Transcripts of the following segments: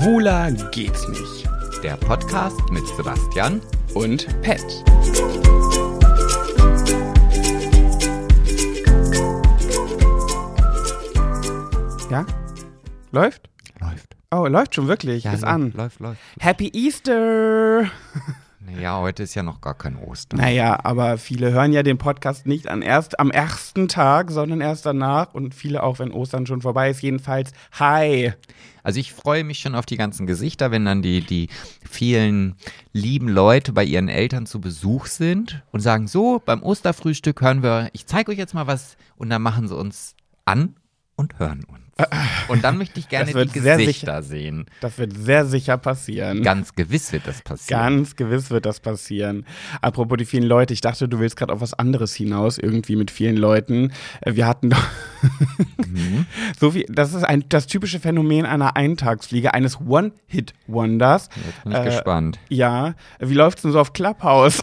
Schwuler geht's nicht. Der Podcast mit Sebastian Und Pet. Ja? Läuft? läuft. Oh, läuft schon wirklich. Ist an. Läuft, läuft. Happy Easter! Ja, heute ist ja noch gar kein Ostern. Naja, aber viele hören ja den Podcast nicht an erst, am ersten Tag, sondern erst danach und viele auch, wenn Ostern schon vorbei ist. Jedenfalls, hi! Also ich freue mich schon auf die ganzen Gesichter, wenn dann die, die vielen lieben Leute bei ihren Eltern zu Besuch sind und sagen, so, beim Osterfrühstück hören wir, ich zeige euch jetzt mal was und dann machen sie uns an und hören uns. Und dann möchte ich gerne die sehr Gesichter sehen. Das wird sehr sicher passieren. Ganz gewiss wird das passieren. Ganz gewiss wird das passieren. Apropos die vielen Leute, ich dachte, du willst gerade auf was anderes hinaus, irgendwie mit vielen Leuten. Äh, Wir hatten doch Mhm. so viel, das ist ein, das typische Phänomen einer Eintagsfliege, eines One-Hit-Wonders. Jetzt bin ich Äh, gespannt. Ja, wie läuft's denn so auf Clubhouse?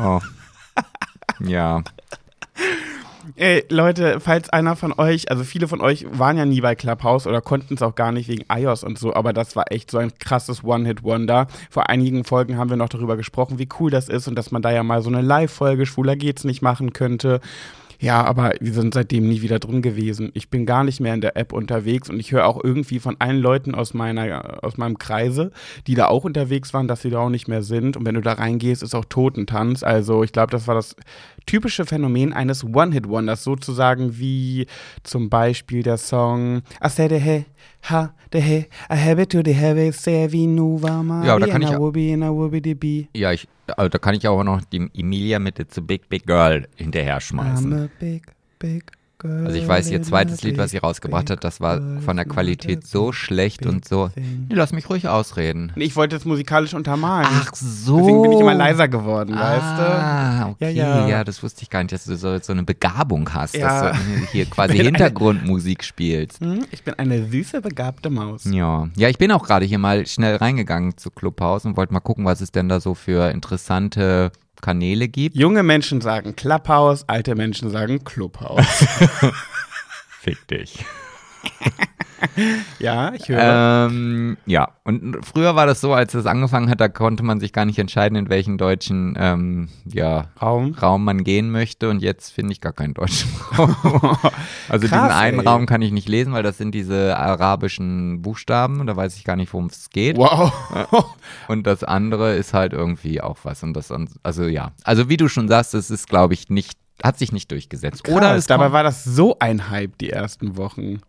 Oh. Ja. Ey, Leute, falls einer von euch, also viele von euch waren ja nie bei Clubhouse oder konnten es auch gar nicht wegen iOS und so, aber das war echt so ein krasses One-Hit-Wonder. Vor einigen Folgen haben wir noch darüber gesprochen, wie cool das ist und dass man da ja mal so eine Live-Folge Schwuler geht's nicht machen könnte. Ja, aber wir sind seitdem nie wieder drin gewesen. Ich bin gar nicht mehr in der App unterwegs und ich höre auch irgendwie von allen Leuten aus meiner, aus meinem Kreise, die da auch unterwegs waren, dass sie da auch nicht mehr sind. Und wenn du da reingehst, ist auch Totentanz. Also ich glaube, das war das typische Phänomen eines One-Hit-Wonders, sozusagen wie zum Beispiel der Song I said hey, ha, the hey, I have it to the heavy, say nuva ma, Ja, da kann ich be, be. Ja, ich, also da kann ich auch noch die Emilia mit It's a Big Big Girl hinterher schmeißen. I'm a big, big. Also ich weiß, ihr zweites Lied, was sie rausgebracht hat, das war von der Qualität so schlecht und so. Nee, lass mich ruhig ausreden. Ich wollte es musikalisch untermalen. Ach so. Deswegen bin ich immer leiser geworden, weißt Ah, okay. Ja, Ja, ja. das wusste ich gar nicht, dass du so, so eine Begabung hast, Ja. dass du hier quasi Hintergrundmusik spielst. du? Hm, Ich bin eine süße, begabte Maus. Ja. ja, ich bin auch gerade hier mal schnell reingegangen zu Clubhouse und wollte mal gucken, was es denn da so für interessante Kanäle gibt. Junge Menschen sagen Clubhouse, alte Menschen sagen Clubhouse. Fick dich. ja, ich höre. Ähm, ja, und früher war das so, als es angefangen hat, da konnte man sich gar nicht entscheiden, in welchen deutschen ähm, ja, Raum. Raum man gehen möchte. Und jetzt finde ich gar keinen deutschen Raum. also Krass, diesen einen ey. Raum kann ich nicht lesen, weil das sind diese arabischen Buchstaben. Und da weiß ich gar nicht, worum es geht. Wow. Und das andere ist halt irgendwie auch was. Und das, also ja. Also wie du schon sagst, es ist, glaube ich, nicht, hat sich nicht durchgesetzt. Oder Krass, es dabei war das so ein Hype die ersten Wochen.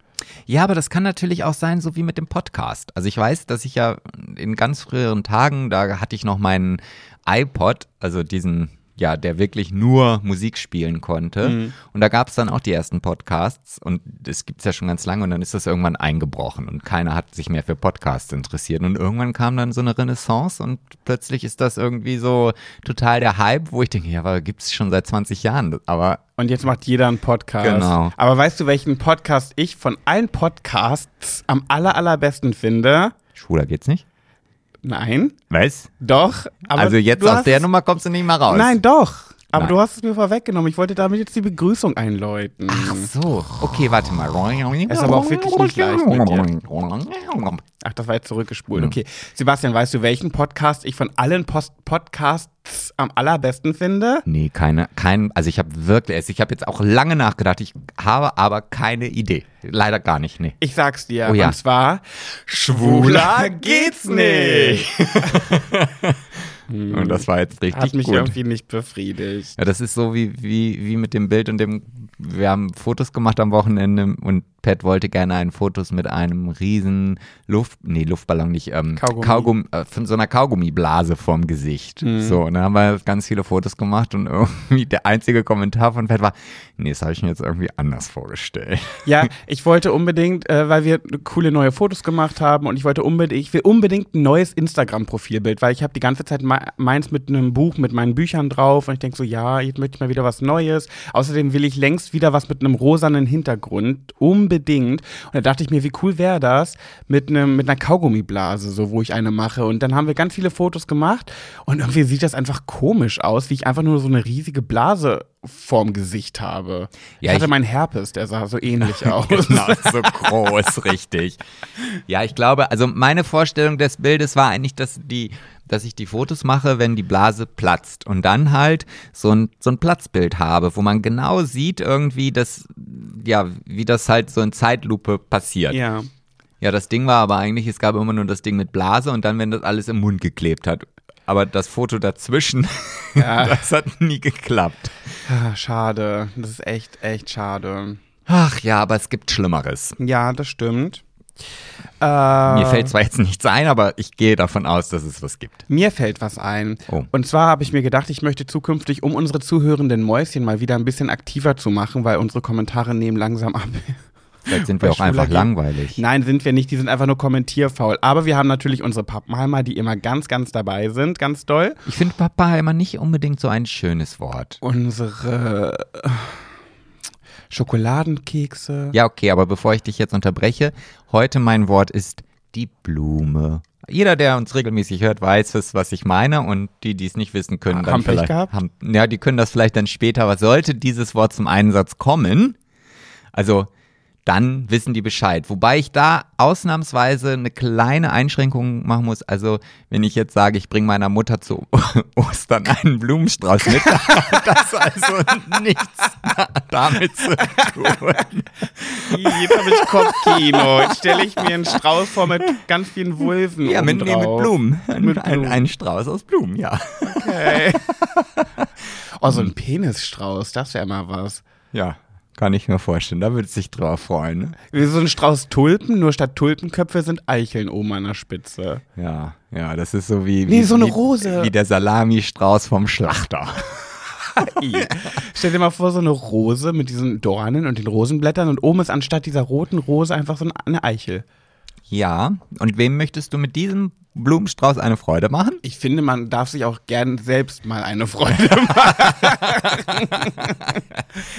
Ja, aber das kann natürlich auch sein, so wie mit dem Podcast. Also ich weiß, dass ich ja in ganz früheren Tagen, da hatte ich noch meinen iPod, also diesen, ja, der wirklich nur Musik spielen konnte. Mhm. Und da gab es dann auch die ersten Podcasts und das gibt's ja schon ganz lange und dann ist das irgendwann eingebrochen und keiner hat sich mehr für Podcasts interessiert. Und irgendwann kam dann so eine Renaissance und plötzlich ist das irgendwie so total der Hype, wo ich denke, ja, aber gibt's schon seit 20 Jahren. Aber Und jetzt macht jeder einen Podcast. Genau. Aber weißt du, welchen Podcast ich von allen Podcasts am aller, allerbesten finde? schwuler geht's nicht? Nein. Was? Doch. Aber also jetzt aus der Nummer kommst du nicht mehr raus. Nein, doch. Aber Nein. du hast es mir vorweggenommen. Ich wollte damit jetzt die Begrüßung einläuten. Ach so, okay, warte mal. Ist aber auch wirklich nicht leicht mit Ach, das war jetzt zurückgespult. Okay. Sebastian, weißt du, welchen Podcast ich von allen Post Podcasts am allerbesten finde? Nee, keine, kein, also ich habe wirklich, also ich habe jetzt auch lange nachgedacht, ich habe aber keine Idee. Leider gar nicht, nee. Ich sag's dir. Oh ja. Und zwar Schwuler geht's nicht. Und das war jetzt richtig Hat mich gut. irgendwie nicht befriedigt. Ja, das ist so wie, wie, wie mit dem Bild und dem, wir haben Fotos gemacht am Wochenende und Pat wollte gerne ein Fotos mit einem riesen Luft, nee, Luftballon nicht, ähm, Kaugummi. Kaugummi, äh, von so einer Kaugummiblase vorm Gesicht. Mhm. So, und dann haben wir ganz viele Fotos gemacht und irgendwie der einzige Kommentar von Pat war, nee, das habe ich mir jetzt irgendwie anders vorgestellt. Ja, ich wollte unbedingt, äh, weil wir coole neue Fotos gemacht haben und ich wollte unbedingt, ich will unbedingt ein neues Instagram-Profilbild, weil ich habe die ganze Zeit me- meins mit einem Buch, mit meinen Büchern drauf und ich denke so, ja, jetzt möchte ich mal wieder was Neues. Außerdem will ich längst wieder was mit einem rosanen Hintergrund. Unbedingt unbedingt. Und da dachte ich mir, wie cool wäre das mit, einem mit einer Kaugummiblase, so wo ich eine mache. Und dann haben wir ganz viele Fotos gemacht und irgendwie sieht das einfach komisch aus, wie ich einfach nur so eine riesige Blase vorm Gesicht habe. Ja, ich hatte ich- meinen Herpes, der sah so ähnlich aus. Genau, so groß, richtig. Ja, ich glaube, also meine Vorstellung des Bildes war eigentlich, dass die, dass ich die Fotos mache, wenn die Blase platzt und dann halt so ein, so ein Platzbild habe, wo man genau sieht irgendwie, dass, ja, wie das halt so in Zeitlupe passiert. Ja. Ja, das Ding war aber eigentlich, es gab immer nur das Ding mit Blase und dann, wenn das alles im Mund geklebt hat. Aber das Foto dazwischen, Ja. das hat nie geklappt. Ah, Schade. Das ist echt, echt schade. Ach ja, aber es gibt Schlimmeres. Ja, das stimmt. Äh, Mir fällt zwar jetzt nichts ein, aber ich gehe davon aus, dass es was gibt. Mir fällt was ein. Oh. Und zwar habe ich mir gedacht, ich möchte zukünftig, um unsere zuhörenden Mäuschen mal wieder ein bisschen aktiver zu machen, weil unsere Kommentare nehmen langsam ab. Vielleicht sind wir auch einfach Schwuler- langweilig. Nein, sind wir nicht, die sind einfach nur kommentierfaul. Aber wir haben natürlich unsere Pappenheimer, die immer ganz, ganz dabei sind, ganz doll. Ich finde Papaheimer nicht unbedingt so ein schönes Wort. Unsere Schokoladenkekse. Ja, okay, aber bevor ich dich jetzt unterbreche, heute mein Wort ist die Blume. Jeder, der uns regelmäßig hört, weiß es, was ich meine und die, die es nicht wissen können, dann Haben vielleicht gehabt? haben, ja, die können das vielleicht dann später, aber sollte dieses Wort zum Einsatz kommen, also dann wissen die Bescheid. Wobei ich da ausnahmsweise eine kleine Einschränkung machen muss. Also wenn ich jetzt sage, ich bringe meiner Mutter zu Ostern einen Blumenstrauß mit, hat das also nichts damit zu tun. Jetzt habe ich Kopfkino. Jetzt stelle ich mir einen Strauß vor mit ganz vielen Vulven. Ja, mit, nee, mit. Blumen. Ein, Mit Ein, Blumen. ein Strauß aus Blumen, ja. Okay. Oh, so ein Penisstrauß, das wäre mal was. Ja, kann ich mir vorstellen. Da würde sich drauf freuen. Ne? Wie so ein Strauß Tulpen, nur statt Tulpenköpfe sind Eicheln oben an der Spitze. Ja, ja, das ist so wie, Nee, wie, so eine wie, Rose. wie der Salamistrauß vom Schlachter. Stell dir mal vor, so eine Rose mit diesen Dornen und den Rosenblättern und oben ist anstatt dieser roten Rose einfach so eine Eichel. Ja, und wem möchtest du mit diesem Blumenstrauß eine Freude machen? Ich finde, man darf sich auch gern selbst mal eine Freude machen.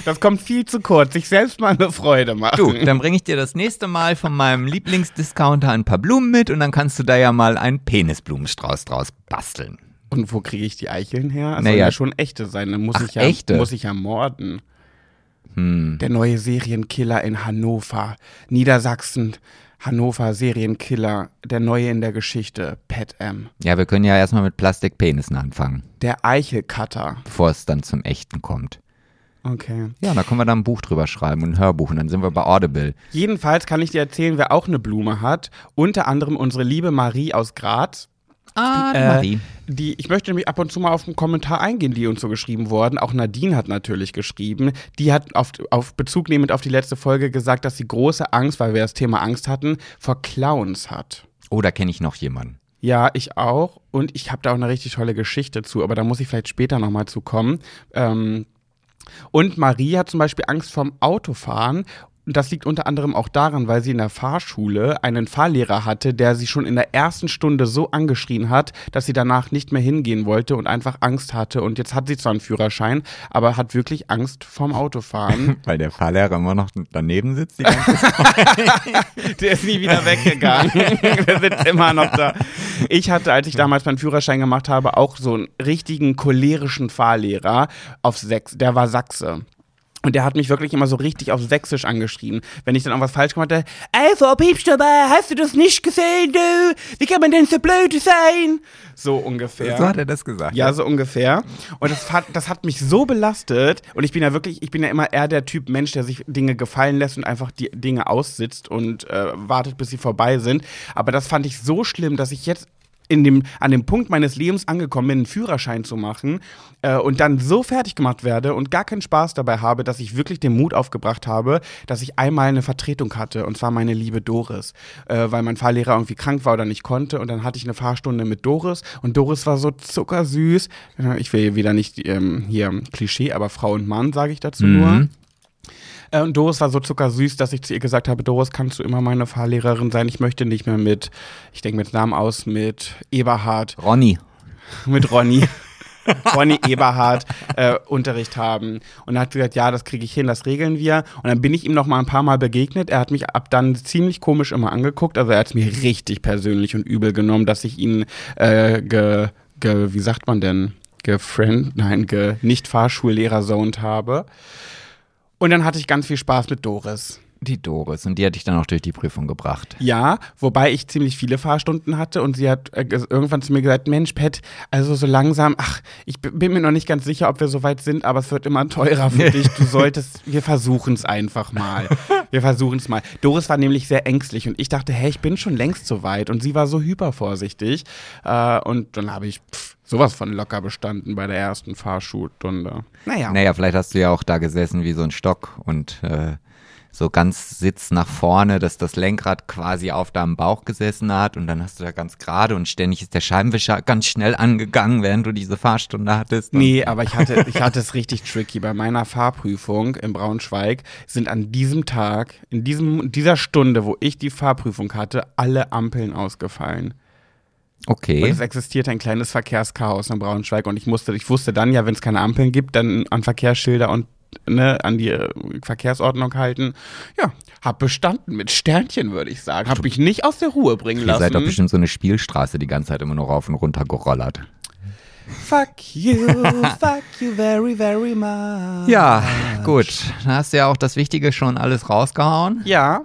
Das kommt viel zu kurz, sich selbst mal eine Freude machen. Du, dann bringe ich dir das nächste Mal von meinem Lieblingsdiscounter ein paar Blumen mit und dann kannst du da ja mal einen Penisblumenstrauß draus basteln. Und wo kriege ich die Eicheln her? Das Naja. sollen ja schon echte sein, dann muss Ach, ich ja echte? muss ich ja morden. Hm. Der neue Serienkiller in Hannover, Niedersachsen, Hannover Serienkiller, der neue in der Geschichte, Pat M. Ja, wir können ja erstmal mit Plastikpenissen anfangen, Der Eichelcutter. bevor es dann zum Echten kommt. Okay. Ja, da können wir dann ein Buch drüber schreiben und ein Hörbuch und dann sind wir bei Audible. Jedenfalls kann ich dir erzählen, wer auch eine Blume hat. Unter anderem unsere liebe Marie aus Graz. Ah, Äh, Marie. Die, ich möchte nämlich ab und zu mal auf einen Kommentar eingehen, die uns so geschrieben wurden. Auch Nadine hat natürlich geschrieben. Die hat auf, auf Bezug nehmend auf die letzte Folge gesagt, dass sie große Angst, weil wir das Thema Angst hatten, vor Clowns hat. Oh, da kenne ich noch jemanden. Ja, ich auch. Und ich habe da auch eine richtig tolle Geschichte zu, aber da muss ich vielleicht später nochmal zu kommen. Ähm, und Marie hat zum Beispiel Angst vorm Autofahren. Und das liegt unter anderem auch daran, weil sie in der Fahrschule einen Fahrlehrer hatte, der sie schon in der ersten Stunde so angeschrien hat, dass sie danach nicht mehr hingehen wollte und einfach Angst hatte. Und jetzt hat sie zwar einen Führerschein, aber hat wirklich Angst vorm Autofahren. Weil der Fahrlehrer immer noch daneben sitzt. Die ganze Der ist nie wieder weggegangen. Der sitzt immer noch da. Ich hatte, als ich damals meinen Führerschein gemacht habe, auch so einen richtigen cholerischen Fahrlehrer auf sechs. Der war Sachse. Und der hat mich wirklich immer so richtig auf Sächsisch angeschrieben. Wenn ich dann irgendwas falsch gemacht ey, Frau Piepstube, hast du das nicht gesehen, du? Wie kann man denn so blöd sein? So ungefähr. So hat er das gesagt. Ja, so ungefähr. Und das hat, das hat mich so belastet. Und ich bin ja wirklich, ich bin ja immer eher der Typ Mensch, der sich Dinge gefallen lässt und einfach die Dinge aussitzt und äh, wartet, bis sie vorbei sind. Aber das fand ich so schlimm, dass ich jetzt in dem, an dem Punkt meines Lebens angekommen bin, einen Führerschein zu machen äh, und dann so fertig gemacht werde und gar keinen Spaß dabei habe, dass ich wirklich den Mut aufgebracht habe, dass ich einmal eine Vertretung hatte und zwar meine liebe Doris, äh, weil mein Fahrlehrer irgendwie krank war oder nicht konnte und dann hatte ich eine Fahrstunde mit Doris und Doris war so zuckersüß. Ich will wieder nicht ähm, hier Klischee, aber Frau und Mann sage ich dazu nur. Äh, Und Doris war so zuckersüß, dass ich zu ihr gesagt habe, Doris, kannst du immer meine Fahrlehrerin sein? Ich möchte nicht mehr mit, ich denke mit Namen aus, mit Eberhard, Ronny. mit Ronny. Bonnie Eberhardt äh, Unterricht haben. Und er hat gesagt, ja, das kriege ich hin, das regeln wir. Und dann bin ich ihm noch mal ein paar Mal begegnet. Er hat mich ab dann ziemlich komisch immer angeguckt. Also er hat es mir richtig persönlich und übel genommen, dass ich ihn äh, ge, ge, wie sagt man denn, gefriend, nein, ge, nicht Fahrschullehrer zoned habe. Und dann hatte ich ganz viel Spaß mit Doris. Die Doris. Und die hat dich dann auch durch die Prüfung gebracht. Ja, wobei ich ziemlich viele Fahrstunden hatte und sie hat äh, irgendwann zu mir gesagt, Mensch, Pet, also so langsam, ach, ich bin mir noch nicht ganz sicher, ob wir so weit sind, aber es wird immer teurer für dich. Du solltest, wir versuchen es einfach mal. Wir versuchen es mal. Doris war nämlich sehr ängstlich und ich dachte, hey, ich bin schon längst so weit und sie war so hypervorsichtig. Äh, und dann habe ich pff, sowas von locker bestanden bei der ersten Fahrschulstunde. Naja. Naja, vielleicht hast du ja auch da gesessen wie so ein Stock und äh, so ganz Sitz nach vorne, dass das Lenkrad quasi auf deinem Bauch gesessen hat und dann hast du da ganz gerade und ständig ist der Scheibenwischer ganz schnell angegangen, während du diese Fahrstunde hattest. Nee, aber ich hatte, ich hatte es richtig tricky. Bei meiner Fahrprüfung in Braunschweig sind an diesem Tag, in diesem, dieser Stunde, wo ich die Fahrprüfung hatte, alle Ampeln ausgefallen. Und Okay. es existierte ein kleines Verkehrschaos in Braunschweig und ich musste, ich wusste dann ja, wenn es keine Ampeln gibt, dann an Verkehrsschilder und ne, an die äh, Verkehrsordnung halten. Ja, hab bestanden mit Sternchen, würde ich sagen. Hab mich nicht aus der Ruhe bringen Ihr lassen. seid doch bestimmt so eine Spielstraße die ganze Zeit immer nur rauf und runter gerollert. Fuck you, fuck you very, very much. Ja, gut. Dann hast du ja auch das Wichtige schon alles rausgehauen. Ja.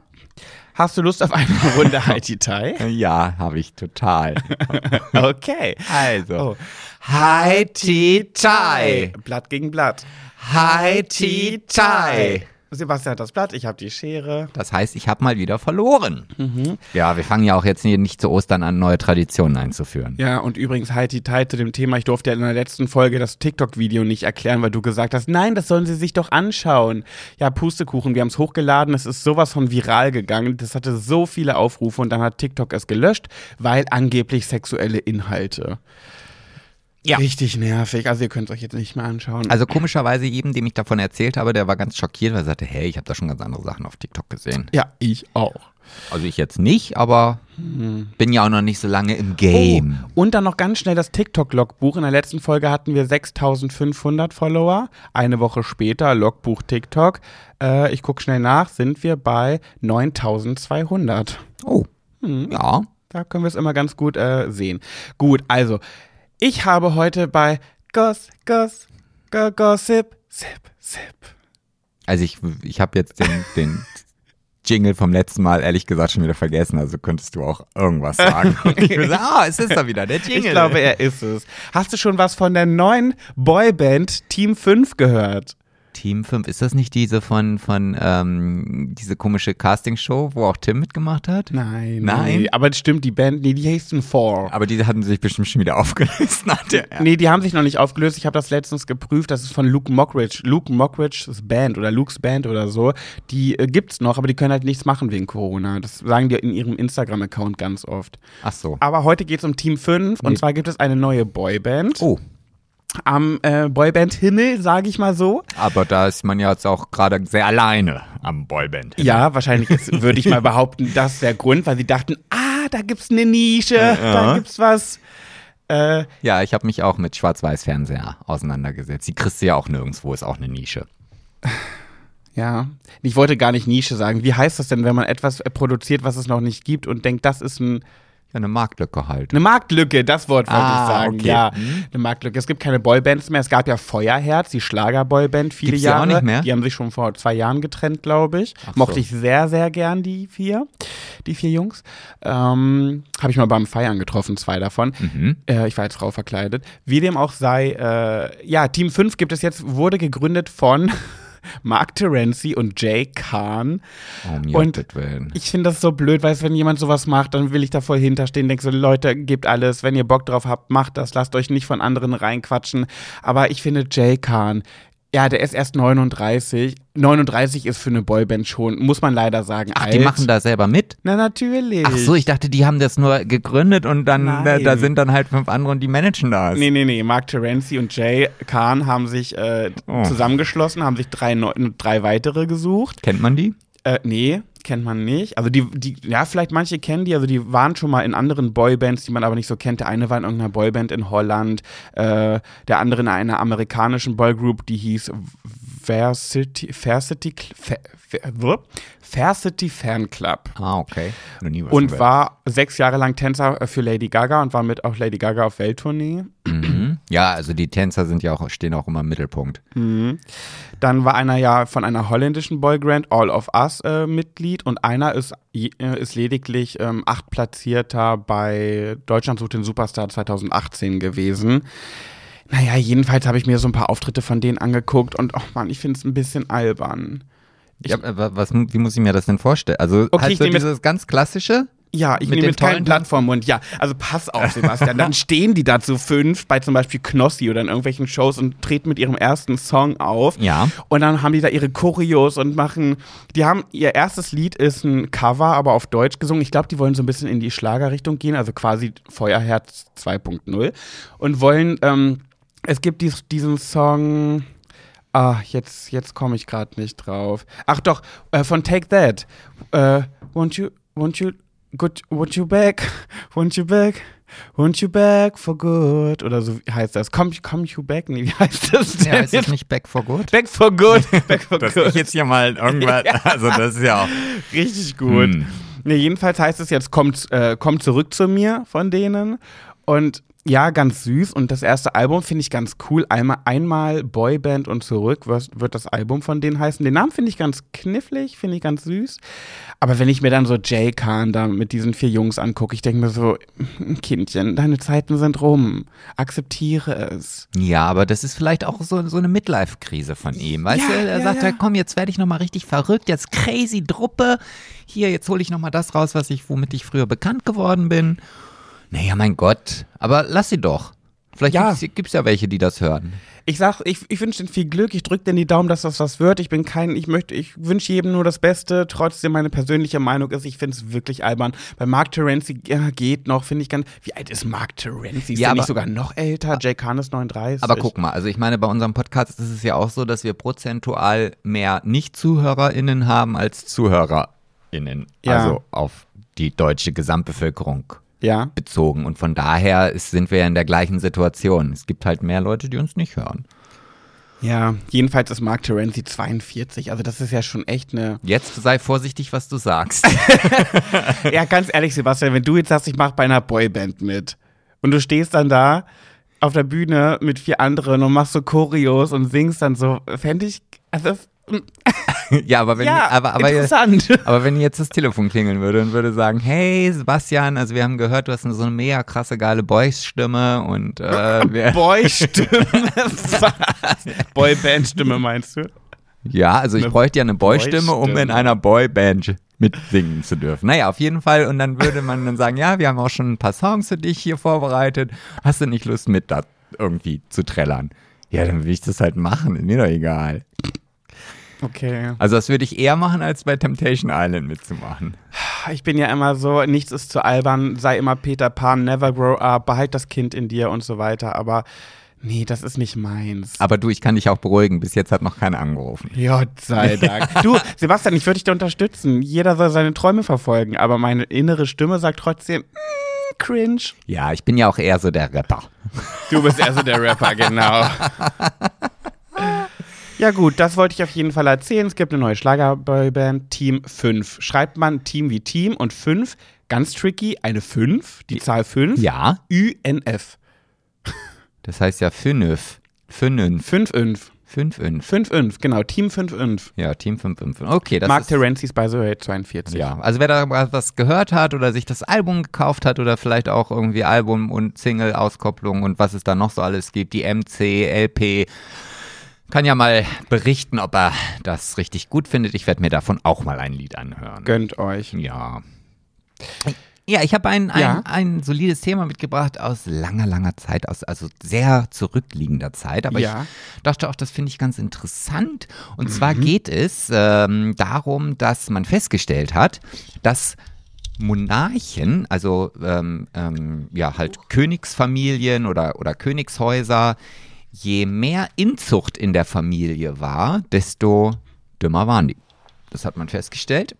Hast du Lust auf eine Runde Haiti Tai? Ja, habe ich total. Okay. Also, Oh. Hi Ti Tai. Blatt gegen Blatt. Hi Ti Tai. Sebastian hat das Blatt, ich habe die Schere. Das heißt, ich habe mal wieder verloren. Ja, wir fangen ja auch jetzt hier nicht zu Ostern an, neue Traditionen einzuführen. Ja, und übrigens Haiti Tai zu dem Thema, ich durfte ja in der letzten Folge das TikTok-Video nicht erklären, weil du gesagt hast, nein, das sollen sie sich doch anschauen. Ja, Pustekuchen, wir haben es hochgeladen, es ist sowas von viral gegangen, das hatte so viele Aufrufe und dann hat TikTok es gelöscht, weil angeblich sexuelle Inhalte. Ja. Richtig nervig, also ihr könnt es euch jetzt nicht mehr anschauen. Also komischerweise jedem, dem ich davon erzählt habe, der war ganz schockiert, weil er sagte, hey, ich habe da schon ganz andere Sachen auf TikTok gesehen. ja, ich auch. Also ich jetzt nicht, aber bin ja auch noch nicht so lange im Game. Oh, und dann noch ganz schnell das TikTok-Logbuch. In der letzten Folge hatten wir 6500 Follower. Eine Woche später, Logbuch TikTok. Äh, ich gucke schnell nach, sind wir bei 9200. Oh, ja. Da können wir es immer ganz gut äh, sehen. Gut, also, ich habe heute bei Goss, Goss, Go- Gossip, Sip, Sip. Also ich, ich habe jetzt den, den Jingle vom letzten Mal ehrlich gesagt schon wieder vergessen, also könntest du auch irgendwas sagen. Und ich würde sagen, ah, es ist da wieder, der Jingle. Ich glaube, er ist es. Hast du schon was von der neuen Boyband Team 5 gehört? Team 5, ist das nicht diese von, von ähm, diese komische Castingshow, wo auch Tim mitgemacht hat? Nein. Nein? Nee, aber das stimmt, die Band, nee, die hießen Four. Aber die hatten sich bestimmt schon wieder aufgelöst nach der. Nee, die haben sich noch nicht aufgelöst. Ich habe das letztens geprüft. Das ist von Luke Mockridge. Luke Mockridge's Band oder Luke's Band oder so. Die äh, gibt's noch, aber die können halt nichts machen wegen Corona. Das sagen die in ihrem Instagram-Account ganz oft. Ach so. Aber heute geht's um Team 5 und Nee. zwar gibt es eine neue Boyband. Oh, Am äh, Boyband-Himmel, sage ich mal so. aber da ist man ja jetzt auch gerade sehr alleine am Boyband. Ja, wahrscheinlich würde ich mal behaupten, das ist der Grund, weil sie dachten, ah, da gibt's eine Nische, da gibt's was. Äh, Ja, ich habe mich auch mit Schwarz-Weiß-Fernseher auseinandergesetzt. Die kriegst du ja auch nirgendwo, ist auch eine Nische. Ja, ich wollte gar nicht Nische sagen. Wie heißt das denn, wenn man etwas äh, produziert, was es noch nicht gibt und denkt, das ist ein, Ja, eine Marktlücke halt. eine Marktlücke? Das Wort wollte Ah, ich sagen. okay. Ja, Mhm. eine Marktlücke. Es gibt keine Boybands mehr. Es gab ja Feuerherz, die Schlagerboyband, viele Gibt's die auch Jahre. nicht mehr? Die haben sich schon vor zwei Jahren getrennt, glaube ich. Ach Mochte so. ich sehr, sehr gern, die vier, die vier Jungs. Ähm, Habe ich mal beim Feiern getroffen, zwei davon. Mhm. Äh, ich war als Frau verkleidet. Wie dem auch sei, äh, ja, Team 5 gibt es jetzt, wurde gegründet von Mark Terenzi und Jay Kahn. Um Und. Ich finde das so blöd, weil wenn jemand sowas macht, dann will ich da voll hinterstehen, denke so, Leute, gebt alles, wenn ihr Bock drauf habt, macht das, lasst euch nicht von anderen reinquatschen. Aber ich finde Jay Kahn, ja, der ist erst 39. 39 ist für eine Boyband schon, muss man leider sagen, Ach, alt. die machen da selber mit? Na, natürlich. Ach so, ich dachte, die haben das nur gegründet und dann, da, Nein. da sind dann halt fünf andere und die managen das. Nee, nee, nee. Mark Terenzi und Jay Kahn haben sich äh, Oh. zusammengeschlossen, haben sich drei, drei weitere gesucht. Kennt man die? Äh, nee, kennt man nicht. Also die, die, ja, vielleicht manche kennen die, also die waren schon mal in anderen Boybands, die man aber nicht so kennt. Der eine war in irgendeiner Boyband in Holland, äh, der andere in einer amerikanischen Boygroup, die hieß Varsity, Varsity, Varsity Fan Club. Ah, okay. Und war sechs Jahre lang Tänzer für Lady Gaga und war mit auch Lady Gaga auf Welttournee. Mhm. Ja, also die Tänzer sind ja auch, stehen auch immer im Mittelpunkt. Dann war einer ja von einer holländischen Boygroup, All of Us, äh, Mitglied und einer ist, äh, ist lediglich ähm, acht Platzierter bei Deutschland sucht den Superstar 2018 gewesen. Naja, jedenfalls habe ich mir so ein paar Auftritte von denen angeguckt und, oh Mann, ich finde es ein bisschen albern. Ja, aber was, wie muss ich mir das denn vorstellen? Also Okay, halt ich so dieses ganz klassische. Ja, ich Mit nehme jetzt kein tollen Blatt vom Mund. Ja, also pass auf, Sebastian. Dann stehen die da zu fünf bei zum Beispiel Knossi oder in irgendwelchen Shows und treten mit ihrem ersten Song auf. Ja. Und dann haben die da ihre Choreos und machen. Die haben ihr erstes Lied ist ein Cover, aber auf Deutsch gesungen. Ich glaube, die wollen so ein bisschen in die Schlagerrichtung gehen, also quasi Feuerherz 2.0 und wollen. Ähm, es gibt dies, diesen Song. Ah, jetzt, jetzt komme ich gerade nicht drauf. Ach doch, äh, von Take That. Äh, won't you, won't you, good, won't you back, won't you back, won't you back for good oder so heißt das. Come, come you back? Nee, wie heißt das denn? Ja, ist das nicht Back for Good? Back for good. Back for Dass good. ich jetzt hier mal irgendwas, also das ist ja auch. Richtig gut. Hm. Nee, jedenfalls heißt es jetzt, kommt, äh, kommt zurück zu mir von denen. Und ja, ganz süß. Und das erste Album finde ich ganz cool. Einmal, einmal Boyband und zurück was, wird das Album von denen heißen. Den Namen finde ich ganz knifflig, finde ich ganz süß. Aber wenn ich mir dann so Jay Khan da mit diesen vier Jungs angucke, ich denke mir so, Kindchen, deine Zeiten sind rum. Akzeptiere es. Ja, aber das ist vielleicht auch so, so eine Midlife-Krise von ihm. Weißt Ja, du, er ja, sagt ja. ja, komm, jetzt werde ich nochmal richtig verrückt, jetzt crazy Druppe. Hier, jetzt hole ich nochmal das raus, was ich, womit ich früher bekannt geworden bin. Naja, mein Gott. Aber lass sie doch. Vielleicht Ja. gibt es ja welche, die das hören. Ich sag, ich, ich wünsche denen viel Glück, ich drücke denen die Daumen, dass das was wird. Ich bin kein, ich möchte, ich wünsche jedem nur das Beste. Trotzdem meine persönliche Meinung ist, ich finde es wirklich albern. Bei Mark Terenzi ja, geht noch, finde ich ganz. Wie alt ist Mark Terenzi? Ist Ja, der nicht aber- sogar noch älter? Jay Khan ist 39. Aber guck mal, also ich meine, bei unserem Podcast ist es ja auch so, dass wir prozentual mehr Nicht-ZuhörerInnen haben als ZuhörerInnen. Ja. Also auf die deutsche Gesamtbevölkerung Ja. bezogen. Und von daher ist, sind wir ja in der gleichen Situation. Es gibt halt mehr Leute, die uns nicht hören. Ja, jedenfalls ist Mark Terenzi 42. Also das ist ja schon echt eine. Jetzt sei vorsichtig, was du sagst. ja, ganz ehrlich, Sebastian, wenn du jetzt sagst, ich mache bei einer Boyband mit und du stehst dann da auf der Bühne mit vier anderen und machst so Choreos und singst dann so, fände ich. Also, ja, aber wenn, ja, aber, aber, interessant. aber wenn jetzt das Telefon klingeln würde und würde sagen, hey Sebastian, also wir haben gehört, du hast eine so eine mega krasse geile Boys-Stimme und äh, Boy-Stimme. Boyband-Stimme meinst du? Ja, also ich bräuchte ja eine Boy-Stimme, um in Boy-Stimme. einer Boyband mitsingen zu dürfen. Naja, auf jeden Fall. Und dann würde man dann sagen, ja, wir haben auch schon ein paar Songs für dich hier vorbereitet. Hast du nicht Lust, mit da irgendwie zu trällern? Ja, dann will ich das halt machen. Ist mir doch egal. Okay. Also das würde ich eher machen, als bei Temptation Island mitzumachen. Ich bin ja immer so, nichts ist zu albern, sei immer Peter Pan, never grow up, behalt das Kind in dir und so weiter. Aber nee, das ist nicht meins. Aber du, ich kann dich auch beruhigen. Bis jetzt hat noch keiner angerufen. Gott sei Dank. Du, Sebastian, ich würde dich da unterstützen. Jeder soll seine Träume verfolgen, aber meine innere Stimme sagt trotzdem, mm, cringe. Ja, ich bin ja auch eher so der Rapper. Du bist also der Rapper, genau. Ja gut, das wollte ich auf jeden Fall erzählen. Es gibt eine neue Schlagerboyband, Team 5. Schreibt man Team wie Team und 5, ganz tricky, eine 5, die Zahl 5, Ja, UNF. das heißt ja fünf. Fünf. 5-5. Fünf. Fünf. 5-5, genau, Team 5-5. Ja, Team 555. Okay, das Mark ist... Terenzis by the way 42. Ja, also wer da was gehört hat oder sich das Album gekauft hat oder vielleicht auch irgendwie Album und Single-Auskopplung und was es da noch so alles gibt, die MC, LP, kann ja mal berichten, ob er das richtig gut findet. Ich werde mir davon auch mal ein Lied anhören. Gönnt euch. Ja. Ja, ich habe ein, ein, Ja. ein solides Thema mitgebracht aus langer, langer Zeit, aus also sehr zurückliegender Zeit. Aber Ja. ich dachte auch, das finde ich ganz interessant. Und zwar geht es ähm, darum, dass man festgestellt hat, dass Monarchen, also ähm, ähm, ja halt Königsfamilien oder, oder Königshäuser, je mehr Inzucht in der Familie war, desto dümmer waren die. Das hat man festgestellt.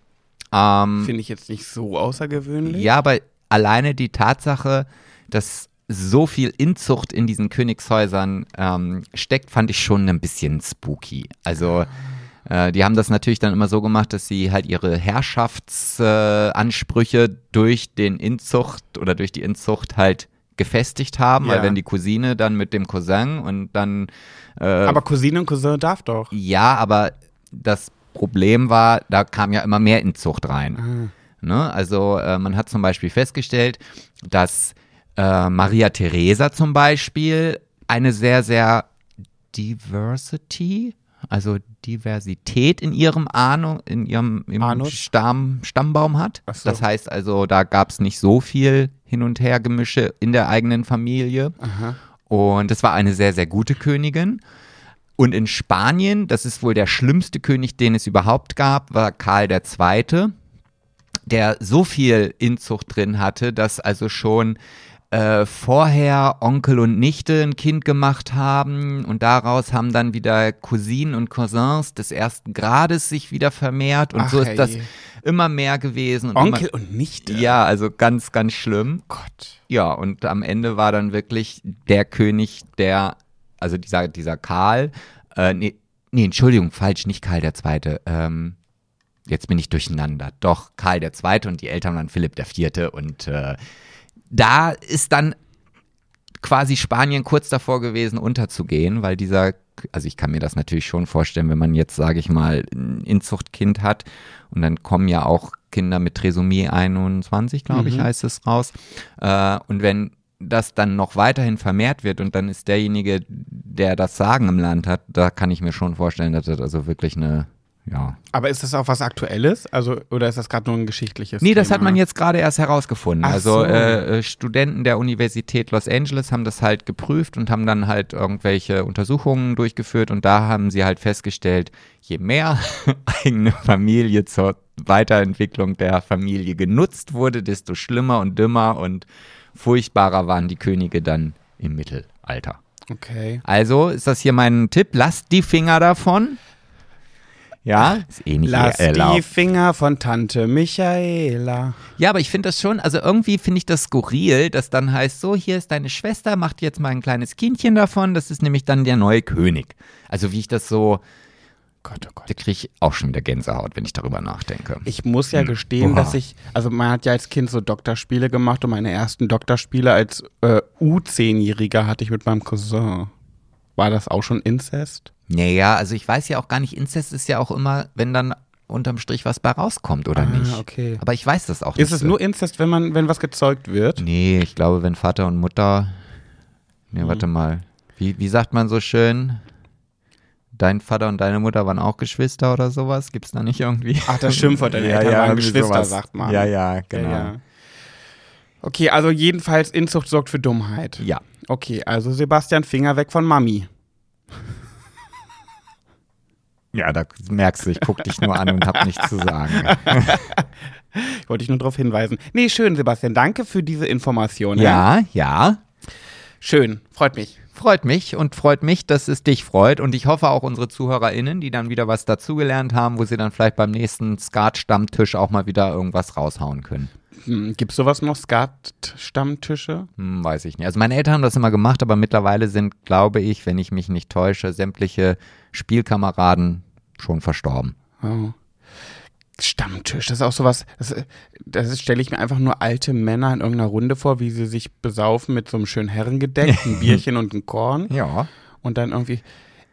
Ähm, Finde ich jetzt nicht so außergewöhnlich. ja, aber alleine die Tatsache, dass so viel Inzucht in diesen Königshäusern ähm, steckt, fand ich schon ein bisschen spooky. Also äh, die haben das natürlich dann immer so gemacht, dass sie halt ihre Herrschaftsansprüche äh, durch den Inzucht oder durch die Inzucht halt gefestigt haben, Ja. weil wenn die Cousine dann mit dem Cousin und dann äh, Aber Cousine und Cousin darf doch. ja, aber das Problem war, da kam ja immer mehr Inzucht rein. Ne? Also äh, man hat zum Beispiel festgestellt, dass äh, Maria Theresa zum Beispiel eine sehr, sehr Diversity, also Diversität in ihrem Ahnung, in ihrem? Stamm, Stammbaum hat. So. Das heißt also, da gab es nicht so viel Hin- und Hergemische in der eigenen Familie. Aha. Und es war eine sehr, sehr gute Königin. Und in Spanien, das ist wohl der schlimmste König, den es überhaupt gab, war Karl II., der so viel Inzucht drin hatte, dass also schon äh, vorher Onkel und Nichte ein Kind gemacht haben und daraus haben dann wieder Cousinen und Cousins des ersten Grades sich wieder vermehrt und Ach, so ist das herrje. immer mehr gewesen. Und Onkel Immer, und Nichte. ja, also ganz, ganz schlimm. Gott. Ja, und am Ende war dann wirklich der König, der, also dieser, dieser Karl, äh, nee, nee, Entschuldigung, falsch, nicht Karl der Zweite. Ähm, jetzt bin ich durcheinander. Doch, Karl der Zweite und die Eltern waren Philipp der Vierte und äh, da ist dann quasi Spanien kurz davor gewesen, unterzugehen, weil dieser, also ich kann mir das natürlich schon vorstellen, wenn man jetzt, sage ich mal, ein Inzuchtkind hat und dann kommen ja auch Kinder mit Trisomie 21, glaube ich, heißt es raus. Äh, und wenn das dann noch weiterhin vermehrt wird und dann ist derjenige, der das Sagen im Land hat, da kann ich mir schon vorstellen, dass das also wirklich eine, ja. Aber ist das auch was Aktuelles? Also, oder ist das gerade nur ein geschichtliches Nee, das Thema? hat man jetzt gerade erst herausgefunden. Ach also so. äh, äh, Studenten der Universität Los Angeles haben das halt geprüft und haben dann halt irgendwelche Untersuchungen durchgeführt und da haben sie halt festgestellt, je mehr eigene Familie zur Weiterentwicklung der Familie genutzt wurde, desto schlimmer und dümmer und furchtbarer waren die Könige dann im Mittelalter. Okay. Also ist das hier mein Tipp, lasst die Finger davon. Ja, ist eh nicht Lass erlaubt. die Finger von Tante Michaela. Ja, aber ich finde das schon, also irgendwie finde ich das skurril, dass dann heißt, so, hier ist deine Schwester, macht jetzt mal ein kleines Kindchen davon, das ist nämlich dann der neue König. Also wie ich das so, Gott, oh Gott. da kriege ich auch schon wieder Gänsehaut, wenn ich darüber nachdenke. Ich muss ja gestehen, Boah. dass ich, also man hat ja als Kind so Doktorspiele gemacht und meine ersten Doktorspiele als äh, U10-Jähriger hatte ich mit meinem Cousin. War das auch schon Inzest? Naja, also ich weiß ja auch gar nicht, Inzest ist ja auch immer, wenn dann unterm Strich was bei rauskommt, oder Ah, nicht? okay. Aber ich weiß das auch Ist nicht. es so. nur Inzest, wenn man, wenn was gezeugt wird? Nee, ich glaube, wenn Vater und Mutter. Nee, Mhm. warte mal. Wie, wie sagt man so schön? Dein Vater und deine Mutter waren auch Geschwister oder sowas? Gibt's da nicht irgendwie? Ach, das Schimpfwort, deine Ja, Eltern ja, waren Geschwister, sowas. sagt man. Ja, ja, genau. Ja, ja. Okay, also jedenfalls Inzucht sorgt für Dummheit. Ja. Okay, also Sebastian Finger weg von Mami. Ja, da merkst du, ich guck dich nur an und hab nichts zu sagen. Wollte ich nur darauf hinweisen. Nee, schön, Sebastian. Danke für diese Information. Ja, ja. Schön, freut mich. Freut mich und freut mich, dass es dich freut. Und ich hoffe auch unsere ZuhörerInnen, die dann wieder was dazugelernt haben, wo sie dann vielleicht beim nächsten Skat-Stammtisch auch mal wieder irgendwas raushauen können. Hm, Gibt's sowas noch, Skat-Stammtische? Hm, weiß ich nicht. Also meine Eltern haben das immer gemacht, aber mittlerweile sind, glaube ich, wenn ich mich nicht täusche, sämtliche Spielkameraden schon verstorben. Oh. Stammtisch, das ist auch sowas, das, das stelle ich mir einfach nur alte Männer in irgendeiner Runde vor, wie sie sich besaufen mit so einem schönen Herrengedeck, ein Bierchen und ein Korn Ja. und dann irgendwie.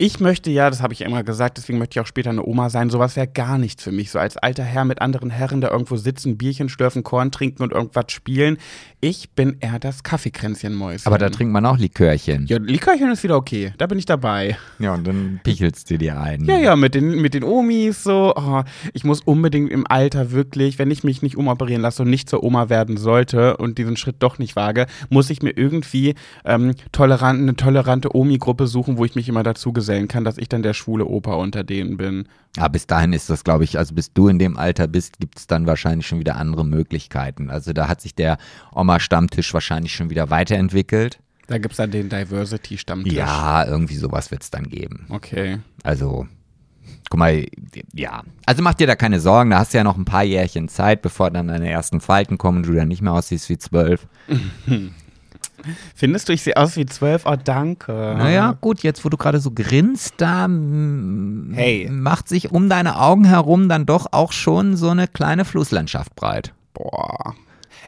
Ich möchte ja, das habe ich ja immer gesagt, deswegen möchte ich auch später eine Oma sein. Sowas wäre gar nichts für mich. So als alter Herr mit anderen Herren da irgendwo sitzen, Bierchen schlürfen, Korn trinken und irgendwas spielen. Ich bin eher das Kaffeekränzchenmäuschen. Aber da trinkt man auch Likörchen. Ja, Likörchen ist wieder okay. Da bin ich dabei. Ja, und dann pichelst du dir ein. Ja, ja, mit den, mit den Omis so. Oh, ich muss unbedingt im Alter wirklich, wenn ich mich nicht umoperieren lasse und nicht zur Oma werden sollte und diesen Schritt doch nicht wage, muss ich mir irgendwie ähm, tolerant, eine tolerante Omi-Gruppe suchen, wo ich mich immer dazu gesellen kann, dass ich dann der schwule Opa unter denen bin. Ja, bis dahin ist das, glaube ich, also bis du in dem Alter bist, gibt es dann wahrscheinlich schon wieder andere Möglichkeiten. Also da hat sich der Oma-Stammtisch wahrscheinlich schon wieder weiterentwickelt. Da gibt es dann den Diversity-Stammtisch. Ja, irgendwie sowas wird es dann geben. Okay. Also Guck mal, ja. Also mach dir da keine Sorgen, da hast du ja noch ein paar Jährchen Zeit, bevor dann deine ersten Falten kommen und du dann nicht mehr aussiehst wie zwölf. Findest du, ich sehe aus wie zwölf? Oh, danke. Naja, gut, jetzt wo du gerade so grinst, da Hey. macht sich um deine Augen herum dann doch auch schon so eine kleine Flusslandschaft breit. Boah.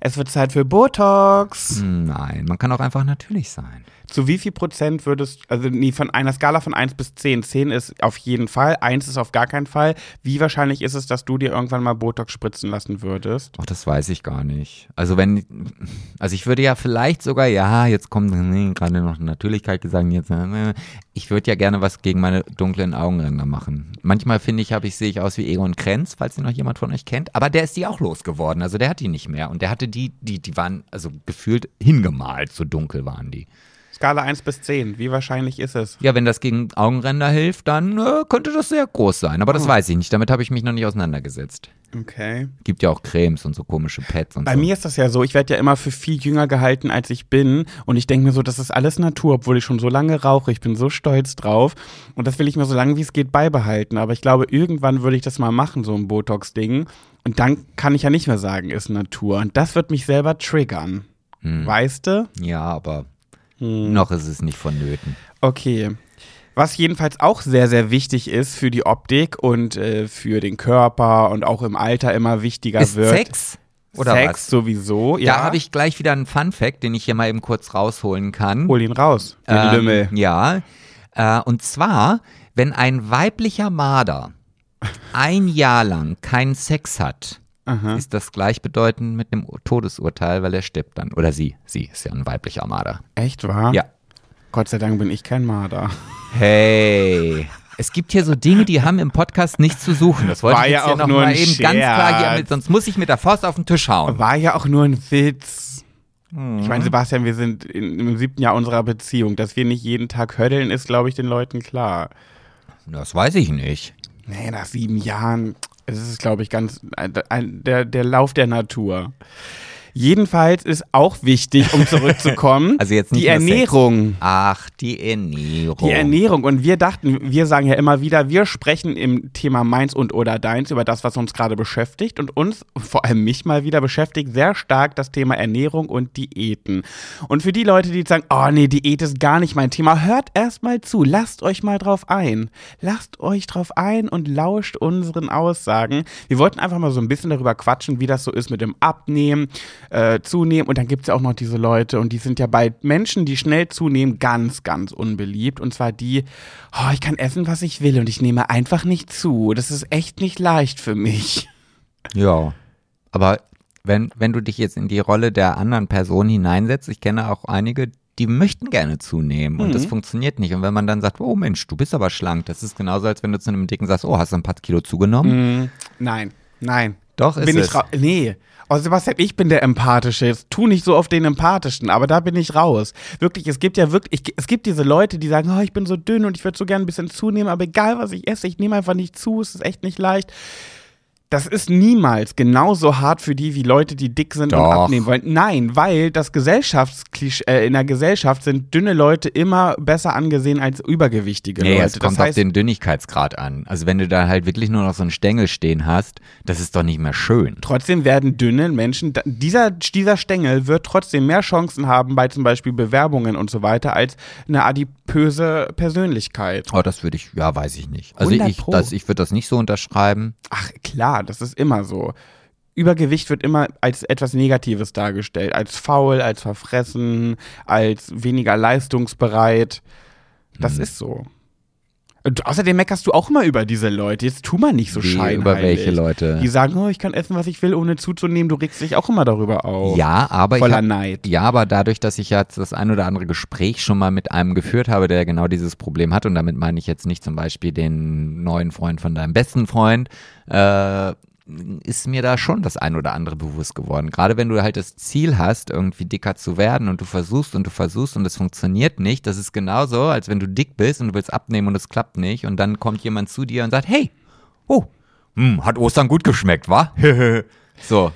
Es wird Zeit für Botox. Nein, man kann auch einfach natürlich sein. Zu wie viel Prozent würdest, also nee, von einer Skala von 1 bis 10. 10 ist auf jeden Fall, 1 ist auf gar keinen Fall. Wie wahrscheinlich ist es, dass du dir irgendwann mal Botox spritzen lassen würdest? Ach, das weiß ich gar nicht. Also wenn, also ich würde ja vielleicht sogar, ja, jetzt kommt nee, gerade noch Natürlichkeit gesagt, jetzt, äh, ich würde ja gerne was gegen meine dunklen Augenränder machen. Manchmal finde ich, habe ich, sehe ich aus wie Egon Krenz, falls ihn noch jemand von euch kennt. Aber der ist die auch losgeworden. Also der hat die nicht mehr. Und der hatte die, die, die waren also gefühlt hingemalt, so dunkel waren die. Skala 1 bis 10. Wie wahrscheinlich ist es? Ja, wenn das gegen Augenränder hilft, dann äh, könnte das sehr groß sein. Aber das Oh. weiß ich nicht. Damit habe ich mich noch nicht auseinandergesetzt. Okay. Gibt ja auch Cremes und so komische Pads und Bei so. mir ist das ja so, ich werde ja immer für viel jünger gehalten, als ich bin. Und ich denke mir so, das ist alles Natur, obwohl ich schon so lange rauche. Ich bin so stolz drauf. Und das will ich mir so lange wie es geht beibehalten. Aber ich glaube, irgendwann würde ich das mal machen, so ein Botox-Ding. Und dann kann ich ja nicht mehr sagen, ist Natur. Und das wird mich selber triggern. Hm. Weißt du? Ja, aber Hm. noch ist es nicht vonnöten. Okay. Was jedenfalls auch sehr, sehr wichtig ist für die Optik und äh, für den Körper und auch im Alter immer wichtiger Ist wird. Sex? Oder Sex was? sowieso, ja. Da habe ich gleich wieder einen Fun-Fact, den ich hier mal eben kurz rausholen kann. Hol ihn raus, den Ähm, Lümmel. Ja. Äh, und zwar, wenn ein weiblicher Marder ein Jahr lang keinen Sex hat, Aha. ist das gleichbedeutend mit einem Todesurteil, weil er stirbt dann. Oder sie. Sie ist ja ein weiblicher Marder. Echt wahr? Ja. Gott sei Dank bin ich kein Marder. Hey. Es gibt hier so Dinge, die haben im Podcast nichts zu suchen. Das wollte War ich ja jetzt hier auch noch nur mal ein eben ganz klar hier Scherz. sonst muss ich mit der Faust auf den Tisch hauen. War ja auch nur ein Witz. Mhm. Ich meine, Sebastian, wir sind in, im siebten Jahr unserer Beziehung. Dass wir nicht jeden Tag hödeln, ist, glaube ich, den Leuten klar. Das weiß ich nicht. Nee, nach sieben Jahren, es ist, glaube ich, ganz ein, ein, der, der Lauf der Natur. Jedenfalls ist auch wichtig, um zurückzukommen, Also jetzt nicht die nur Sex. Ernährung. Ach, die Ernährung. Die Ernährung. Und wir dachten, wir sagen ja immer wieder, wir sprechen im Thema meins und oder deins über das, was uns gerade beschäftigt. Und uns, vor allem mich mal wieder, beschäftigt sehr stark das Thema Ernährung und Diäten. Und für die Leute, die sagen, oh nee, Diät ist gar nicht mein Thema, hört erst mal zu. Lasst euch mal drauf ein. Lasst euch drauf ein und lauscht unseren Aussagen. Wir wollten einfach mal so ein bisschen darüber quatschen, wie das so ist mit dem Abnehmen, äh, Zunehmen. Und dann gibt es ja auch noch diese Leute, und die sind ja bei Menschen, die schnell zunehmen, ganz, ganz unbeliebt. Und zwar die, oh, ich kann essen, was ich will und ich nehme einfach nicht zu. Das ist echt nicht leicht für mich. Ja. Aber wenn, wenn du dich jetzt in die Rolle der anderen Person hineinsetzt, ich kenne auch einige, die möchten gerne zunehmen und Mhm. das funktioniert nicht. Und wenn man dann sagt, oh Mensch, du bist aber schlank, das ist genauso, als wenn du zu einem Dicken sagst, oh, hast du ein paar Kilo zugenommen? Nein, nein. Doch, ist bin es. ich raus. Nee. Oh, Sebastian, ich bin der Empathische. Jetzt tu nicht so auf den Empathischen, aber da bin ich raus. Wirklich, es gibt ja wirklich, ich, es gibt diese Leute, die sagen, oh, ich bin so dünn und ich würde so gerne ein bisschen zunehmen, aber egal was ich esse, ich nehme einfach nicht zu, es ist echt nicht leicht. Das ist niemals genauso hart für die, wie Leute, die dick sind und Doch. abnehmen wollen. Nein, weil das Gesellschaftsklisch äh, in der Gesellschaft sind dünne Leute immer besser angesehen als übergewichtige Nee, Leute. es kommt das auf heißt, den Dünnigkeitsgrad an. Also wenn du da halt wirklich nur noch so einen Stängel stehen hast, das ist doch nicht mehr schön. Trotzdem werden dünne Menschen, dieser, dieser Stängel wird trotzdem mehr Chancen haben bei zum Beispiel Bewerbungen und so weiter als eine adipöse Persönlichkeit. Oh, das würde ich, ja, weiß ich nicht. Also 100 ich, das, ich würde das nicht so unterschreiben. Ach klar, das ist immer so. Übergewicht wird immer als etwas Negatives dargestellt, als faul, als verfressen, als weniger leistungsbereit. Das Hm. ist so. Und außerdem meckerst du auch immer über diese Leute. Jetzt tu mal nicht so Wie, scheinheilig. über welche Leute? Die sagen, oh, ich kann essen, was ich will, ohne zuzunehmen. Du regst dich auch immer darüber auf. Ja, aber ich Voller hab, Neid. Ja, aber dadurch, dass ich jetzt das ein oder andere Gespräch schon mal mit einem geführt habe, der genau dieses Problem hat, und damit meine ich jetzt nicht zum Beispiel den neuen Freund von deinem besten Freund, äh, ist mir da schon das ein oder andere bewusst geworden. Gerade wenn du halt das Ziel hast, irgendwie dicker zu werden und du versuchst und du versuchst und es funktioniert nicht, das ist genauso, als wenn du dick bist und du willst abnehmen und es klappt nicht und dann kommt jemand zu dir und sagt, hey, oh, hm, hat Ostern gut geschmeckt, wa? so,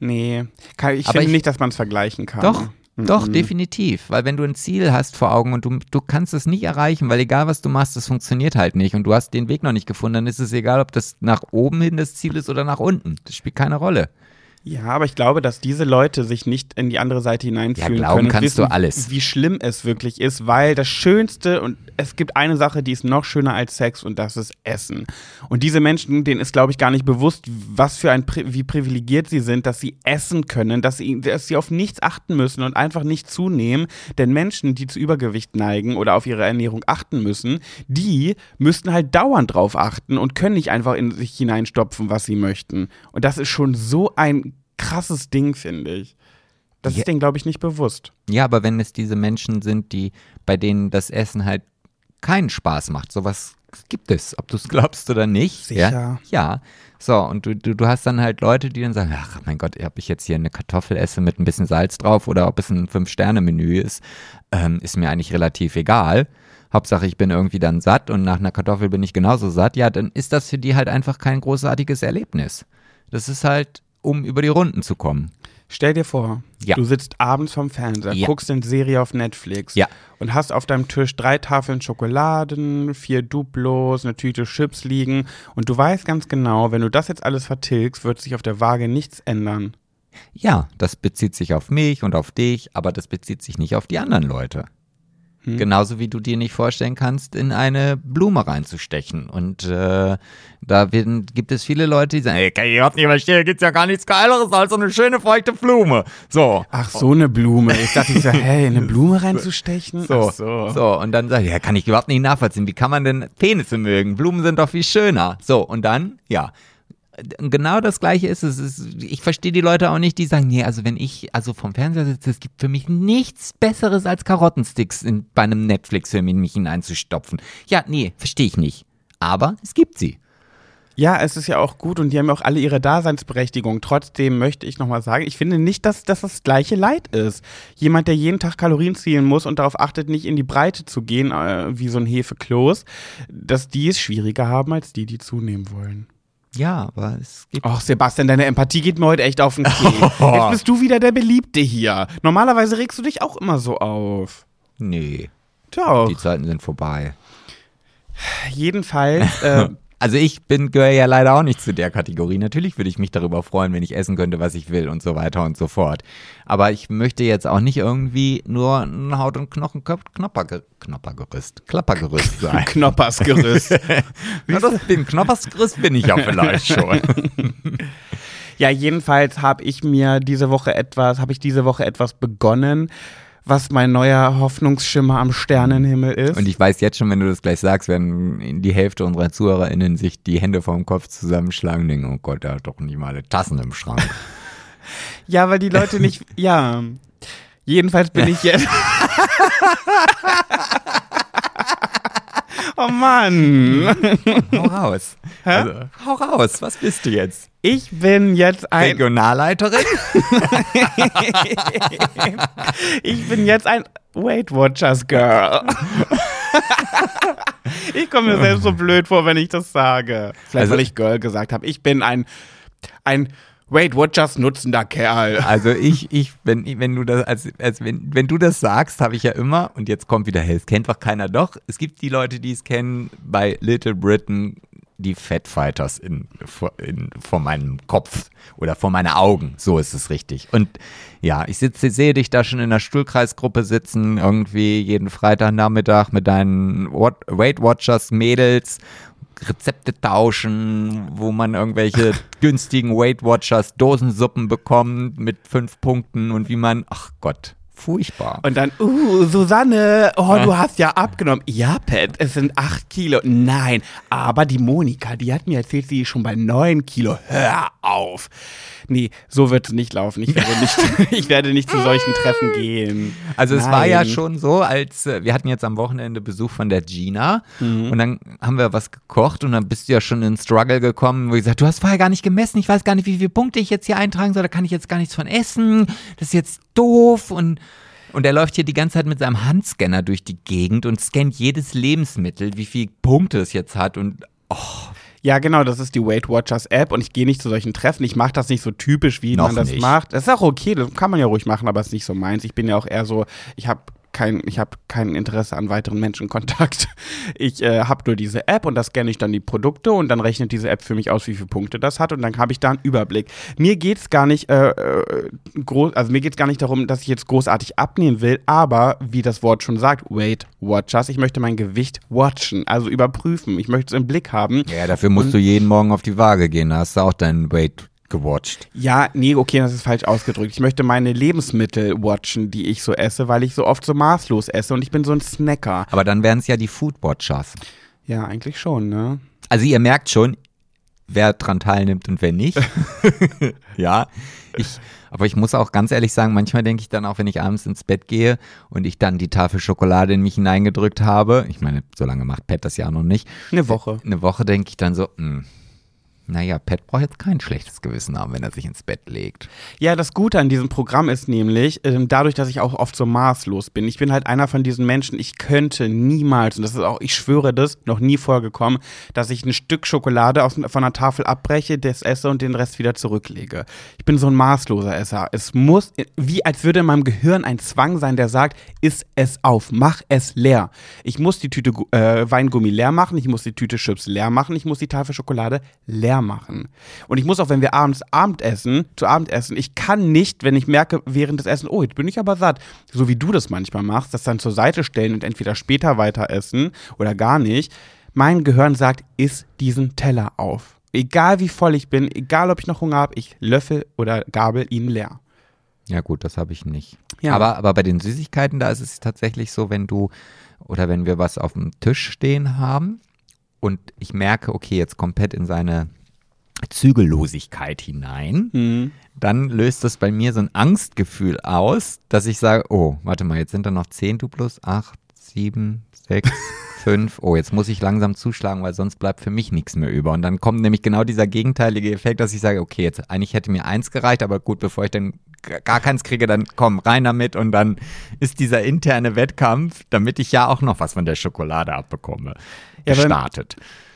Nee, kann, ich Aber finde ich- nicht, dass man es vergleichen kann. Doch. Doch, definitiv. Weil wenn du ein Ziel hast vor Augen und du, du kannst es nicht erreichen, weil egal was du machst, das funktioniert halt nicht und du hast den Weg noch nicht gefunden, dann ist es egal, ob das nach oben hin das Ziel ist oder nach unten. Das spielt keine Rolle. Ja, aber ich glaube, dass diese Leute sich nicht in die andere Seite hineinfühlen Ja, glauben können kannst wissen, du alles. wie schlimm es wirklich ist, weil das Schönste und es gibt eine Sache, die ist noch schöner als Sex und das ist Essen. Und diese Menschen, denen ist, glaube ich, gar nicht bewusst, was für ein, wie privilegiert sie sind, dass sie essen können, dass sie, dass sie auf nichts achten müssen und einfach nicht zunehmen. Denn Menschen, die zu Übergewicht neigen oder auf ihre Ernährung achten müssen, die müssten halt dauernd drauf achten und können nicht einfach in sich hineinstopfen, was sie möchten. Und das ist schon so ein krasses Ding, finde ich. Das Ja. ist denen, glaube ich, nicht bewusst. Ja, aber wenn es diese Menschen sind, die, bei denen das Essen halt keinen Spaß macht, sowas gibt es, ob du es glaubst oder nicht. Sicher. Ja. ja. So, und du, du, du hast dann halt Leute, die dann sagen, ach mein Gott, ob ich jetzt hier eine Kartoffel esse mit ein bisschen Salz drauf oder ob es ein Fünf-Sterne-Menü ist, ähm, ist mir eigentlich relativ egal. Hauptsache, ich bin irgendwie dann satt und nach einer Kartoffel bin ich genauso satt. Ja, dann ist das für die halt einfach kein großartiges Erlebnis. Das ist halt, um über die Runden zu kommen. Stell dir vor, Ja. du sitzt abends vom Fernseher, Ja. guckst eine Serie auf Netflix Ja. und hast auf deinem Tisch drei Tafeln Schokoladen, vier Duplos, eine Tüte Chips liegen und du weißt ganz genau, wenn du das jetzt alles vertilgst, wird sich auf der Waage nichts ändern. Ja, das bezieht sich auf mich und auf dich, aber das bezieht sich nicht auf die anderen Leute. Hm. Genauso wie du dir nicht vorstellen kannst, in eine Blume reinzustechen. Und äh, da werden, gibt es viele Leute, die sagen, ey, kann ich überhaupt nicht verstehen, gibt's ja gar nichts Geileres als so eine schöne feuchte Blume. So. Ach, so eine Blume. Ich dachte, ich so, hey, eine Blume reinzustechen? So, Ach so. so, und dann sag ich, ja, kann ich überhaupt nicht nachvollziehen. Wie kann man denn Penisse mögen? Blumen sind doch viel schöner. So, und dann, ja. Genau das gleiche ist es. ist, ich verstehe die Leute auch nicht, die sagen, nee, also wenn ich also vom Fernseher sitze, es gibt für mich nichts Besseres als Karottensticks in, bei einem Netflix-Film in mich hineinzustopfen. Ja, nee, verstehe ich nicht. Aber es gibt sie. Ja, es ist ja auch gut und die haben auch alle ihre Daseinsberechtigung. Trotzdem möchte ich nochmal sagen, ich finde nicht, dass, dass das gleiche Leid ist. Jemand, der jeden Tag Kalorien zielen muss und darauf achtet, nicht in die Breite zu gehen, äh, wie so ein Hefekloß, dass die es schwieriger haben als die, die zunehmen wollen. Ja, aber es gibt. Och, Sebastian, deine Empathie geht mir heute echt auf den Keks. Jetzt bist du wieder der Beliebte hier. Normalerweise regst du dich auch immer so auf. Nee, Doch. die Zeiten sind vorbei. Jedenfalls, äh, Also ich bin gehöre ja leider auch nicht zu der Kategorie. Natürlich würde ich mich darüber freuen, wenn ich essen könnte, was ich will und so weiter und so fort. Aber ich möchte jetzt auch nicht irgendwie nur ein Haut- und Knochen Knopperge Knoppergerüst, Klappergerüst sein. Knoppersgerüst. ja, das bin Knoppersgerüst bin ich ja vielleicht schon. Ja, jedenfalls habe ich mir diese Woche etwas, habe ich diese Woche etwas begonnen, was mein neuer Hoffnungsschimmer am Sternenhimmel ist. Und ich weiß jetzt schon, wenn du das gleich sagst, werden die Hälfte unserer ZuhörerInnen sich die Hände vorm Kopf zusammenschlagen und denken, oh Gott, der hat doch nicht mal alle Tassen im Schrank. ja, weil die Leute nicht, ja. Jedenfalls bin ich jetzt. oh Mann. Hau raus. Also, hau raus, was bist du jetzt? Ich bin jetzt ein. Regionalleiterin? Ich bin jetzt ein Weight Watchers Girl. ich komme mir selbst so blöd vor, wenn ich das sage. Vielleicht, Also- weil ich Girl gesagt habe. Ich bin ein, ein Weight Watchers nutzender Kerl. Also ich, ich, wenn, wenn du das, als, als wenn, wenn du das sagst, habe ich ja immer, und jetzt kommt wieder, hey, es kennt doch keiner doch. Es gibt die Leute, die es kennen, bei Little Britain, die Fat Fighters in, vor, in, vor meinem Kopf oder vor meine Augen. So ist es richtig. Und ja, ich sitze, sehe dich da schon in der Stuhlkreisgruppe sitzen, irgendwie jeden Freitagnachmittag mit deinen Weight Watchers Mädels Rezepte tauschen, wo man irgendwelche günstigen Weight Watchers Dosensuppen bekommt mit fünf Punkten und wie man, ach Gott, furchtbar. Und dann, uh, Susanne, oh, du hast ja abgenommen. Ja, Pat, es sind acht Kilo. Nein, aber die Monika, die hat mir erzählt, sie ist schon bei neun Kilo. Hör auf. Nee, so wird es nicht laufen. Ich werde nicht, ich werde nicht zu solchen Treffen gehen. Also es war ja schon so, als äh, wir hatten jetzt am Wochenende Besuch von der Gina und dann haben wir was gekocht und dann bist du ja schon in Struggle gekommen, wo ich gesagt, du hast vorher gar nicht gemessen, ich weiß gar nicht, wie viele Punkte ich jetzt hier eintragen soll, da kann ich jetzt gar nichts von essen, das ist jetzt doof und und er läuft hier die ganze Zeit mit seinem Handscanner durch die Gegend und scannt jedes Lebensmittel, wie viele Punkte es jetzt hat und oh, Ja, genau, das ist die Weight Watchers App und ich gehe nicht zu solchen Treffen. Ich mache das nicht so typisch, wie Noch man das nicht. macht. Das ist auch okay, das kann man ja ruhig machen, aber es ist nicht so meins. Ich bin ja auch eher so, ich habe kein, ich habe kein Interesse an weiteren Menschenkontakt. Ich äh, habe nur diese App und da scanne ich dann die Produkte und dann rechnet diese App für mich aus, wie viele Punkte das hat und dann habe ich da einen Überblick. Mir geht es gar nicht äh, äh, groß, also mir geht gar nicht darum, dass ich jetzt großartig abnehmen will, aber wie das Wort schon sagt, Weight Watchers, ich möchte mein Gewicht watchen, also überprüfen. Ich möchte es im Blick haben. Ja, dafür musst du jeden Morgen auf die Waage gehen. Da hast du auch deinen Weight gewatcht. Ja, nee, okay, das ist falsch ausgedrückt. Ich möchte meine Lebensmittel watchen, die ich so esse, weil ich so oft so maßlos esse und ich bin so ein Snacker. Aber dann wären es ja die Food Watchers. Ja, eigentlich schon, ne? Also ihr merkt schon, wer dran teilnimmt und wer nicht. ja, ich, aber ich muss auch ganz ehrlich sagen, manchmal denke ich dann auch, wenn ich abends ins Bett gehe und ich dann die Tafel Schokolade in mich hineingedrückt habe, ich meine, so lange macht Pat das ja noch nicht, Eine Woche. eine Woche denke ich dann so, hm, naja, Pat braucht jetzt kein schlechtes Gewissen haben, wenn er sich ins Bett legt. Ja, das Gute an diesem Programm ist nämlich, ähm, dadurch, dass ich auch oft so maßlos bin. Ich bin halt einer von diesen Menschen, ich könnte niemals, und das ist auch, ich schwöre das, noch nie vorgekommen, dass ich ein Stück Schokolade aus, von der Tafel abbreche, das esse und den Rest wieder zurücklege. Ich bin so ein maßloser Esser. Es muss, wie als würde in meinem Gehirn ein Zwang sein, der sagt, iss es auf, mach es leer. Ich muss die Tüte äh, Weingummi leer machen, ich muss die Tüte Chips leer machen, ich muss die Tafel Schokolade leer machen. Und ich muss auch, wenn wir abends Abendessen, zu Abend essen, ich kann nicht, wenn ich merke während des Essens, oh, jetzt bin ich aber satt, so wie du das manchmal machst, das dann zur Seite stellen und entweder später weiter essen oder gar nicht. Mein Gehirn sagt, iss diesen Teller auf. Egal wie voll ich bin, egal ob ich noch Hunger habe, ich löffel oder gabel ihn leer. Ja gut, das habe ich nicht. Ja. Aber, aber bei den Süßigkeiten, da ist es tatsächlich so, wenn du oder wenn wir was auf dem Tisch stehen haben und ich merke, okay, jetzt kommt Pet in seine Zügellosigkeit hinein, Hm. dann löst das bei mir so ein Angstgefühl aus, dass ich sage, oh, warte mal, jetzt sind da noch 10 du plus 8, 7, 6, 5. Oh, jetzt muss ich langsam zuschlagen, weil sonst bleibt für mich nichts mehr über. Und dann kommt nämlich genau dieser gegenteilige Effekt, dass ich sage, okay, jetzt eigentlich hätte mir eins gereicht, aber gut, bevor ich dann gar keins kriege, dann komm, rein damit und dann ist dieser interne Wettkampf, damit ich ja auch noch was von der Schokolade abbekomme, Ja,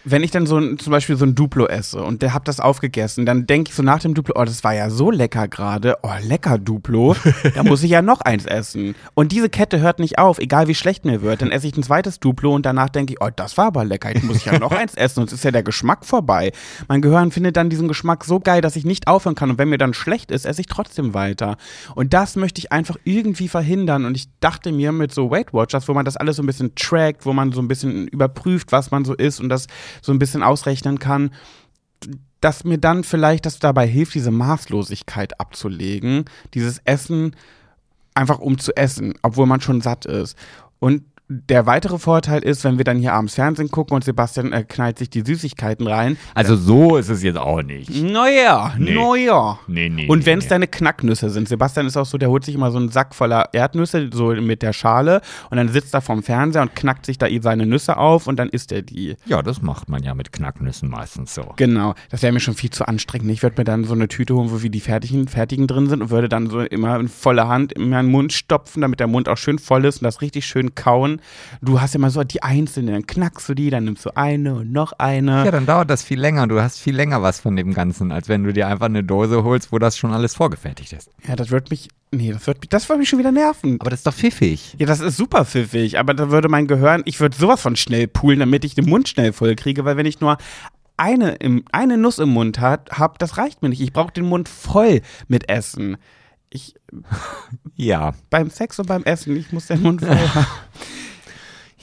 wenn- ich dann so ein, zum Beispiel so ein Duplo esse und der hab das aufgegessen, dann denke ich so nach dem Duplo, oh, das war ja so lecker gerade, oh, lecker Duplo, da muss ich ja noch eins essen. Und diese Kette hört nicht auf, egal wie schlecht mir wird. Dann esse ich ein zweites Duplo und danach denke ich, oh, das war aber lecker, jetzt muss ich ja noch eins essen, sonst ist ja der Geschmack vorbei. Mein Gehirn findet dann diesen Geschmack so geil, dass ich nicht aufhören kann. Und wenn mir dann schlecht ist, esse ich trotzdem weiter. Und das möchte ich einfach irgendwie verhindern. Und ich dachte mir mit so Weight Watchers, wo man das alles so ein bisschen trackt, wo man so ein bisschen überprüft, was man so isst und das so ein bisschen ausrechnen kann, dass mir dann vielleicht das dabei hilft, diese Maßlosigkeit abzulegen, dieses Essen einfach um zu essen, obwohl man schon satt ist. Und der weitere Vorteil ist, wenn wir dann hier abends Fernsehen gucken und Sebastian äh, knallt sich die Süßigkeiten rein. Also so ist es jetzt auch nicht. Naja, Nee. naja. Nee, nee. Und wenn es nee. deine Knacknüsse sind, Sebastian ist auch so, der holt sich immer so einen Sack voller Erdnüsse, so mit der Schale, und dann sitzt er vorm Fernseher und knackt sich da seine Nüsse auf und dann isst er die. Ja, das macht man ja mit Knacknüssen meistens so. Genau, das wäre mir schon viel zu anstrengend. Ich würde mir dann so eine Tüte holen, wo wie die fertigen, fertigen drin sind und würde dann so immer in voller Hand in meinen Mund stopfen, damit der Mund auch schön voll ist und das richtig schön kauen. Du hast ja mal so die einzelnen, dann knackst du die, dann nimmst du eine und noch eine. Ja, dann dauert das viel länger. Du hast viel länger was von dem Ganzen, als wenn du dir einfach eine Dose holst, wo das schon alles vorgefertigt ist. Ja, das wird mich, nee, das wird mich, das wird mich schon wieder nerven. Aber das ist doch pfiffig. Ja, das ist super pfiffig, aber da würde mein Gehirn, ich würde sowas von schnell poolen, damit ich den Mund schnell voll kriege, weil wenn ich nur eine, im, eine Nuss im Mund habe, hab, das reicht mir nicht. Ich brauche den Mund voll mit Essen. Ich, Ja. beim Sex und beim Essen, ich muss den Mund voll haben.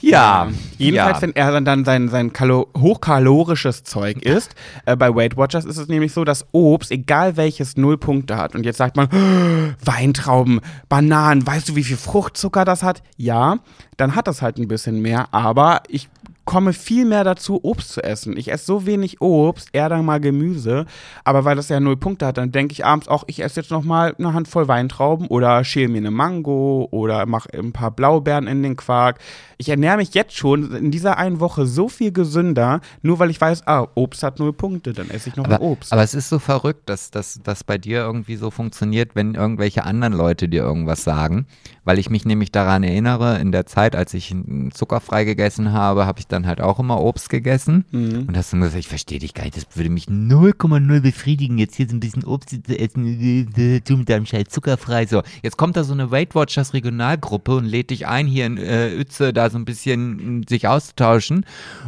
Ja. Jedenfalls, ja. wenn er dann, sein, sein Kalo hochkalorisches Zeug isst, äh, bei Weight Watchers ist es nämlich so, dass Obst, egal welches, null Punkte hat. Und jetzt sagt man, Weintrauben, Bananen, weißt du, wie viel Fruchtzucker das hat? Ja, dann hat das halt ein bisschen mehr, aber ich komme viel mehr dazu, Obst zu essen. Ich esse so wenig Obst, eher dann mal Gemüse, aber weil das ja null Punkte hat, dann denke ich abends auch, ich esse jetzt noch mal eine Handvoll Weintrauben oder schäle mir eine Mango oder mache ein paar Blaubeeren in den Quark. Ich ernähre mich jetzt schon in dieser einen Woche so viel gesünder, nur weil ich weiß, ah, Obst hat null Punkte, dann esse ich noch Aber, Obst. aber es ist so verrückt, dass das bei dir irgendwie so funktioniert, wenn irgendwelche anderen Leute dir irgendwas sagen. Weil ich mich nämlich daran erinnere, in der Zeit, als ich zuckerfrei gegessen habe, habe ich dann dann halt auch immer Obst gegessen. Mhm. Und hast dann gesagt, ich verstehe dich gar nicht, das würde mich 0,0 befriedigen, jetzt hier so ein bisschen Obst zu essen, du mit deinem Scheiß zuckerfrei. So, jetzt kommt da so eine Weight Watchers Regionalgruppe und lädt dich ein, hier in äh, Uetze da so ein bisschen sich auszutauschen.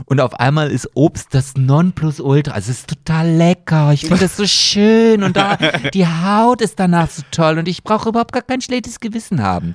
Und auf einmal ist Obst das Nonplusultra. Also es ist total lecker. Ich finde das so schön. Und da, die Haut ist danach so toll. Und ich brauche überhaupt gar kein schlechtes Gewissen haben.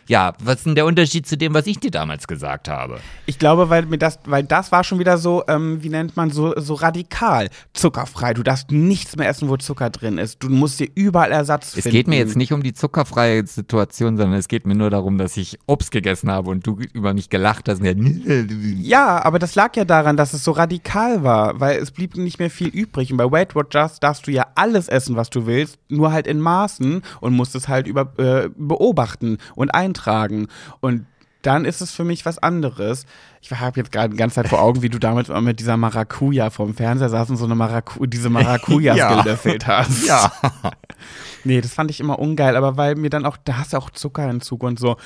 Ja, was ist denn der Unterschied zu dem, was ich dir damals gesagt habe? Ich glaube, weil mir das, weil das war schon wieder so, ähm, wie nennt man so, so radikal. Zuckerfrei. Du darfst nichts mehr essen, wo Zucker drin ist. Du musst dir überall Ersatz Es finden. geht mir jetzt nicht um die zuckerfreie Situation, sondern es geht mir nur darum, dass ich Obst gegessen habe und du über mich gelacht hast. Ja, aber das lag ja daran, dass es so radikal war, weil es blieb nicht mehr viel übrig. Und bei Weight Watchers darfst du ja alles essen, was du willst, nur halt in Maßen und musst es halt über, äh, beobachten und eintragen. Und dann ist es für mich was anderes. Ich habe jetzt gerade die ganze Zeit vor Augen, wie du damals immer mit dieser Maracuja vom Fernseher saß und so eine Maracu diese Maracujas Ja. gelöffelt hast. Ja. Nee, das fand ich immer ungeil, aber weil mir dann auch, da hast du auch Zuckerentzug und so.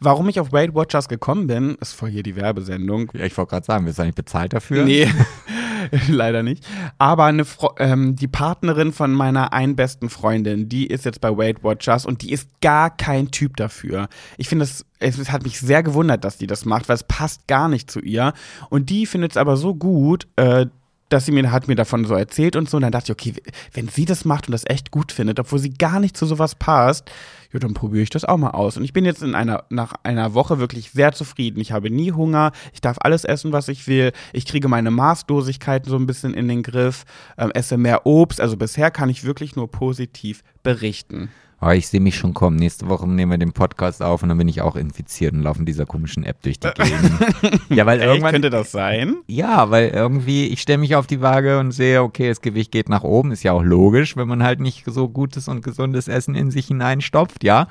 Warum ich auf Weight Watchers gekommen bin, ist voll hier die Werbesendung. ja ich wollte gerade sagen, wirst du eigentlich bezahlt dafür? Nee, leider nicht. Aber eine ähm, die Partnerin von meiner einen besten Freundin, die ist jetzt bei Weight Watchers und die ist gar kein Typ dafür. Ich finde es, es hat mich sehr gewundert, dass die das macht, weil es passt gar nicht zu ihr. Und die findet es aber so gut, äh, dass sie mir hat mir davon so erzählt und so. Und dann dachte ich, okay, wenn sie das macht und das echt gut findet, obwohl sie gar nicht zu sowas passt, ja, dann probiere ich das auch mal aus. Und ich bin jetzt in einer, nach einer Woche wirklich sehr zufrieden. Ich habe nie Hunger, ich darf alles essen, was ich will. Ich kriege meine Maßlosigkeiten so ein bisschen in den Griff, ähm, esse mehr Obst. Also bisher kann ich wirklich nur positiv berichten. Oh, ich sehe mich schon kommen. Nächste Woche nehmen wir den Podcast auf und dann bin ich auch infiziert und laufe in dieser komischen App durch die Gegend. ja, weil Echt, irgendwann. könnte das sein? Ja, weil irgendwie, ich stelle mich auf die Waage und sehe, okay, das Gewicht geht nach oben. Ist ja auch logisch, wenn man halt nicht so gutes und gesundes Essen in sich hineinstopft, ja.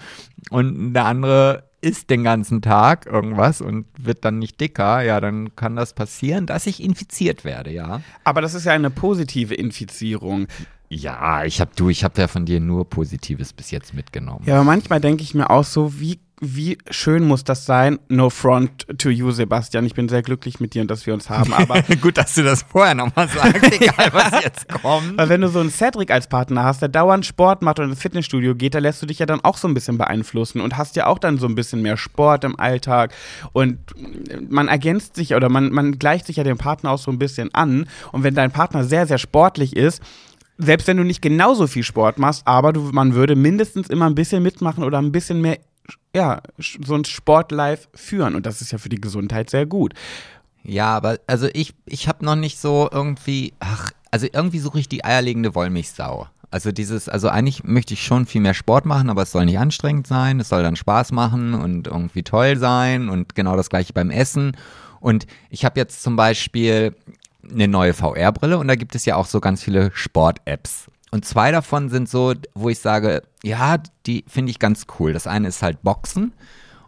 Und der andere isst den ganzen Tag irgendwas und wird dann nicht dicker, ja, dann kann das passieren, dass ich infiziert werde, ja. Aber das ist ja eine positive Infizierung. Ja, ich hab du, ich habe ja von dir nur Positives bis jetzt mitgenommen. Ja, aber manchmal denke ich mir auch so, wie, wie schön muss das sein? No front to you, Sebastian. Ich bin sehr glücklich mit dir und dass wir uns haben. Aber Gut, dass du das vorher nochmal sagst, egal was jetzt kommt. weil wenn du so einen Cedric als Partner hast, der dauernd Sport macht und ins Fitnessstudio geht, da lässt du dich ja dann auch so ein bisschen beeinflussen und hast ja auch dann so ein bisschen mehr Sport im Alltag. Und man ergänzt sich oder man, man gleicht sich ja dem Partner auch so ein bisschen an. Und wenn dein Partner sehr, sehr sportlich ist, selbst wenn du nicht genauso viel Sport machst, aber du, man würde mindestens immer ein bisschen mitmachen oder ein bisschen mehr, ja, so ein Sportlife führen. Und das ist ja für die Gesundheit sehr gut. Ja, aber also ich, ich habe noch nicht so irgendwie, ach, also irgendwie suche ich die eierlegende Wollmilchsau. Also dieses, also eigentlich möchte ich schon viel mehr Sport machen, aber es soll nicht anstrengend sein, es soll dann Spaß machen und irgendwie toll sein und genau das gleiche beim Essen. Und ich habe jetzt zum Beispiel eine neue VR-Brille und da gibt es ja auch so ganz viele Sport-Apps. Und zwei davon sind so, wo ich sage, ja, die finde ich ganz cool. Das eine ist halt Boxen.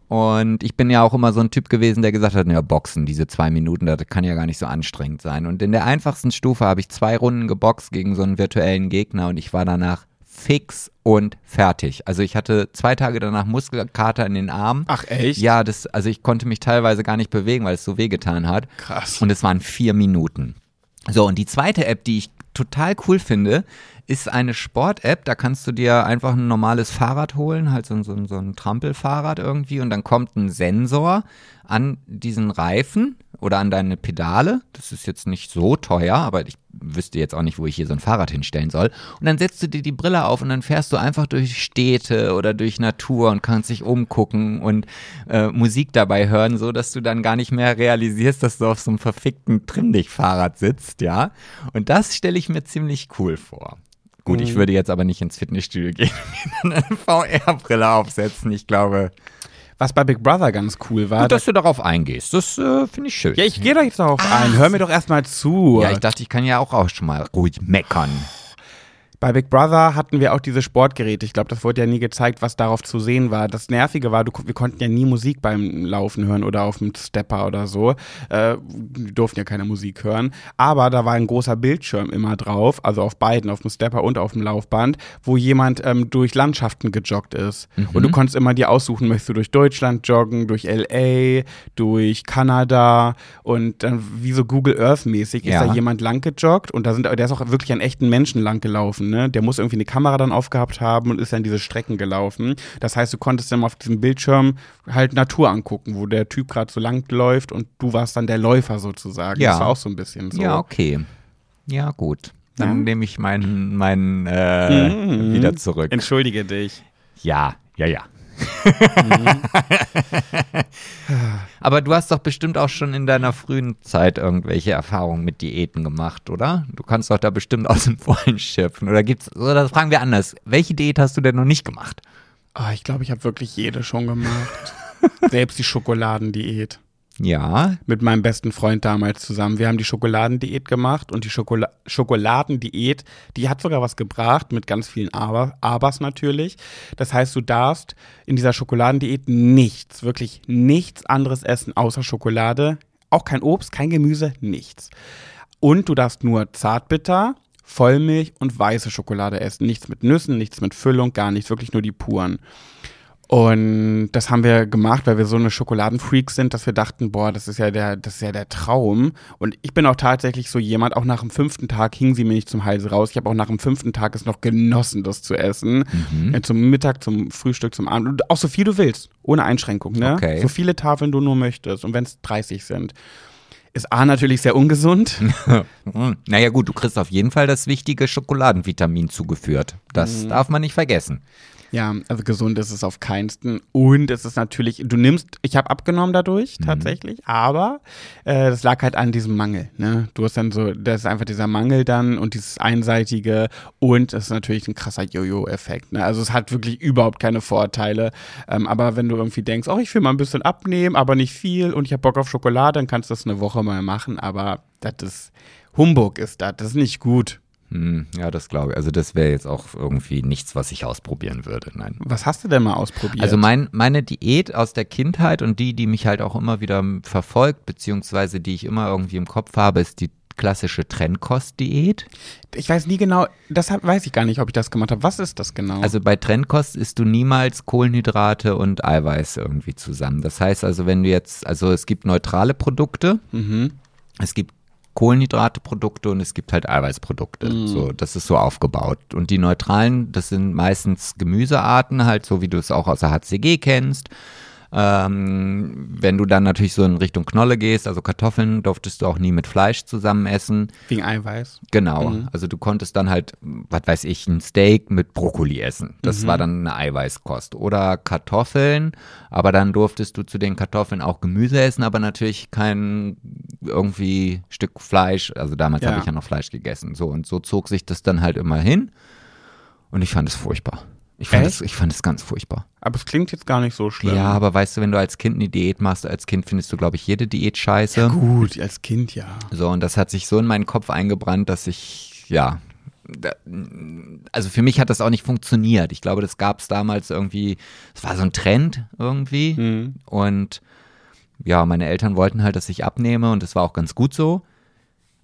Und ich bin ja auch immer so ein Typ gewesen, der gesagt hat, ja, Boxen, diese zwei Minuten, das kann ja gar nicht so anstrengend sein. Und in der einfachsten Stufe habe ich zwei Runden geboxt gegen so einen virtuellen Gegner und ich war danach fix und fertig. Also ich hatte zwei Tage danach Muskelkater in den Armen. Ach, echt? Ja, das, also ich konnte mich teilweise gar nicht bewegen, weil es so wehgetan hat. Krass. Und es waren vier Minuten. So, und die zweite App, die ich total cool finde, ist eine Sport-App. Da kannst du dir einfach ein normales Fahrrad holen, halt so, so, so ein Trampelfahrrad irgendwie. Und dann kommt ein Sensor an diesen Reifen oder an deine Pedale. Das ist jetzt nicht so teuer, aber ich wüsste jetzt auch nicht, wo ich hier so ein Fahrrad hinstellen soll. Und dann setzt du dir die Brille auf und dann fährst du einfach durch Städte oder durch Natur und kannst dich umgucken und äh, Musik dabei hören, so dass du dann gar nicht mehr realisierst, dass du auf so einem verfickten Trimmdicht-Fahrrad sitzt, ja. Und das stelle ich mir ziemlich cool vor. Gut, ich würde jetzt aber nicht ins Fitnessstudio gehen und eine VR-Brille aufsetzen. Ich glaube, Was bei Big Brother ganz cool war. gut, dass du darauf eingehst. Das äh, finde ich schön. ja, ich gehe doch jetzt darauf ein. Hör mir doch erstmal zu. Ja, ich dachte, ich kann ja auch, auch schon mal ruhig meckern. Bei Big Brother hatten wir auch diese Sportgeräte. Ich glaube, das wurde ja nie gezeigt, was darauf zu sehen war. Das Nervige war, du, wir konnten ja nie Musik beim Laufen hören oder auf dem Stepper oder so. Äh, wir durften ja keine Musik hören. Aber da war ein großer Bildschirm immer drauf, also auf beiden, auf dem Stepper und auf dem Laufband, wo jemand ähm, durch Landschaften gejoggt ist. Mhm. Und du konntest immer dir aussuchen, möchtest du durch Deutschland joggen, durch LA, durch Kanada und dann wie so Google Earth mäßig ist Ja. da jemand lang gejoggt und da sind, der ist auch wirklich an echten Menschen lang gelaufen, ne? Der muss irgendwie eine Kamera dann aufgehabt haben und ist dann diese Strecken gelaufen. Das heißt, du konntest dann auf diesem Bildschirm halt Natur angucken, wo der Typ gerade so lang läuft und du warst dann der Läufer sozusagen. Ja. Das war auch so ein bisschen so. Ja, okay. Ja, gut. Dann Ja. nehme ich meinen meinen äh, Mhm. wieder zurück. Entschuldige dich. Ja, ja, ja. Aber du hast doch bestimmt auch schon in deiner frühen Zeit irgendwelche Erfahrungen mit Diäten gemacht, oder? Du kannst doch da bestimmt aus dem Vollen schöpfen. Oder gibt's, oder das fragen wir anders. Welche Diät hast du denn noch nicht gemacht? Oh, ich glaube, ich habe wirklich jede schon gemacht. Selbst die Schokoladendiät. Ja, mit meinem besten Freund damals zusammen. Wir haben die Schokoladendiät gemacht und die Schokola Schokoladendiät, die hat sogar was gebracht mit ganz vielen Aber, Abers natürlich. Das heißt, du darfst in dieser Schokoladendiät nichts, wirklich nichts anderes essen außer Schokolade. Auch kein Obst, kein Gemüse, nichts. Und du darfst nur Zartbitter, Vollmilch und weiße Schokolade essen. Nichts mit Nüssen, nichts mit Füllung, gar nichts, wirklich nur die puren. Und das haben wir gemacht, weil wir so eine Schokoladenfreaks sind, dass wir dachten, boah, das ist ja der, das ist ja der Traum. Und ich bin auch tatsächlich so jemand, auch nach dem fünften Tag hing sie mir nicht zum Hals raus. Ich habe auch nach dem fünften Tag es noch genossen, das zu essen. Äh, Zum Mittag, zum Frühstück, zum Abend. Und auch so viel du willst, ohne Einschränkung, ne? Okay. So viele Tafeln du nur möchtest. Und wenn es 30 sind. Ist A natürlich sehr ungesund. Hm, Naja gut, du kriegst auf jeden Fall das wichtige Schokoladenvitamin zugeführt. Das Mhm. darf man nicht vergessen. Ja, also gesund ist es auf keinsten. Und es ist natürlich, du nimmst, ich habe abgenommen Mhm. dadurch tatsächlich, aber äh, das lag halt an diesem Mangel. Ne? Du hast dann so, das ist einfach dieser Mangel dann und dieses einseitige und es ist natürlich ein krasser Jojo-Effekt. Ne? Also es hat wirklich überhaupt keine Vorteile. Ähm, aber wenn du irgendwie denkst, oh, ich will mal ein bisschen abnehmen, aber nicht viel und ich habe Bock auf Schokolade, dann kannst du das eine Woche mal machen. Aber das ist Humbug ist das, das ist nicht gut. Hm, ja, das glaube ich. Also das wäre jetzt auch irgendwie nichts, was ich ausprobieren würde. Nein. Was hast du denn mal ausprobiert? Also mein, meine Diät aus der Kindheit und die, die mich halt auch immer wieder verfolgt, beziehungsweise die ich immer irgendwie im Kopf habe, ist die klassische Trennkost-Diät. ich weiß nie genau, deshalb weiß ich gar nicht, ob ich das gemacht habe. Was ist das genau? Also bei Trennkost isst du niemals Kohlenhydrate und Eiweiß irgendwie zusammen. Das heißt also, wenn du jetzt, also es gibt neutrale Produkte, mhm. es gibt Kohlenhydrate-Produkte und es gibt halt Eiweißprodukte. So, das ist so aufgebaut. Und die neutralen, das sind meistens Gemüsearten, halt so wie du es auch aus der HCG kennst. Ähm, wenn du dann natürlich so in Richtung Knolle gehst, also Kartoffeln, durftest du auch nie mit Fleisch zusammen essen. Wegen Eiweiß. Genau. Also du konntest dann halt, was weiß ich, ein Steak mit Brokkoli essen. Das war dann eine Eiweißkost. Oder Kartoffeln, aber dann durftest du zu den Kartoffeln auch Gemüse essen, aber natürlich kein irgendwie Stück Fleisch. Also damals Ja. habe ich ja noch Fleisch gegessen. So und so zog sich das dann halt immer hin. Und ich fand es furchtbar. Ich fand, es, ich fand es ganz furchtbar. Aber es klingt jetzt gar nicht so schlimm. Ja, aber weißt du, wenn du als Kind eine Diät machst, als Kind findest du, glaube ich, jede Diät scheiße. Gut, als Kind ja. So, und das hat sich so in meinen Kopf eingebrannt, dass ich, ja, also für mich hat das auch nicht funktioniert. Ich glaube, das gab es damals irgendwie, es war so ein Trend irgendwie. Mhm. Und ja, meine Eltern wollten halt, dass ich abnehme und das war auch ganz gut so.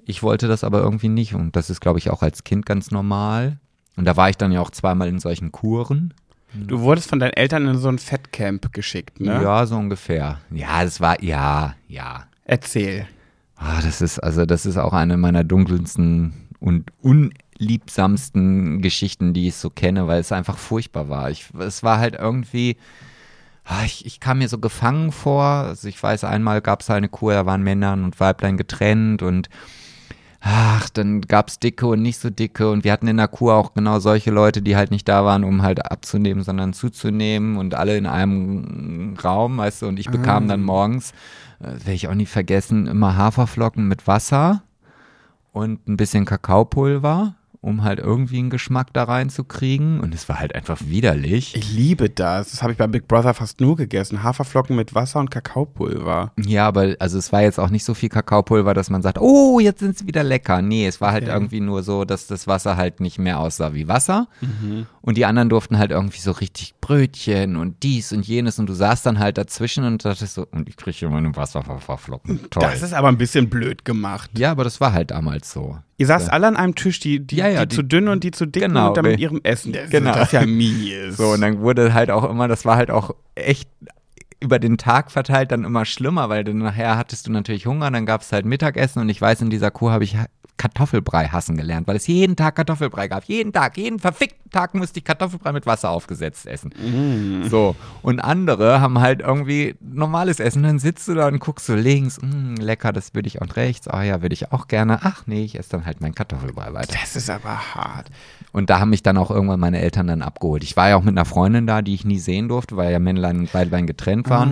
Ich wollte das aber irgendwie nicht und das ist, glaube ich, auch als Kind ganz normal. Und da war ich dann ja auch zweimal in solchen Kuren. Du wurdest von deinen Eltern in so ein Fettcamp geschickt, ne? Ja, so ungefähr. Ja, das war, ja, ja. Erzähl. Ah, das ist, also das ist auch eine meiner dunkelsten und unliebsamsten Geschichten, die ich so kenne, weil es einfach furchtbar war. Ich, es war halt irgendwie, ah, ich, ich kam mir so gefangen vor. Also ich weiß, einmal gab es halt eine Kur, da waren Männern und Weiblein getrennt und ach, dann gab es dicke und nicht so dicke. Und wir hatten in der Kur auch genau solche Leute, die halt nicht da waren, um halt abzunehmen, sondern zuzunehmen und alle in einem Raum, weißt du, und ich bekam dann morgens, äh, werde ich auch nie vergessen, immer Haferflocken mit Wasser und ein bisschen Kakaopulver um halt irgendwie einen Geschmack da reinzukriegen. Und es war halt einfach widerlich. Ich liebe das. Das habe ich bei Big Brother fast nur gegessen. Haferflocken mit Wasser und Kakaopulver. Ja, aber also es war jetzt auch nicht so viel Kakaopulver, dass man sagt, oh, jetzt sind sie wieder lecker. Nee, es war halt Okay. irgendwie nur so, dass das Wasser halt nicht mehr aussah wie Wasser. Mhm. Und die anderen durften halt irgendwie so richtig Brötchen und dies und jenes. Und du saßt dann halt dazwischen und dachtest so, und ich kriege hier meine Wasserverflocken. Toll. Das ist aber ein bisschen blöd gemacht. ja, aber das war halt damals so. Ihr saßt alle an einem Tisch, die, die, Ja, ja, die, die- zu dünn und die zu dick Genau, und dann mit re- ihrem Essen. Das, Genau. das ist ja mies. So, und dann wurde halt auch immer, das war halt auch echt über den Tag verteilt dann immer schlimmer, weil dann nachher hattest du natürlich Hunger, dann gab es halt Mittagessen und ich weiß, in dieser Kuh habe ich Kartoffelbrei hassen gelernt, weil es jeden Tag Kartoffelbrei gab. Jeden Tag, jeden verfickten Tag musste ich Kartoffelbrei mit Wasser aufgesetzt essen. So, und andere haben halt irgendwie normales Essen. Dann sitzt du da und guckst so links, mm, lecker, das würde ich und rechts. Ah ja, würde ich auch gerne. Ach nee, ich esse dann halt meinen Kartoffelbrei weiter. das ist aber hart. Und da haben mich dann auch irgendwann meine Eltern dann abgeholt. Ich war ja auch mit einer Freundin da, die ich nie sehen durfte, weil ja Männlein und Weiblein getrennt waren.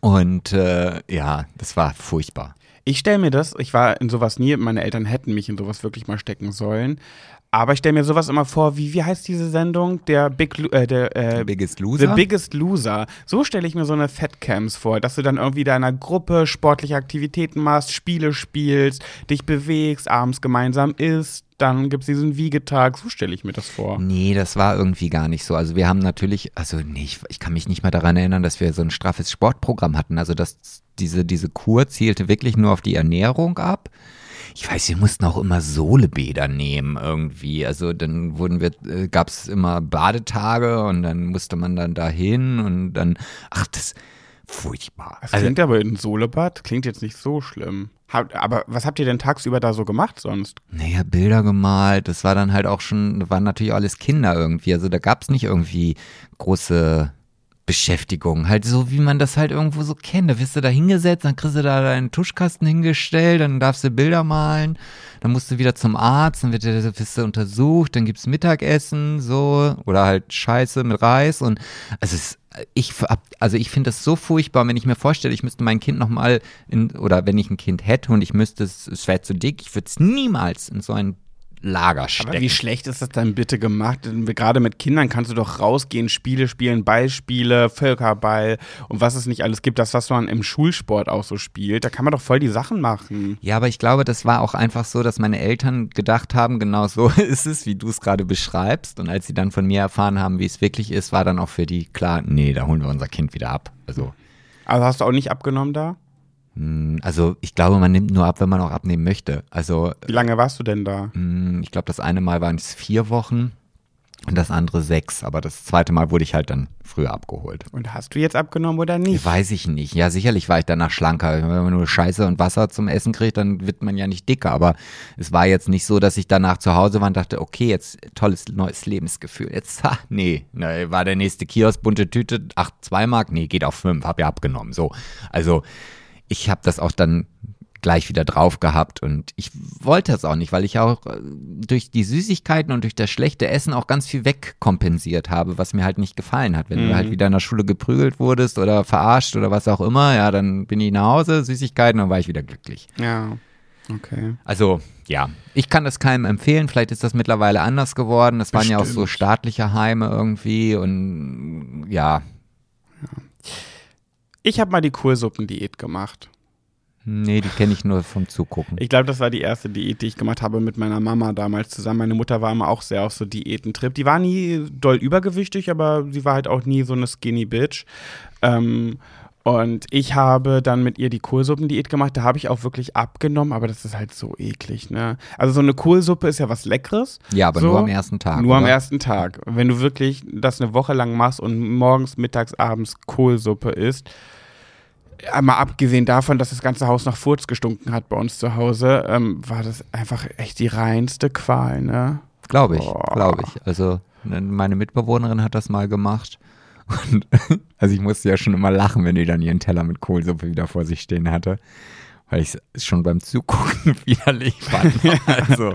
Und äh, ja, das war furchtbar. Ich stelle mir das, ich war in sowas nie, meine Eltern hätten mich in sowas wirklich mal stecken sollen. Aber ich stelle mir sowas immer vor, wie, wie heißt diese Sendung? Der Big, äh, der, äh, Biggest The Loser. Biggest Loser. So stelle ich mir so eine Fatcamps vor, dass du dann irgendwie da in einer Gruppe sportliche Aktivitäten machst, Spiele spielst, dich bewegst, abends gemeinsam isst, dann gibt es diesen Wiegetag. So stelle ich mir das vor. Nee, das war irgendwie gar nicht so. Also wir haben natürlich, also nee, ich, ich kann mich nicht mal daran erinnern, dass wir so ein straffes Sportprogramm hatten. Also das, diese, diese Kur zielte wirklich nur auf die Ernährung ab. Ich weiß, wir mussten auch immer Sohlebäder nehmen irgendwie. Also dann wurden wir, äh, gab es immer Badetage und dann musste man dann dahin und dann, ach, das furchtbar. Das Also, klingt aber in Solebad, klingt jetzt nicht so schlimm. Habt, aber was habt ihr denn tagsüber da so gemacht sonst? Naja, Bilder gemalt, das war dann halt auch schon, waren natürlich alles Kinder irgendwie. Also da gab es nicht irgendwie große Beschäftigung. Halt so, wie man das halt irgendwo so kennt. Da wirst du da hingesetzt, dann kriegst du da deinen Tuschkasten hingestellt, dann darfst du Bilder malen, dann musst du wieder zum Arzt, dann wird, wirst du untersucht, dann gibt's Mittagessen, so, oder halt Scheiße mit Reis und also es ich, hab- also ich finde das so furchtbar, wenn ich mir vorstelle, ich müsste mein Kind nochmal in, oder wenn ich ein Kind hätte und ich müsste es, es wäre zu dick, ich würde es niemals in so ein Lager stecken. Aber wie schlecht ist das dann bitte gemacht? Denn Gerade mit Kindern kannst du doch rausgehen, Spiele spielen, Ballspiele, Völkerball und was es nicht alles gibt. Das, was man im Schulsport auch so spielt, da kann man doch voll die Sachen machen. Ja, aber ich glaube, das war auch einfach so, dass meine Eltern gedacht haben, genau so ist es, wie du es gerade beschreibst. Und als sie dann von mir erfahren haben, wie es wirklich ist, war dann auch für die klar, nee, da holen wir unser Kind wieder ab. Also, Also hast du auch nicht abgenommen da? Mh, also ich glaube, man nimmt nur ab, wenn man auch abnehmen möchte. Also, Wie lange warst du denn da? mh, ich glaube, das eine Mal waren es vier Wochen und das andere sechs. Aber das zweite Mal wurde ich halt dann früher abgeholt. Und hast du jetzt abgenommen oder nicht? Weiß ich nicht. Ja, sicherlich war ich danach schlanker. Wenn man nur Scheiße und Wasser zum Essen kriegt, dann wird man ja nicht dicker. Aber es war jetzt nicht so, dass ich danach zu Hause war und dachte, okay, jetzt tolles neues Lebensgefühl. Jetzt, ha, nee, ne, war der nächste Kiosk, bunte Tüte, ach, zwei Mark, nee, geht auf fünf, hab ja abgenommen. So, also ich habe das auch dann gleich wieder drauf gehabt und ich wollte das auch nicht, weil ich auch äh, durch die Süßigkeiten und durch das schlechte Essen auch ganz viel wegkompensiert habe, was mir halt nicht gefallen hat. Wenn du halt wieder in der Schule geprügelt wurdest oder verarscht oder was auch immer, ja, dann bin ich nach Hause, Süßigkeiten, dann war ich wieder glücklich. Ja. Okay. Also, ja, ich kann das keinem empfehlen. Vielleicht ist das mittlerweile anders geworden. Das waren ja auch so Bestimmt. staatliche Heime irgendwie und ja, Ich habe mal die Kohlsuppendiät gemacht. nee, die kenne ich nur vom Zugucken. Ich glaube, das war die erste Diät, die ich gemacht habe mit meiner Mama damals zusammen. Meine Mutter war immer auch sehr auf so Diätentrip. Die war nie doll übergewichtig, aber sie war halt auch nie so eine skinny Bitch. Ähm, und ich habe dann mit ihr die Kohlsuppendiät gemacht. Da habe ich auch wirklich abgenommen, aber das ist halt so eklig, ne? Also so eine Kohlsuppe ist ja was Leckeres. Ja, aber so, nur am ersten Tag. Nur am oder? ersten Tag. Wenn du wirklich das eine Woche lang machst und morgens, mittags, abends Kohlsuppe isst, mal abgesehen davon, dass das ganze Haus nach Furz gestunken hat bei uns zu Hause, ähm, war das einfach echt die reinste Qual, ne? Glaube ich, glaube ich. Also ne, meine Mitbewohnerin hat das mal gemacht. Und also ich musste ja schon immer lachen, wenn die dann ihren Teller mit Kohlsuppe wieder vor sich stehen hatte. Weil ich es schon beim Zugucken widerlich fand. Also,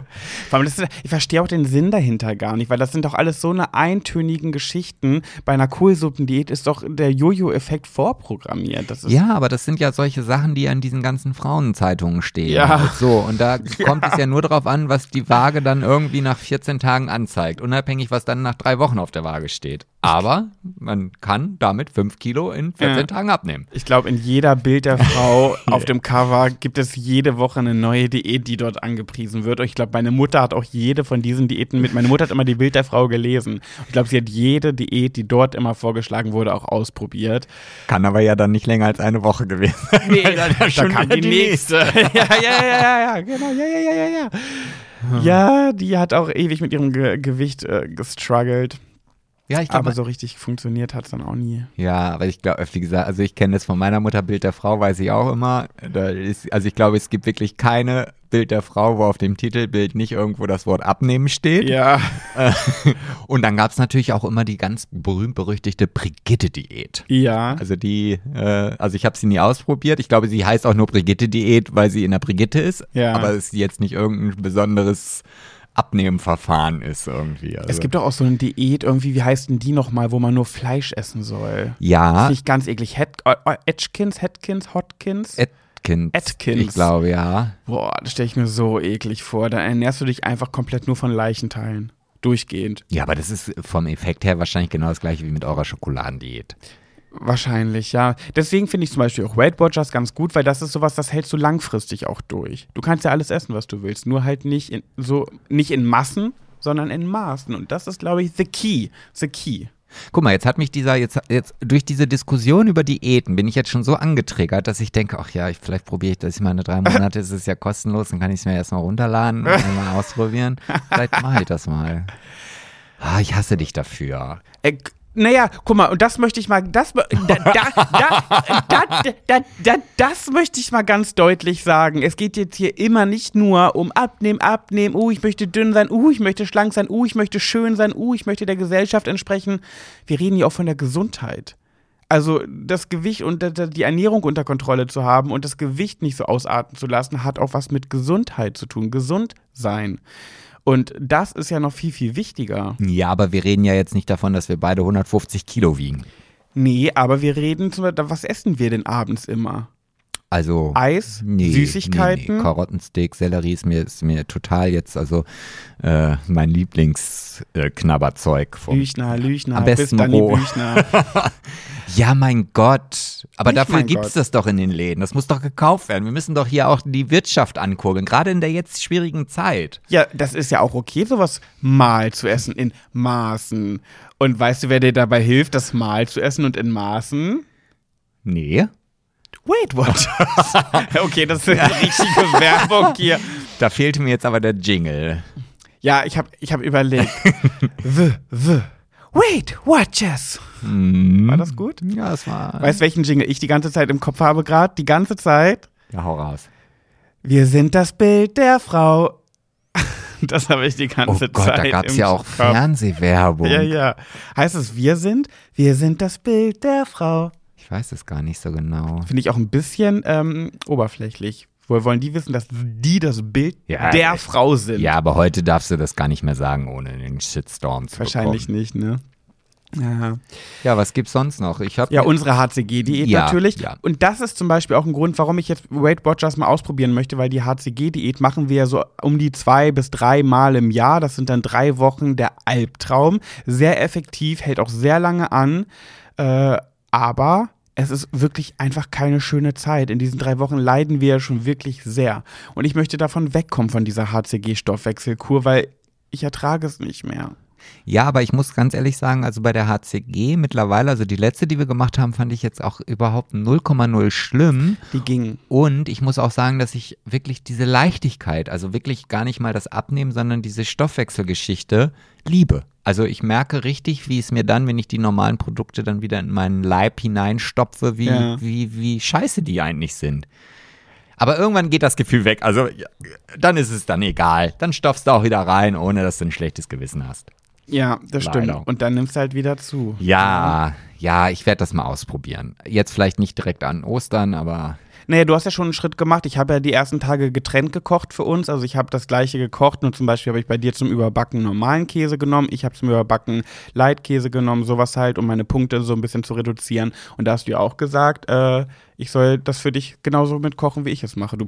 ich verstehe auch den Sinn dahinter gar nicht, weil das sind doch alles so eine eintönigen Geschichten. Bei einer Kohlsuppendiät ist doch der Jojo-Effekt vorprogrammiert. Ja, aber das sind ja solche Sachen, die an diesen ganzen Frauenzeitungen stehen. Ja. So, und da kommt es ja nur darauf an, was die Waage dann irgendwie nach 14 Tagen anzeigt. Unabhängig, was dann nach drei Wochen auf der Waage steht. Aber man kann damit 5 Kilo in 14 Ja. Tagen abnehmen. Ich glaube, in jeder Bild der Frau auf dem Cover gibt es jede Woche eine neue Diät, die dort angepriesen wird. Und ich glaube, meine Mutter hat auch jede von diesen Diäten mit. Meine Mutter hat immer die Bild der Frau gelesen. Ich glaube, sie hat jede Diät, die dort immer vorgeschlagen wurde, auch ausprobiert. Kann aber ja dann nicht länger als eine Woche gewesen sein. Nee, dann ja schon kam wieder die nächste. ja, ja, ja, ja, ja, genau, ja, ja, ja, ja, ja. Ja, die hat auch ewig mit ihrem Ge Gewicht äh, gestruggelt. Ja, ich glaube, Aber so richtig funktioniert hat es dann auch nie. Ja, aber ich glaube, wie gesagt, also ich kenne das von meiner Mutter, Bild der Frau, weiß ich auch immer. Da ist, also ich glaube, es gibt wirklich keine Bild der Frau, wo auf dem Titelbild nicht irgendwo das Wort abnehmen steht. Ja. Und dann gab es natürlich auch immer die ganz berühmt-berüchtigte Brigitte-Diät. Ja. Also die, äh, also ich habe sie nie ausprobiert. Ich glaube, sie heißt auch nur Brigitte-Diät, weil sie in der Brigitte ist. Ja. Aber es jetzt nicht irgendein besonderes Abnehmverfahren ist irgendwie. Also. Es gibt doch auch so eine Diät, irgendwie, wie heißt denn die nochmal, wo man nur Fleisch essen soll? ja, Finde ich ganz eklig. Het, äh, äh, Atkins, Hetkins, Hotkins? Atkins. Atkins. Ich glaube, ja. Boah, das stelle ich mir so eklig vor. Da ernährst du dich einfach komplett nur von Leichenteilen. Durchgehend. Ja, aber das ist vom Effekt her wahrscheinlich genau das gleiche wie mit eurer Schokoladendiät. Wahrscheinlich, ja. Deswegen finde ich zum Beispiel auch Weight Watchers ganz gut, weil das ist sowas, das hältst du langfristig auch durch. Du kannst ja alles essen, was du willst, nur halt nicht in, so, nicht in Massen, sondern in Maßen. Und das ist, glaube ich, the key. The key. Guck mal, jetzt hat mich dieser, jetzt, jetzt durch diese Diskussion über Diäten bin ich jetzt schon so angetriggert, dass ich denke, ach ja, ich, vielleicht probiere ich das mal eine drei Monate, es ist ja kostenlos, dann kann ich es mir erstmal runterladen und mal ausprobieren. Vielleicht mache ich das mal. Ah, ich hasse dich dafür. Äh, naja, guck mal, und das möchte ich mal, das, da, da, da, da, da, da, das möchte ich mal ganz deutlich sagen. Es geht jetzt hier immer nicht nur um Abnehmen, Abnehmen, uh, ich möchte dünn sein, uh, ich möchte schlank sein, uh, ich möchte schön sein, uh, ich möchte der Gesellschaft entsprechen. Wir reden hier auch von der Gesundheit. Also das Gewicht und die Ernährung unter Kontrolle zu haben und das Gewicht nicht so ausarten zu lassen, hat auch was mit Gesundheit zu tun. Gesund sein. Und das ist ja noch viel, viel wichtiger. Ja, aber wir reden ja jetzt nicht davon, dass wir beide 150 Kilo wiegen. Nee, aber wir reden zum Beispiel, was essen wir denn abends immer? Also Eis, nee, Süßigkeiten. Nee, nee. Karottensteak, Sellerie ist mir, ist mir total jetzt also äh, mein Lieblingsknabberzeug. Äh, vom Lüchner, Lüchner, Am besten roh. Büchner. Ja, mein Gott. Aber Nicht dafür gibt's Gott. das doch in den Läden. Das muss doch gekauft werden. Wir müssen doch hier auch die Wirtschaft ankurbeln, gerade in der jetzt schwierigen Zeit. Ja, das ist ja auch okay, sowas mal zu essen in Maßen. Und weißt du, wer dir dabei hilft, das mal zu essen und in Maßen? Nee. Weight Watchers. okay, das ist eine richtige Werbung hier. Da fehlte mir jetzt aber der Jingle. Ja, ich habe ich hab überlegt. the, the. Weight Watchers. War das gut? Ja, das war. Weißt du, welchen Jingle ich die ganze Zeit im Kopf habe gerade? Die ganze Zeit? Ja, hau raus. Wir sind das Bild der Frau. Das habe ich die Oh ganze Gott, Zeit. da gab's im ja auch Kopf. Fernsehwerbung. Ja, ja. Heißt es wir sind? Wir sind das Bild der Frau. Ich weiß es gar nicht so genau. Finde ich auch ein bisschen ähm, oberflächlich. Woher wollen die wissen, dass die das Bild Ja, der äh, Frau sind? Ja, aber heute darfst du das gar nicht mehr sagen, ohne den Shitstorm zu Wahrscheinlich bekommen. nicht, ne? Ja. Ja, was gibt's sonst noch? Ich habe Ja, unsere HCG-Diät Ja, natürlich. ja. Und das ist zum Beispiel auch ein Grund, warum ich jetzt Weight Watchers mal ausprobieren möchte, weil die HCG-Diät machen wir ja so um die zwei bis drei Mal im Jahr. Das sind dann drei Wochen der Albtraum. Sehr effektiv, hält auch sehr lange an. Äh, aber es ist wirklich einfach keine schöne Zeit. In diesen drei Wochen leiden wir ja schon wirklich sehr. Und ich möchte davon wegkommen, von dieser HCG-Stoffwechselkur, weil ich ertrage es nicht mehr. Ja, aber ich muss ganz ehrlich sagen, also bei der HCG mittlerweile, also die letzte, die wir gemacht haben, fand ich jetzt auch überhaupt 0,0 schlimm. Die ging. Und ich muss auch sagen, dass ich wirklich diese Leichtigkeit, also wirklich gar nicht mal das Abnehmen, sondern diese Stoffwechselgeschichte liebe. Also ich merke richtig, wie es mir dann, wenn ich die normalen Produkte dann wieder in meinen Leib hineinstopfe, wie, Ja. wie, wie scheiße die eigentlich sind. Aber irgendwann geht das Gefühl weg. Also dann ist es dann egal. Dann stopfst du auch wieder rein, ohne dass du ein schlechtes Gewissen hast. Ja, das Leider. stimmt. Und dann nimmst du halt wieder zu. Ja, ja, ich werde das mal ausprobieren. Jetzt vielleicht nicht direkt an Ostern, aber Nee, du hast ja schon einen Schritt gemacht. Ich habe ja die ersten Tage getrennt gekocht für uns. Also ich habe das gleiche gekocht. Nur zum Beispiel habe ich bei dir zum Überbacken normalen Käse genommen. Ich habe zum Überbacken Leitkäse genommen, sowas halt, um meine Punkte so ein bisschen zu reduzieren. Und da hast du ja auch gesagt, äh, ich soll das für dich genauso mitkochen, wie ich es mache. Du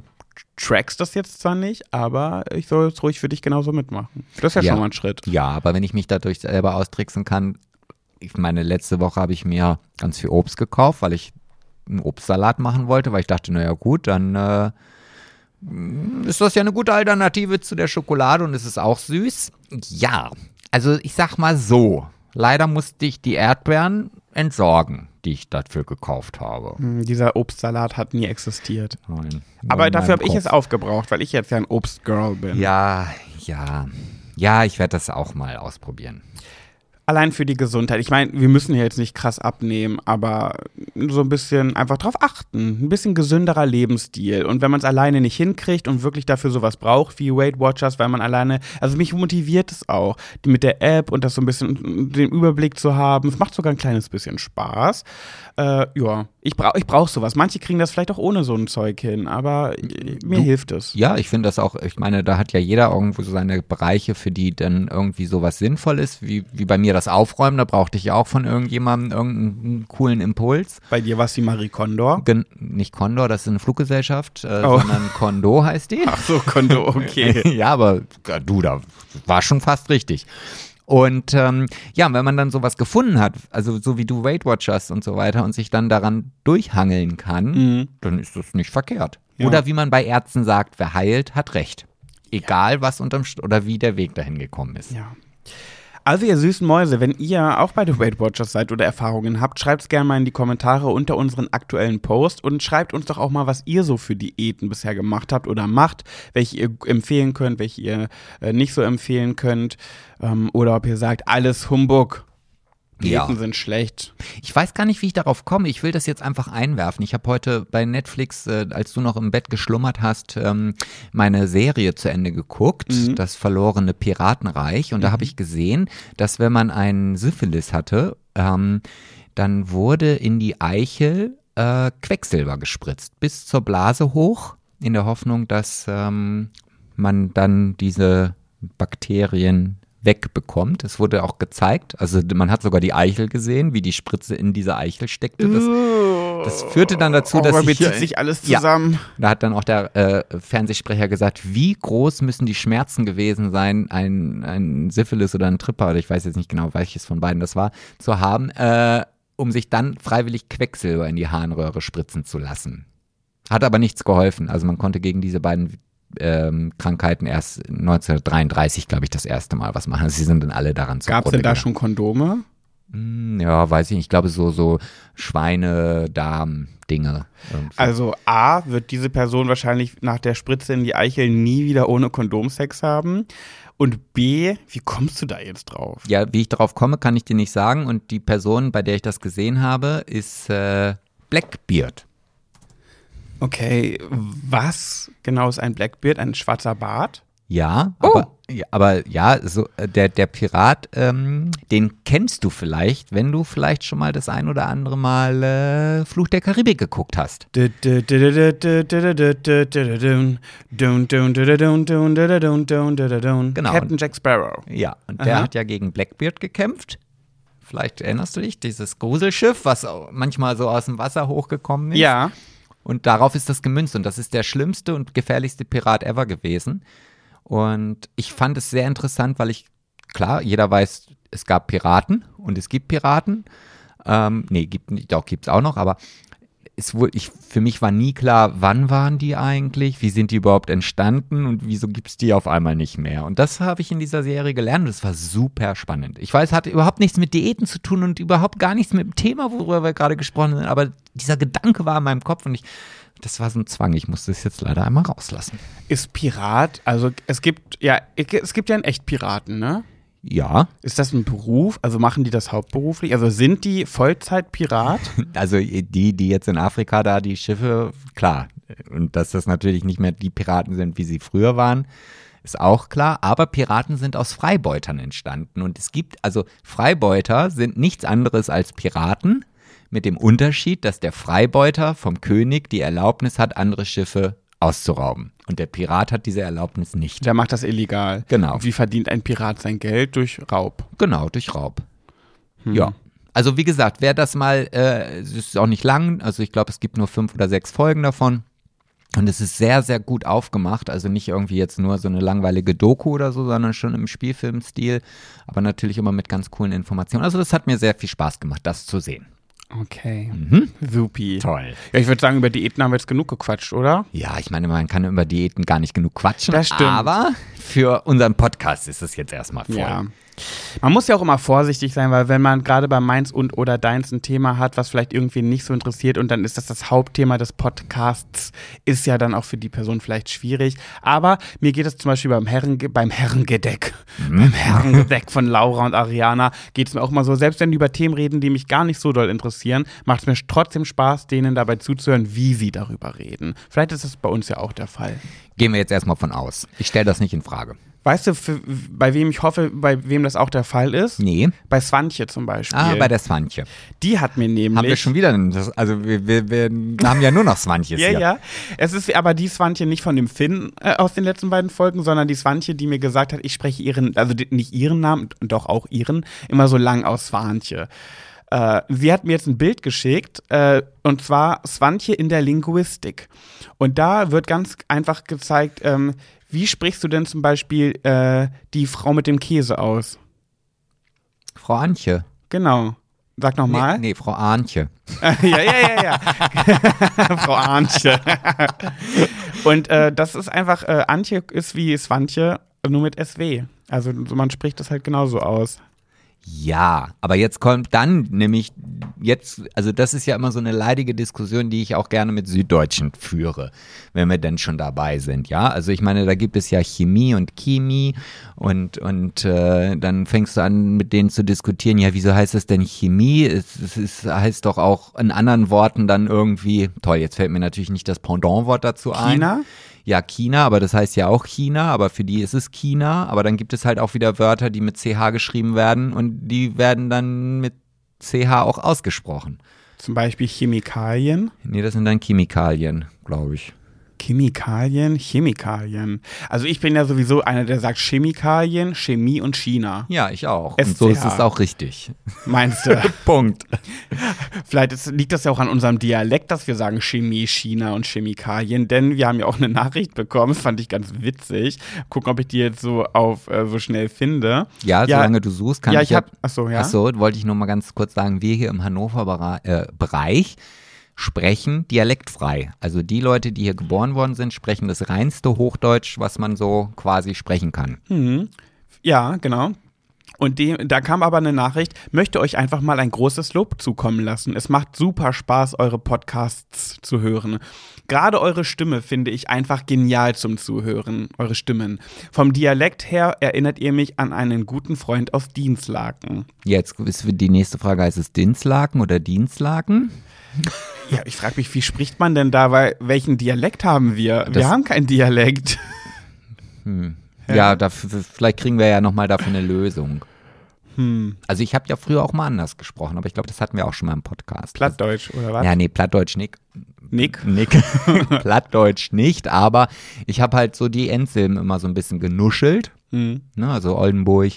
trackst das jetzt zwar nicht, aber ich soll es ruhig für dich genauso mitmachen. Das ist ja, Ja. schon mal ein Schritt. Ja, aber wenn ich mich dadurch selber austricksen kann, ich meine, letzte Woche habe ich mir ganz viel Obst gekauft, weil ich einen Obstsalat machen wollte, weil ich dachte, naja gut, dann äh, ist das ja eine gute Alternative zu der Schokolade und es ist auch süß. Ja, also ich sag mal so, leider musste ich die Erdbeeren entsorgen, die ich dafür gekauft habe. Hm, Dieser Obstsalat hat nie existiert. Nein, Aber dafür habe ich es aufgebraucht, weil ich jetzt ja ein Obstgirl bin. Ja, ja. Ja, ich werde das auch mal ausprobieren. Allein für die Gesundheit. Ich meine, wir müssen ja jetzt nicht krass abnehmen, aber so ein bisschen einfach drauf achten. Ein bisschen gesünderer Lebensstil. Und wenn man es alleine nicht hinkriegt und wirklich dafür sowas braucht wie Weight Watchers, weil man alleine, also mich motiviert es auch, mit der App und das so ein bisschen den Überblick zu haben. Es macht sogar ein kleines bisschen Spaß. Äh, ja, ich brauche ich brauch sowas. Manche kriegen das vielleicht auch ohne so ein Zeug hin, aber mir Du- hilft es. Ja, ich finde das auch, ich meine, da hat ja jeder irgendwo so seine Bereiche, für die dann irgendwie sowas sinnvoll ist, wie, wie bei mir das Aufräumen, da brauchte ich ja auch von irgendjemandem irgendeinen coolen Impuls. Bei dir war es die Marie Kondo. Gen nicht Condor, das ist eine Fluggesellschaft, äh, Oh. sondern Kondo heißt die. Ach so, Kondo, okay. ja, aber du, da war schon fast richtig. Und ähm, ja, wenn man dann sowas gefunden hat, also so wie du Weight Watchers und so weiter und sich dann daran durchhangeln kann, Mhm. dann ist das nicht verkehrt. Ja. Oder wie man bei Ärzten sagt, wer heilt, hat recht. Egal was unterm St oder wie der Weg dahin gekommen ist. Ja. Also ihr süßen Mäuse, wenn ihr auch bei The Weight Watchers seid oder Erfahrungen habt, schreibt es gerne mal in die Kommentare unter unseren aktuellen Post und schreibt uns doch auch mal, was ihr so für Diäten bisher gemacht habt oder macht, welche ihr empfehlen könnt, welche ihr äh, nicht so empfehlen könnt ähm, oder ob ihr sagt, alles Humbug. Diäten Ja. sind schlecht. Ich weiß gar nicht, wie ich darauf komme. Ich will das jetzt einfach einwerfen. Ich habe heute bei Netflix, äh, als du noch im Bett geschlummert hast, ähm, meine Serie zu Ende geguckt, das verlorene Piratenreich. Und da habe ich gesehen, dass wenn man einen Syphilis hatte, ähm, dann wurde in die Eichel äh, Quecksilber gespritzt, bis zur Blase hoch, in der Hoffnung, dass ähm, man dann diese Bakterien wegbekommt. Es wurde auch gezeigt, also man hat sogar die Eichel gesehen, wie die Spritze in dieser Eichel steckte. Das, das führte dann dazu, oh, dass da ich, bezieht sich alles Ja. zusammen. da hat dann auch der äh, Fernsehsprecher gesagt, wie groß müssen die Schmerzen gewesen sein, ein, ein Syphilis oder ein Tripper, oder ich weiß jetzt nicht genau, welches von beiden das war, zu haben, äh, um sich dann freiwillig Quecksilber in die Harnröhre spritzen zu lassen. Hat aber nichts geholfen. Also man konnte gegen diese beiden ähm, Krankheiten erst 1933, glaube ich, das erste Mal was machen. Sie sind dann alle daran Gab es denn da gegangen. schon Kondome? Hm, Ja, weiß ich nicht. Ich glaube so, so Schweine, Darm, Dinge. irgendwie. Also A, wird diese Person wahrscheinlich nach der Spritze in die Eichel nie wieder ohne Kondom Sex haben. Und B, wie kommst du da jetzt drauf? Ja, wie ich darauf komme, kann ich dir nicht sagen. Und die Person, bei der ich das gesehen habe, ist äh, Blackbeard. Okay, was genau ist ein Blackbeard? Ein schwarzer Bart? Ja, Oh. aber, ja, aber ja, so, äh, der, der Pirat, ähm, den kennst du vielleicht, wenn du vielleicht schon mal das ein oder andere Mal äh, Fluch der Karibik geguckt hast. Genau. Genau. Captain Jack Sparrow. Ja, und der Aha. hat ja gegen Blackbeard gekämpft. Vielleicht erinnerst du dich, dieses Gruselschiff, was manchmal so aus dem Wasser hochgekommen ist. Ja. Und darauf ist das gemünzt. Und das ist der schlimmste und gefährlichste Pirat ever gewesen. Und ich fand es sehr interessant, weil ich, klar, jeder weiß, es gab Piraten und es gibt Piraten. Ähm, nee, gibt doch, gibt's auch noch, aber es wohl, ich, für mich war nie klar, wann waren die eigentlich, wie sind die überhaupt entstanden und wieso gibt's die auf einmal nicht mehr. Und das habe ich in dieser Serie gelernt und das war super spannend. Ich weiß, hatte überhaupt nichts mit Diäten zu tun und überhaupt gar nichts mit dem Thema, worüber wir gerade gesprochen haben, aber dieser Gedanke war in meinem Kopf und ich, das war so ein Zwang, ich musste es jetzt leider einmal rauslassen. Ist Pirat, also es gibt, ja, es gibt ja einen echt Piraten, ne? Ja, Ist das ein Beruf? Also machen die das hauptberuflich? Also sind die Vollzeit-Pirat? also die, die jetzt in Afrika da die Schiffe, klar, und dass das natürlich nicht mehr die Piraten sind, wie sie früher waren, ist auch klar, aber Piraten sind aus Freibeutern entstanden und es gibt, also Freibeuter sind nichts anderes als Piraten mit dem Unterschied, dass der Freibeuter vom König die Erlaubnis hat, andere Schiffe auszurauben. Und der Pirat hat diese Erlaubnis nicht. Der macht das illegal. Genau. Und wie verdient ein Pirat sein Geld? Durch Raub. Genau, durch Raub. Ja. Also wie gesagt, wer das mal, äh, es ist auch nicht lang, also ich glaube, es gibt nur fünf oder sechs Folgen davon. Und es ist sehr, sehr gut aufgemacht. Also nicht irgendwie jetzt nur so eine langweilige Doku oder so, sondern schon im Spielfilmstil. Aber natürlich immer mit ganz coolen Informationen. Also das hat mir sehr viel Spaß gemacht, das zu sehen. Okay. Mhm. Supi. Toll. Ja, ich würde sagen, über Diäten haben wir jetzt genug gequatscht, oder? Ja, ich meine, man kann über Diäten gar nicht genug quatschen. Das stimmt. Aber für unseren Podcast ist es jetzt erstmal voll. Ja. Man muss ja auch immer vorsichtig sein, weil wenn man gerade bei Meins und oder Deins ein Thema hat, was vielleicht irgendwie nicht so interessiert und dann ist das das Hauptthema des Podcasts, ist ja dann auch für die Person vielleicht schwierig. Aber mir geht es zum Beispiel beim, Herrenge beim Herrengedeck, beim Herrengedeck von Laura und Ariana, geht es mir auch mal so, selbst wenn die über Themen reden, die mich gar nicht so doll interessieren, macht es mir trotzdem Spaß, denen dabei zuzuhören, wie sie darüber reden. Vielleicht ist es bei uns ja auch der Fall. Gehen wir jetzt erstmal von aus. Ich stelle das nicht in Frage. Weißt du, für, bei wem ich hoffe, bei wem das auch der Fall ist? Nee. Bei Swantje zum Beispiel. Ah, bei der Swantje. Die hat mir nämlich. Haben wir schon wieder, einen- also wir, wir, wir haben ja nur noch Swantjes Ja, hier. ja. Es ist aber die Swantje nicht von dem Finn äh, aus den letzten beiden Folgen, sondern die Swantje, die mir gesagt hat, ich spreche ihren, also nicht ihren Namen, doch auch ihren, immer so lang aus Swantje. Äh, sie hat mir jetzt ein Bild geschickt, äh, und zwar Swantje in der Linguistik. Und da wird ganz einfach gezeigt, ähm, wie sprichst du denn zum Beispiel äh, die Frau mit dem Käse aus? Frau Antje. Genau. Sag nochmal. Nee, nee, Frau Antje. ja, ja, ja, ja. Frau Antje. Und äh, das ist einfach, äh, Antje ist wie Swantje, nur mit SW. Also so, man spricht das halt genauso aus. Ja, aber jetzt kommt dann nämlich jetzt, also das ist ja immer so eine leidige Diskussion, die ich auch gerne mit Süddeutschen führe, wenn wir denn schon dabei sind, ja. Also ich meine, da gibt es ja Chemie und Chemie und und äh, dann fängst du an mit denen zu diskutieren, ja, wieso heißt es denn Chemie? Es, es ist, heißt doch auch in anderen Worten dann irgendwie, toll, jetzt fällt mir natürlich nicht das Pendantwort dazu ein. China? Ja, China, aber das heißt ja auch China, aber für die ist es China. Aber dann gibt es halt auch wieder Wörter, die mit CH geschrieben werden und die werden dann mit CH auch ausgesprochen. Zum Beispiel Chemikalien. Nee, das sind dann Chemikalien, glaube ich. Chemikalien, Chemikalien. Also ich bin ja sowieso einer, der sagt Chemikalien, Chemie und China. Ja, ich auch. Und so SCH. ist es auch richtig. Meinst du? Punkt. Vielleicht ist, liegt das ja auch an unserem Dialekt, dass wir sagen Chemie, China und Chemikalien, denn wir haben ja auch eine Nachricht bekommen, das fand ich ganz witzig. Gucken, ob ich die jetzt so auf äh, so schnell finde. Ja, Ja. solange du suchst, kann ja, ich ich hab, ach so, ja. Ach so, wollte ich nur mal ganz kurz sagen, wir hier im Hannover Bera- äh, sprechen dialektfrei. Also die Leute, die hier geboren worden sind, sprechen das reinste Hochdeutsch, was man so quasi sprechen kann. Mhm. Ja, genau. Und die, da kam aber eine Nachricht, möchte euch einfach mal ein großes Lob zukommen lassen. Es macht super Spaß, eure Podcasts zu hören. Gerade eure Stimme finde ich einfach genial zum Zuhören, eure Stimmen. Vom Dialekt her erinnert ihr mich an einen guten Freund aus Dienstlaken. Jetzt ist die nächste Frage, heißt es Dinslaken oder Dienstlaken? Ja, ich frage mich, wie spricht man denn da, weil welchen Dialekt haben wir? wir Das- haben keinen Dialekt. Ja, dafür, vielleicht kriegen wir ja nochmal dafür eine Lösung. Hm. Also ich habe ja früher auch mal anders gesprochen, aber ich glaube, das hatten wir auch schon mal im Podcast. Plattdeutsch, oder was? Ja, nee, Plattdeutsch nicht. Nick? Nick. Plattdeutsch nicht, aber ich habe halt so die Endsilben immer so ein bisschen genuschelt. Hm. Ne, also Oldenburg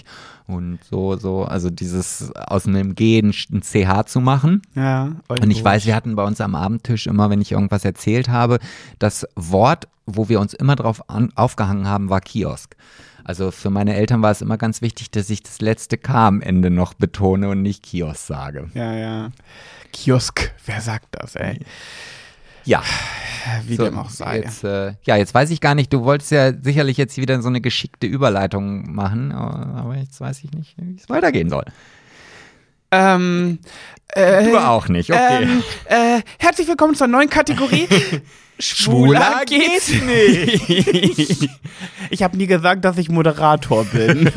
und so, so, also dieses aus einem G ein CH zu machen. Ja. Und ich weiß, wir hatten bei uns am Abendtisch immer, wenn ich irgendwas erzählt habe, das Wort, wo wir uns immer drauf an, aufgehangen haben, war Kiosk. Also für meine Eltern war es immer ganz wichtig, dass ich das letzte K am Ende noch betone und nicht Kiosk sage. Ja, ja. Kiosk, wer sagt das, ey? Ja, Wie so, dem auch sei. Jetzt, äh, ja, jetzt weiß ich gar nicht, du wolltest ja sicherlich jetzt wieder so eine geschickte Überleitung machen, aber aber jetzt weiß ich nicht, wie es weitergehen soll. Ähm, äh, Du auch nicht, okay. Ähm, äh, herzlich willkommen zur neuen Kategorie. Schwuler geht's nicht. ich habe nie gesagt, dass ich Moderator bin.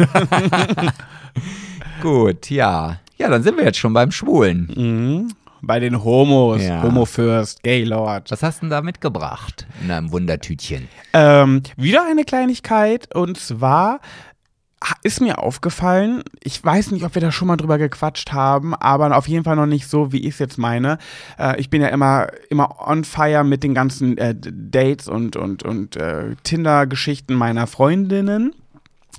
Gut, ja. Ja, dann sind wir jetzt schon beim Schwulen. mhm. Bei den Homos, Ja. Homo First, Gay Lord. Was hast du denn da mitgebracht in einem Wundertütchen? Ähm, wieder eine Kleinigkeit und zwar ist mir aufgefallen, ich weiß nicht, ob wir da schon mal drüber gequatscht haben, aber auf jeden Fall noch nicht so, wie ich es jetzt meine. Äh, ich bin ja immer, immer on fire mit den ganzen äh, Dates und, und, und äh, Tinder-Geschichten meiner Freundinnen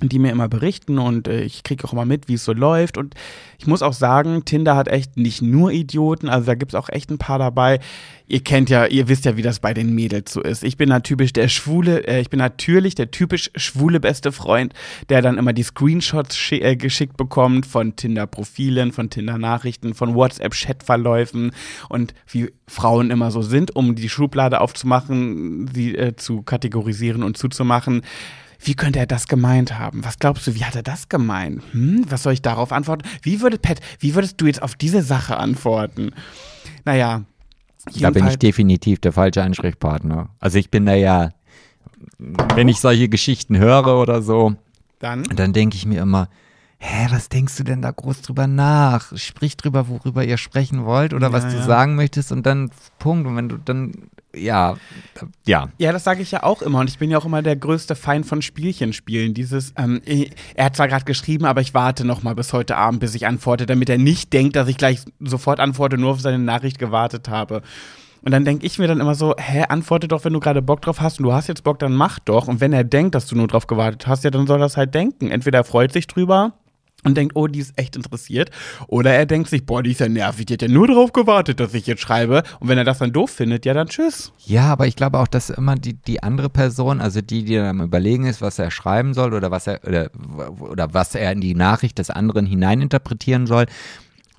die mir immer berichten und äh, ich kriege auch immer mit, wie es so läuft. Und ich muss auch sagen, Tinder hat echt nicht nur Idioten, also da gibt es auch echt ein paar dabei. Ihr kennt ja, ihr wisst ja, wie das bei den Mädels so ist. Ich bin natürlich der schwule, äh, ich bin natürlich der typisch schwule beste Freund, der dann immer die Screenshots äh, geschickt bekommt von Tinder-Profilen, von Tinder-Nachrichten, von WhatsApp-Chat-Verläufen und wie Frauen immer so sind, um die Schublade aufzumachen, sie äh, zu kategorisieren und zuzumachen wie könnte er das gemeint haben? Was glaubst du, wie hat er das gemeint? Hm, was soll ich darauf antworten? Wie würde Pat, wie würdest du jetzt auf diese Sache antworten? Naja. Da bin ich definitiv der falsche Ansprechpartner. Also ich bin da ja, wenn ich solche Geschichten höre oder so, dann, dann denke ich mir immer, hä, was denkst du denn da groß drüber nach? Sprich drüber, worüber ihr sprechen wollt oder ja, was du ja. sagen möchtest und dann Punkt. Und wenn du dann, ja, ja. Ja, das sage ich ja auch immer und ich bin ja auch immer der größte Feind von Spielchen spielen. Dieses, ähm, er hat zwar gerade geschrieben, aber ich warte noch mal bis heute Abend, bis ich antworte, damit er nicht denkt, dass ich gleich sofort antworte, nur auf seine Nachricht gewartet habe. Und dann denke ich mir dann immer so, hä, antworte doch, wenn du gerade Bock drauf hast und du hast jetzt Bock, dann mach doch. Und wenn er denkt, dass du nur drauf gewartet hast, ja, dann soll er das halt denken. Entweder er freut sich drüber und denkt, oh, die ist echt interessiert. Oder er denkt sich, boah, die ist ja nervig, die hat ja nur darauf gewartet, dass ich jetzt schreibe. Und wenn er das dann doof findet, ja, dann tschüss. Ja, aber ich glaube auch, dass immer die, die andere Person, also die, die dann am überlegen ist, was er schreiben soll oder was er, oder, oder was er in die Nachricht des anderen hineininterpretieren soll,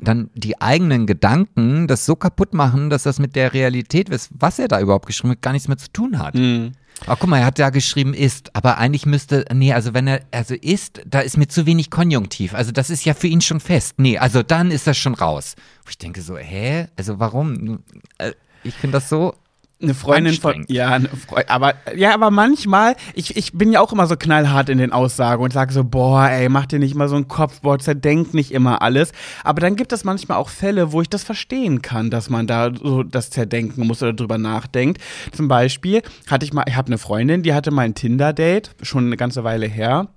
dann die eigenen Gedanken das so kaputt machen, dass das mit der Realität, was er da überhaupt geschrieben hat, gar nichts mehr zu tun hat. Mhm. Oh, guck mal, er hat ja geschrieben ist, aber eigentlich müsste, nee, also wenn er, also ist, da ist mir zu wenig Konjunktiv. Also das ist ja für ihn schon fest. Nee, also dann ist das schon raus. Ich denke so, hä? Also warum? Äh, ich finde das so eine Freundin von ja, eine Freu aber ja, aber manchmal ich, ich bin ja auch immer so knallhart in den Aussagen und sage so boah, ey, mach dir nicht mal so einen Kopf, boah, zerdenk nicht immer alles, aber dann gibt es manchmal auch Fälle, wo ich das verstehen kann, dass man da so das zerdenken muss oder drüber nachdenkt. Zum Beispiel hatte ich mal ich habe eine Freundin, die hatte mal ein Tinder Date schon eine ganze Weile her.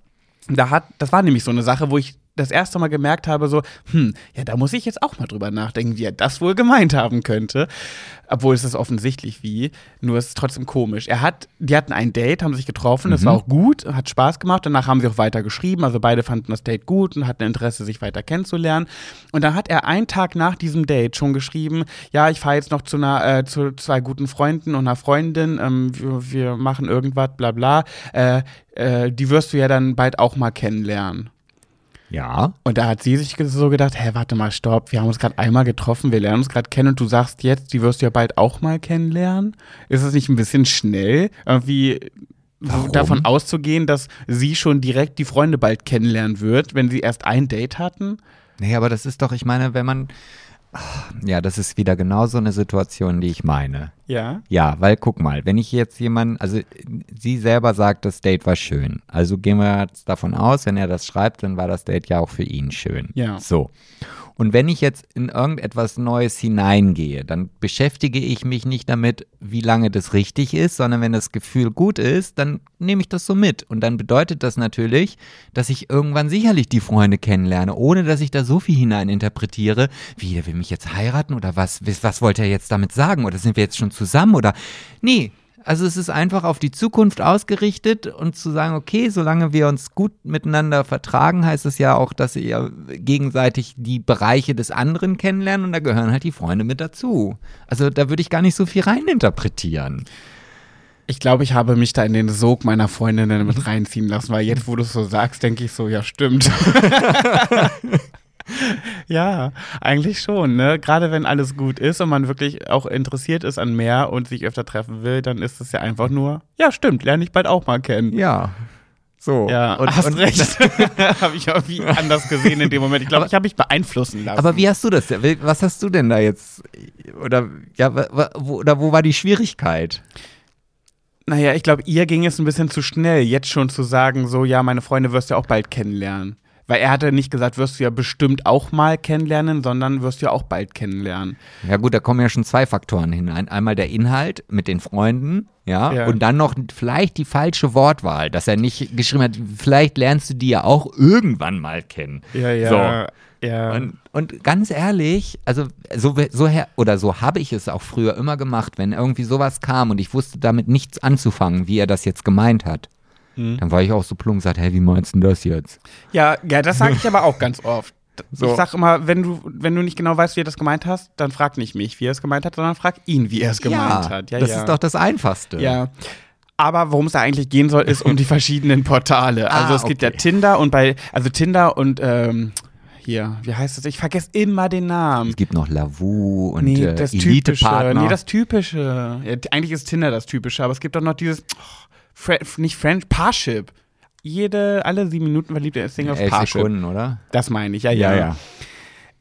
Da hat, das war nämlich so eine Sache, wo ich das erste Mal gemerkt habe, so, hm, ja, da muss ich jetzt auch mal drüber nachdenken, wie er das wohl gemeint haben könnte. Obwohl es ist offensichtlich wie, nur es ist trotzdem komisch. Er hat, die hatten ein Date, haben sich getroffen, das mhm. war auch gut, hat Spaß gemacht. Danach haben sie auch weiter geschrieben, also beide fanden das Date gut und hatten Interesse, sich weiter kennenzulernen. Und dann hat er einen Tag nach diesem Date schon geschrieben, ja, ich fahre jetzt noch zu einer, äh, zu zwei guten Freunden und einer Freundin, ähm, wir, wir, machen irgendwas, bla bla. Äh, äh, die wirst du ja dann bald auch mal kennenlernen. Ja. Und da hat sie sich so gedacht, hä, warte mal, stopp, wir haben uns gerade einmal getroffen, wir lernen uns gerade kennen und du sagst jetzt, die wirst du ja bald auch mal kennenlernen. Ist das nicht ein bisschen schnell, irgendwie Warum? davon auszugehen, dass sie schon direkt die Freunde bald kennenlernen wird, wenn sie erst ein Date hatten? Nee, aber das ist doch, ich meine, wenn man ja, das ist wieder genau so eine Situation, die ich meine. Ja. Ja, weil guck mal, wenn ich jetzt jemanden, also sie selber sagt, das Date war schön. Also gehen wir jetzt davon aus, wenn er das schreibt, dann war das Date ja auch für ihn schön. Ja. So. Und wenn ich jetzt in irgendetwas Neues hineingehe, dann beschäftige ich mich nicht damit, wie lange das richtig ist, sondern wenn das Gefühl gut ist, dann nehme ich das so mit. Und dann bedeutet das natürlich, dass ich irgendwann sicherlich die Freunde kennenlerne, ohne dass ich da so viel hineininterpretiere, wie er will mich jetzt heiraten oder was, was wollte er jetzt damit sagen oder sind wir jetzt schon zusammen oder nee, also es ist einfach auf die Zukunft ausgerichtet und zu sagen, okay, solange wir uns gut miteinander vertragen, heißt es ja auch, dass ihr gegenseitig die Bereiche des anderen kennenlernen und da gehören halt die Freunde mit dazu. Also da würde ich gar nicht so viel reininterpretieren. Ich glaube, ich habe mich da in den Sog meiner Freundinnen mit reinziehen lassen, weil jetzt, wo du es so sagst, denke ich so, ja, stimmt. ja, eigentlich schon, ne? Gerade wenn alles gut ist und man wirklich auch interessiert ist an mehr und sich öfter treffen will, dann ist es ja einfach nur, ja, stimmt, lerne ich bald auch mal kennen. Ja. So. Ja, und, hast und, recht. habe ich irgendwie anders gesehen in dem Moment. Ich glaube, ich habe mich beeinflussen lassen. Aber wie hast du das? Was hast du denn da jetzt? Oder ja, wo, oder wo war die Schwierigkeit? Naja, ich glaube, ihr ging es ein bisschen zu schnell, jetzt schon zu sagen, so, ja, meine Freunde wirst du auch bald kennenlernen. Weil er hatte nicht gesagt, wirst du ja bestimmt auch mal kennenlernen, sondern wirst du ja auch bald kennenlernen. Ja gut, da kommen ja schon zwei Faktoren hin. Ein, einmal der Inhalt mit den Freunden, ja, Ja. und dann noch vielleicht die falsche Wortwahl, dass er nicht geschrieben hat, vielleicht lernst du die ja auch irgendwann mal kennen. Ja, ja. So. ja. Und, und ganz ehrlich, also so, so her, oder so habe ich es auch früher immer gemacht, wenn irgendwie sowas kam und ich wusste damit nichts anzufangen, wie er das jetzt gemeint hat. Hm. Dann war ich auch so plump und gesagt, hey, wie meinst du das jetzt? Ja, ja, das sage ich aber auch ganz oft. So. Ich sag immer, wenn du, wenn du nicht genau weißt, wie er das gemeint hast, dann frag nicht mich, wie er es gemeint hat, sondern frag ihn, wie er es gemeint hat. Ja, das ja. ist doch das Einfachste. Ja. Aber worum es da eigentlich gehen soll, ist um die verschiedenen Portale. Also Ah, es gibt ja okay. Tinder und bei, also Tinder und ähm, hier, wie heißt das? Ich vergesse immer den Namen. Es gibt noch Lavu und Nee, äh, das typische. Elite-Partner. Nee, das typische. Ja, eigentlich ist Tinder das typische, aber es gibt doch noch dieses, oh, Fre nicht French, Parship. Jede, alle sieben Minuten verliebt er Ding auf Elf Parship. Sekunden, oder? Das meine ich, ja, ja.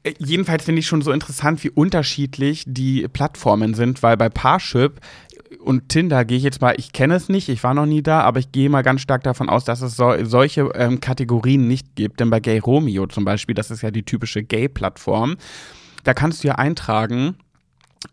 Äh, Jedenfalls finde ich schon so interessant, wie unterschiedlich die Plattformen sind, weil bei Parship und Tinder gehe ich jetzt mal, ich kenne es nicht, ich war noch nie da, aber ich gehe mal ganz stark davon aus, dass es so, solche ähm, Kategorien nicht gibt. Denn bei Gay Romeo zum Beispiel, das ist ja die typische Gay-Plattform, da kannst du ja eintragen,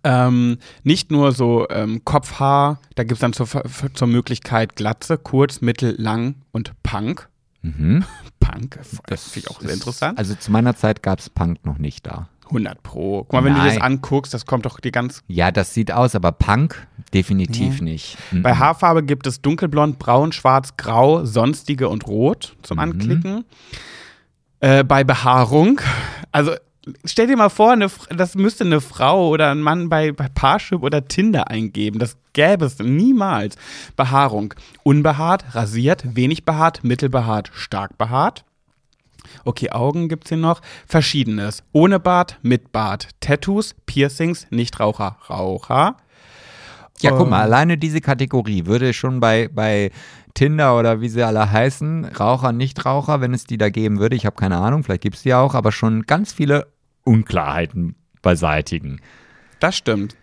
ähm, nicht nur so ähm, Kopfhaar, da gibt es dann zur, zur Möglichkeit Glatze, kurz, mittel, lang und Punk. Mhm. Punk, das finde ich auch sehr interessant. Also zu meiner Zeit gab es Punk noch nicht da. 100 Pro. Guck mal, wenn du Nein. das anguckst, das kommt doch die ganz. Ja, das sieht aus, aber Punk definitiv nicht. Mhm. Bei Haarfarbe gibt es dunkelblond, braun, schwarz, grau, sonstige und rot zum Mhm. Anklicken. Äh, bei Behaarung, also stell dir mal vor, eine, das müsste eine Frau oder ein Mann bei, bei Parship oder Tinder eingeben. Das gäbe es niemals. Behaarung. Unbehaart, rasiert, wenig behaart, mittelbehaart, stark behaart. Okay, Augen gibt's hier noch. Verschiedenes. Ohne Bart, mit Bart. Tattoos, Piercings, Nichtraucher, Raucher. Ja, guck mal, ähm, alleine diese Kategorie würde schon bei, bei Tinder oder wie sie alle heißen, Raucher, Nichtraucher, wenn es die da geben würde, ich habe keine Ahnung, vielleicht gibt es die auch, aber schon ganz viele Unklarheiten beseitigen. Das stimmt.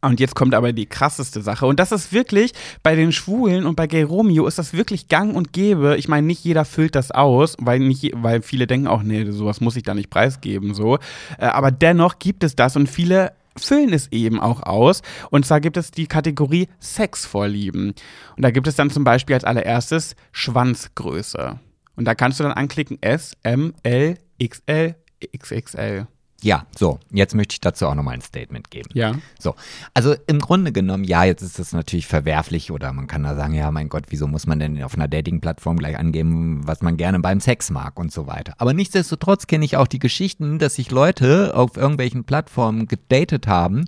Und jetzt kommt aber die krasseste Sache. Und das ist wirklich, bei den Schwulen und bei Gay Romeo ist das wirklich gang und gäbe. Ich meine, nicht jeder füllt das aus, weil, nicht, weil viele denken auch, nee, sowas muss ich da nicht preisgeben. so. Äh, Aber dennoch gibt es das und viele füllen es eben auch aus. Und zwar gibt es die Kategorie Sexvorlieben. Und da gibt es dann zum Beispiel als allererstes Schwanzgröße. Und da kannst du dann anklicken S, M, L, XL, XXL. Ja, so, jetzt möchte ich dazu auch nochmal ein Statement geben. Ja. So, also im Grunde genommen, ja, jetzt ist das natürlich verwerflich oder man kann da sagen, ja, mein Gott, wieso muss man denn auf einer Dating-Plattform gleich angeben, was man gerne beim Sex mag und so weiter. Aber nichtsdestotrotz kenne ich auch die Geschichten, dass sich Leute auf irgendwelchen Plattformen gedatet haben,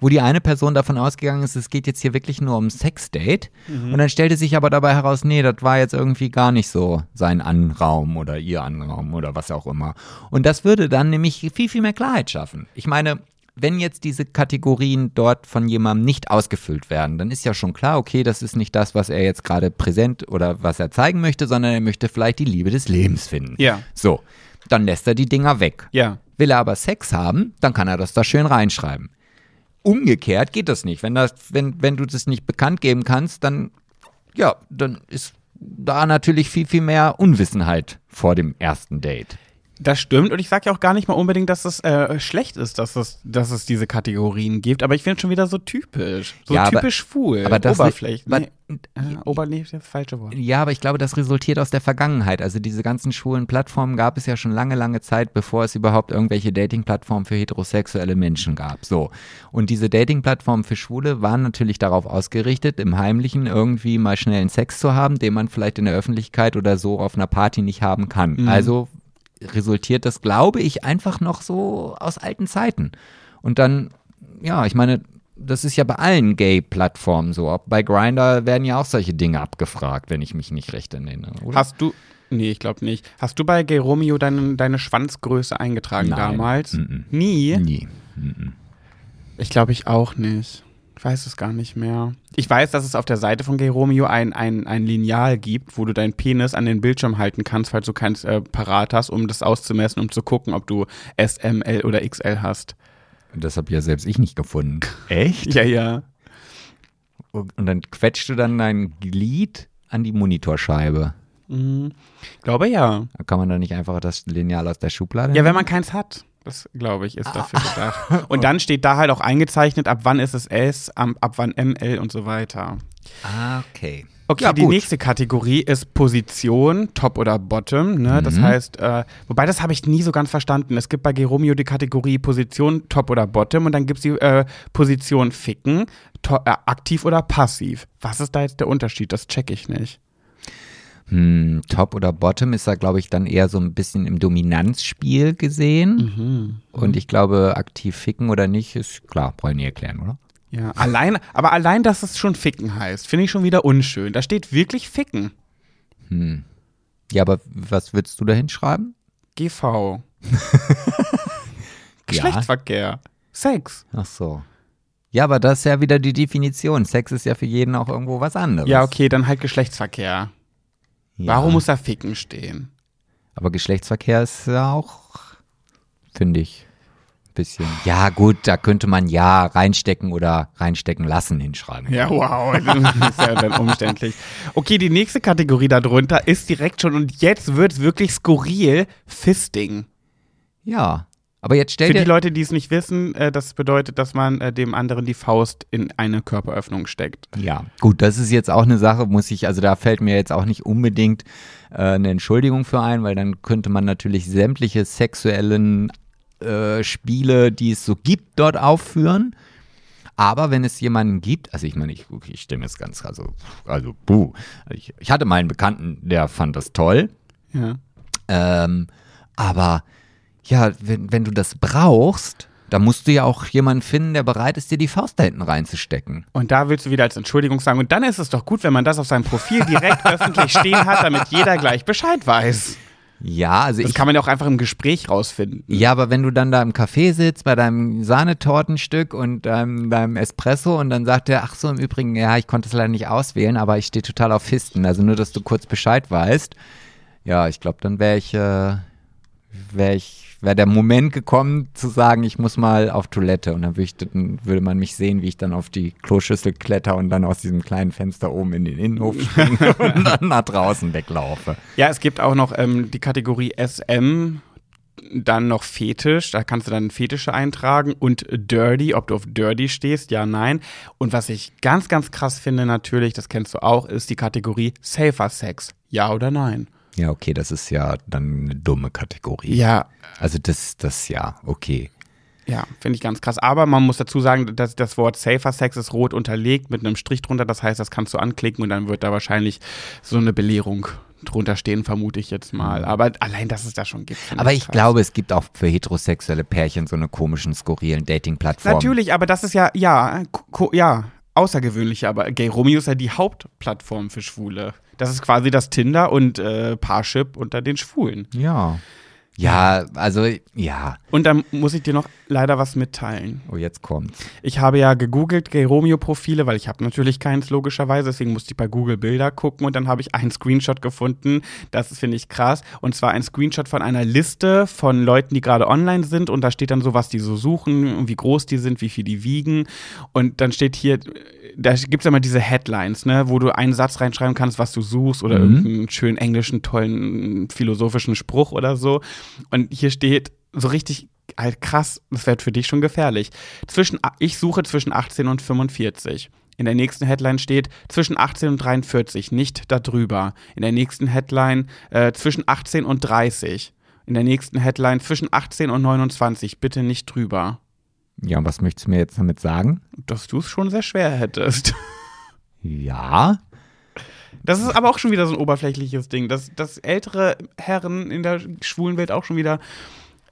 wo die eine Person davon ausgegangen ist, es geht jetzt hier wirklich nur um Sexdate. Und dann stellte sich aber dabei heraus, nee, das war jetzt irgendwie gar nicht so sein Anraum oder ihr Anraum oder was auch immer. Und das würde dann nämlich viel, viel mehr Klarheit schaffen. Ich meine, wenn jetzt diese Kategorien dort von jemandem nicht ausgefüllt werden, dann ist ja schon klar, okay, das ist nicht das, was er jetzt gerade präsent oder was er zeigen möchte, sondern er möchte vielleicht die Liebe des Lebens finden. Ja. So, dann lässt er die Dinger weg. Ja. Will er aber Sex haben, dann kann er das da schön reinschreiben. Umgekehrt geht das nicht. Wenn, das, wenn, wenn du das nicht bekannt geben kannst, dann, ja, dann ist da natürlich viel, viel mehr Unwissenheit vor dem ersten Date. Das stimmt und ich sage ja auch gar nicht mal unbedingt, dass es äh, schlecht ist, dass es, dass es diese Kategorien gibt, aber ich finde es schon wieder so typisch. So Ja, aber- typisch schwul. aber das- Oberflächlich. Nee, äh, Ober, nee, das falsche Wort. Ja, aber ich glaube, das resultiert aus der Vergangenheit. Also diese ganzen schwulen Plattformen gab es ja schon lange, lange Zeit, bevor es überhaupt irgendwelche Dating-Plattformen für heterosexuelle Menschen gab. So. Und diese Dating-Plattformen für Schwule waren natürlich darauf ausgerichtet, im Heimlichen irgendwie mal schnellen Sex zu haben, den man vielleicht in der Öffentlichkeit oder so auf einer Party nicht haben kann. Mhm. Also resultiert das, glaube ich, einfach noch so aus alten Zeiten. Und dann, ja, ich meine, das ist ja bei allen Gay-Plattformen so. Bei Grindr werden ja auch solche Dinge abgefragt, wenn ich mich nicht recht erinnere. Oder? Hast du, nee, ich glaube nicht. Hast du bei Gay Romeo deine, deine Schwanzgröße eingetragen Nein. damals? Mhm. Nie? Nie. Ich glaube ich auch nicht. Ich weiß es gar nicht mehr. Ich weiß, dass es auf der Seite von Gay Romeo ein, ein, ein Lineal gibt, wo du deinen Penis an den Bildschirm halten kannst, falls du keins äh, parat hast, um das auszumessen, um zu gucken, ob du S, M, L oder XL hast. Das habe ja selbst ich nicht gefunden. Echt? Ja, ja. Und dann quetscht du dann dein Glied an die Monitorscheibe. Mhm. Glaube ja. Kann man da nicht einfach das Lineal aus der Schublade Ja, wenn man keins hat. Das, glaube ich, ist dafür gedacht. Und dann steht da halt auch eingezeichnet, ab wann ist es S, ab, ab wann ML und so weiter. Ah, okay. Okay, Ja, die gut. nächste Kategorie ist Position, Top oder Bottom. Ne? Das Mhm. heißt, äh, wobei das habe ich nie so ganz verstanden. Es gibt bei Geromeo die Kategorie Position, Top oder Bottom und dann gibt es die äh, Position Ficken, to äh, aktiv oder passiv. Was ist da jetzt der Unterschied? Das check ich nicht. Hm, Top oder Bottom ist da, glaube ich, dann eher so ein bisschen im Dominanzspiel gesehen. Mhm. Und ich glaube, aktiv ficken oder nicht, ist klar, brauche ich nie erklären, oder? Ja, allein, aber allein, dass es schon Ficken heißt, finde ich schon wieder unschön. Da steht wirklich Ficken. Hm. Ja, aber was würdest du da hinschreiben? GV. Geschlechtsverkehr. Sex. Ach so. Ja, aber das ist ja wieder die Definition. Sex ist ja für jeden auch irgendwo was anderes. Ja, okay, dann halt Geschlechtsverkehr. Ja. Warum muss da Ficken stehen? Aber Geschlechtsverkehr ist ja auch, finde ich, ein bisschen. Ja, gut, da könnte man ja reinstecken oder reinstecken lassen hinschreiben. Ja, wow. Das ist ja dann umständlich. Okay, die nächste Kategorie darunter ist direkt schon, und jetzt wird es wirklich skurril, Fisting. Ja. Aber jetzt stell Für die dir. Leute, die es nicht wissen, äh, das bedeutet, dass man äh, dem anderen die Faust in eine Körperöffnung steckt. Ja, gut, das ist jetzt auch eine Sache, muss ich, also da fällt mir jetzt auch nicht unbedingt äh, eine Entschuldigung für ein, weil dann könnte man natürlich sämtliche sexuellen äh, Spiele, die es so gibt, dort aufführen. Aber wenn es jemanden gibt, also ich meine, ich, ich stimme jetzt ganz, also, also, buh. Ich, ich hatte mal einen Bekannten, der fand das toll. Ja. Ähm, aber ja, wenn, wenn du das brauchst, dann musst du ja auch jemanden finden, der bereit ist, dir die Faust da hinten reinzustecken. Und da willst du wieder als Entschuldigung sagen. Und dann ist es doch gut, wenn man das auf seinem Profil direkt öffentlich stehen hat, damit jeder gleich Bescheid weiß. Ja, also Das ich. kann man ja auch einfach im Gespräch rausfinden. Ja, aber wenn du dann da im Café sitzt bei deinem Sahnetortenstück und deinem, deinem Espresso und dann sagt er, ach so, im Übrigen, ja, ich konnte es leider nicht auswählen, aber ich stehe total auf Fisten. Also nur, dass du kurz Bescheid weißt. Ja, ich glaube, dann wäre ich, äh, wäre ich, wäre der Moment gekommen zu sagen, ich muss mal auf Toilette und dann würde, ich, dann würde man mich sehen, wie ich dann auf die Kloschüssel kletter und dann aus diesem kleinen Fenster oben in den Innenhof springe und dann nach draußen weglaufe. Ja, es gibt auch noch ähm, die Kategorie SM, dann noch Fetisch, da kannst du dann Fetische eintragen und Dirty, ob du auf Dirty stehst, ja, nein. Und was ich ganz, ganz krass finde natürlich, das kennst du auch, ist die Kategorie Safer Sex, ja oder nein. Ja, okay, das ist ja dann eine dumme Kategorie. Ja, Also das, das ja, okay. ja, finde ich ganz krass. Aber man muss dazu sagen, dass das Wort Safer Sex ist rot unterlegt mit einem Strich drunter, das heißt, das kannst du anklicken und dann wird da wahrscheinlich so eine Belehrung drunter stehen, vermute ich jetzt mal. Aber allein, dass es da schon gibt. Aber ich krass. glaube, es gibt auch für heterosexuelle Pärchen so eine komischen, skurrilen Dating-Plattformen. Natürlich, aber das ist ja, ja, ja, außergewöhnlich, aber Gay Romeo ist ja die Hauptplattform für Schwule. Das ist quasi das Tinder und äh, Parship unter den Schwulen. Ja. Ja, also, ja. Und dann muss ich dir noch leider was mitteilen. Oh, jetzt kommt's. Ich habe ja gegoogelt Gay Romeo Profile, weil ich habe natürlich keins logischerweise, deswegen musste ich bei Google Bilder gucken und dann habe ich einen Screenshot gefunden. Das finde ich krass und zwar ein Screenshot von einer Liste von Leuten, die gerade online sind und da steht dann so, was die so suchen und wie groß die sind, wie viel die wiegen und dann steht hier da gibt es immer diese Headlines, ne, wo du einen Satz reinschreiben kannst, was du suchst oder Mhm. irgendeinen schönen englischen, tollen, philosophischen Spruch oder so. Und hier steht so richtig halt krass, das wird für dich schon gefährlich. Zwischen, ich suche zwischen 18 und 45. In der nächsten Headline steht zwischen 18 und 43, nicht darüber. In der nächsten Headline äh, zwischen 18 und 30. In der nächsten Headline zwischen 18 und 29, bitte nicht drüber. Ja, und was möchtest du mir jetzt damit sagen? Dass du es schon sehr schwer hättest. Ja. Das ist aber auch schon wieder so ein oberflächliches Ding, dass, dass ältere Herren in der schwulen Welt auch schon wieder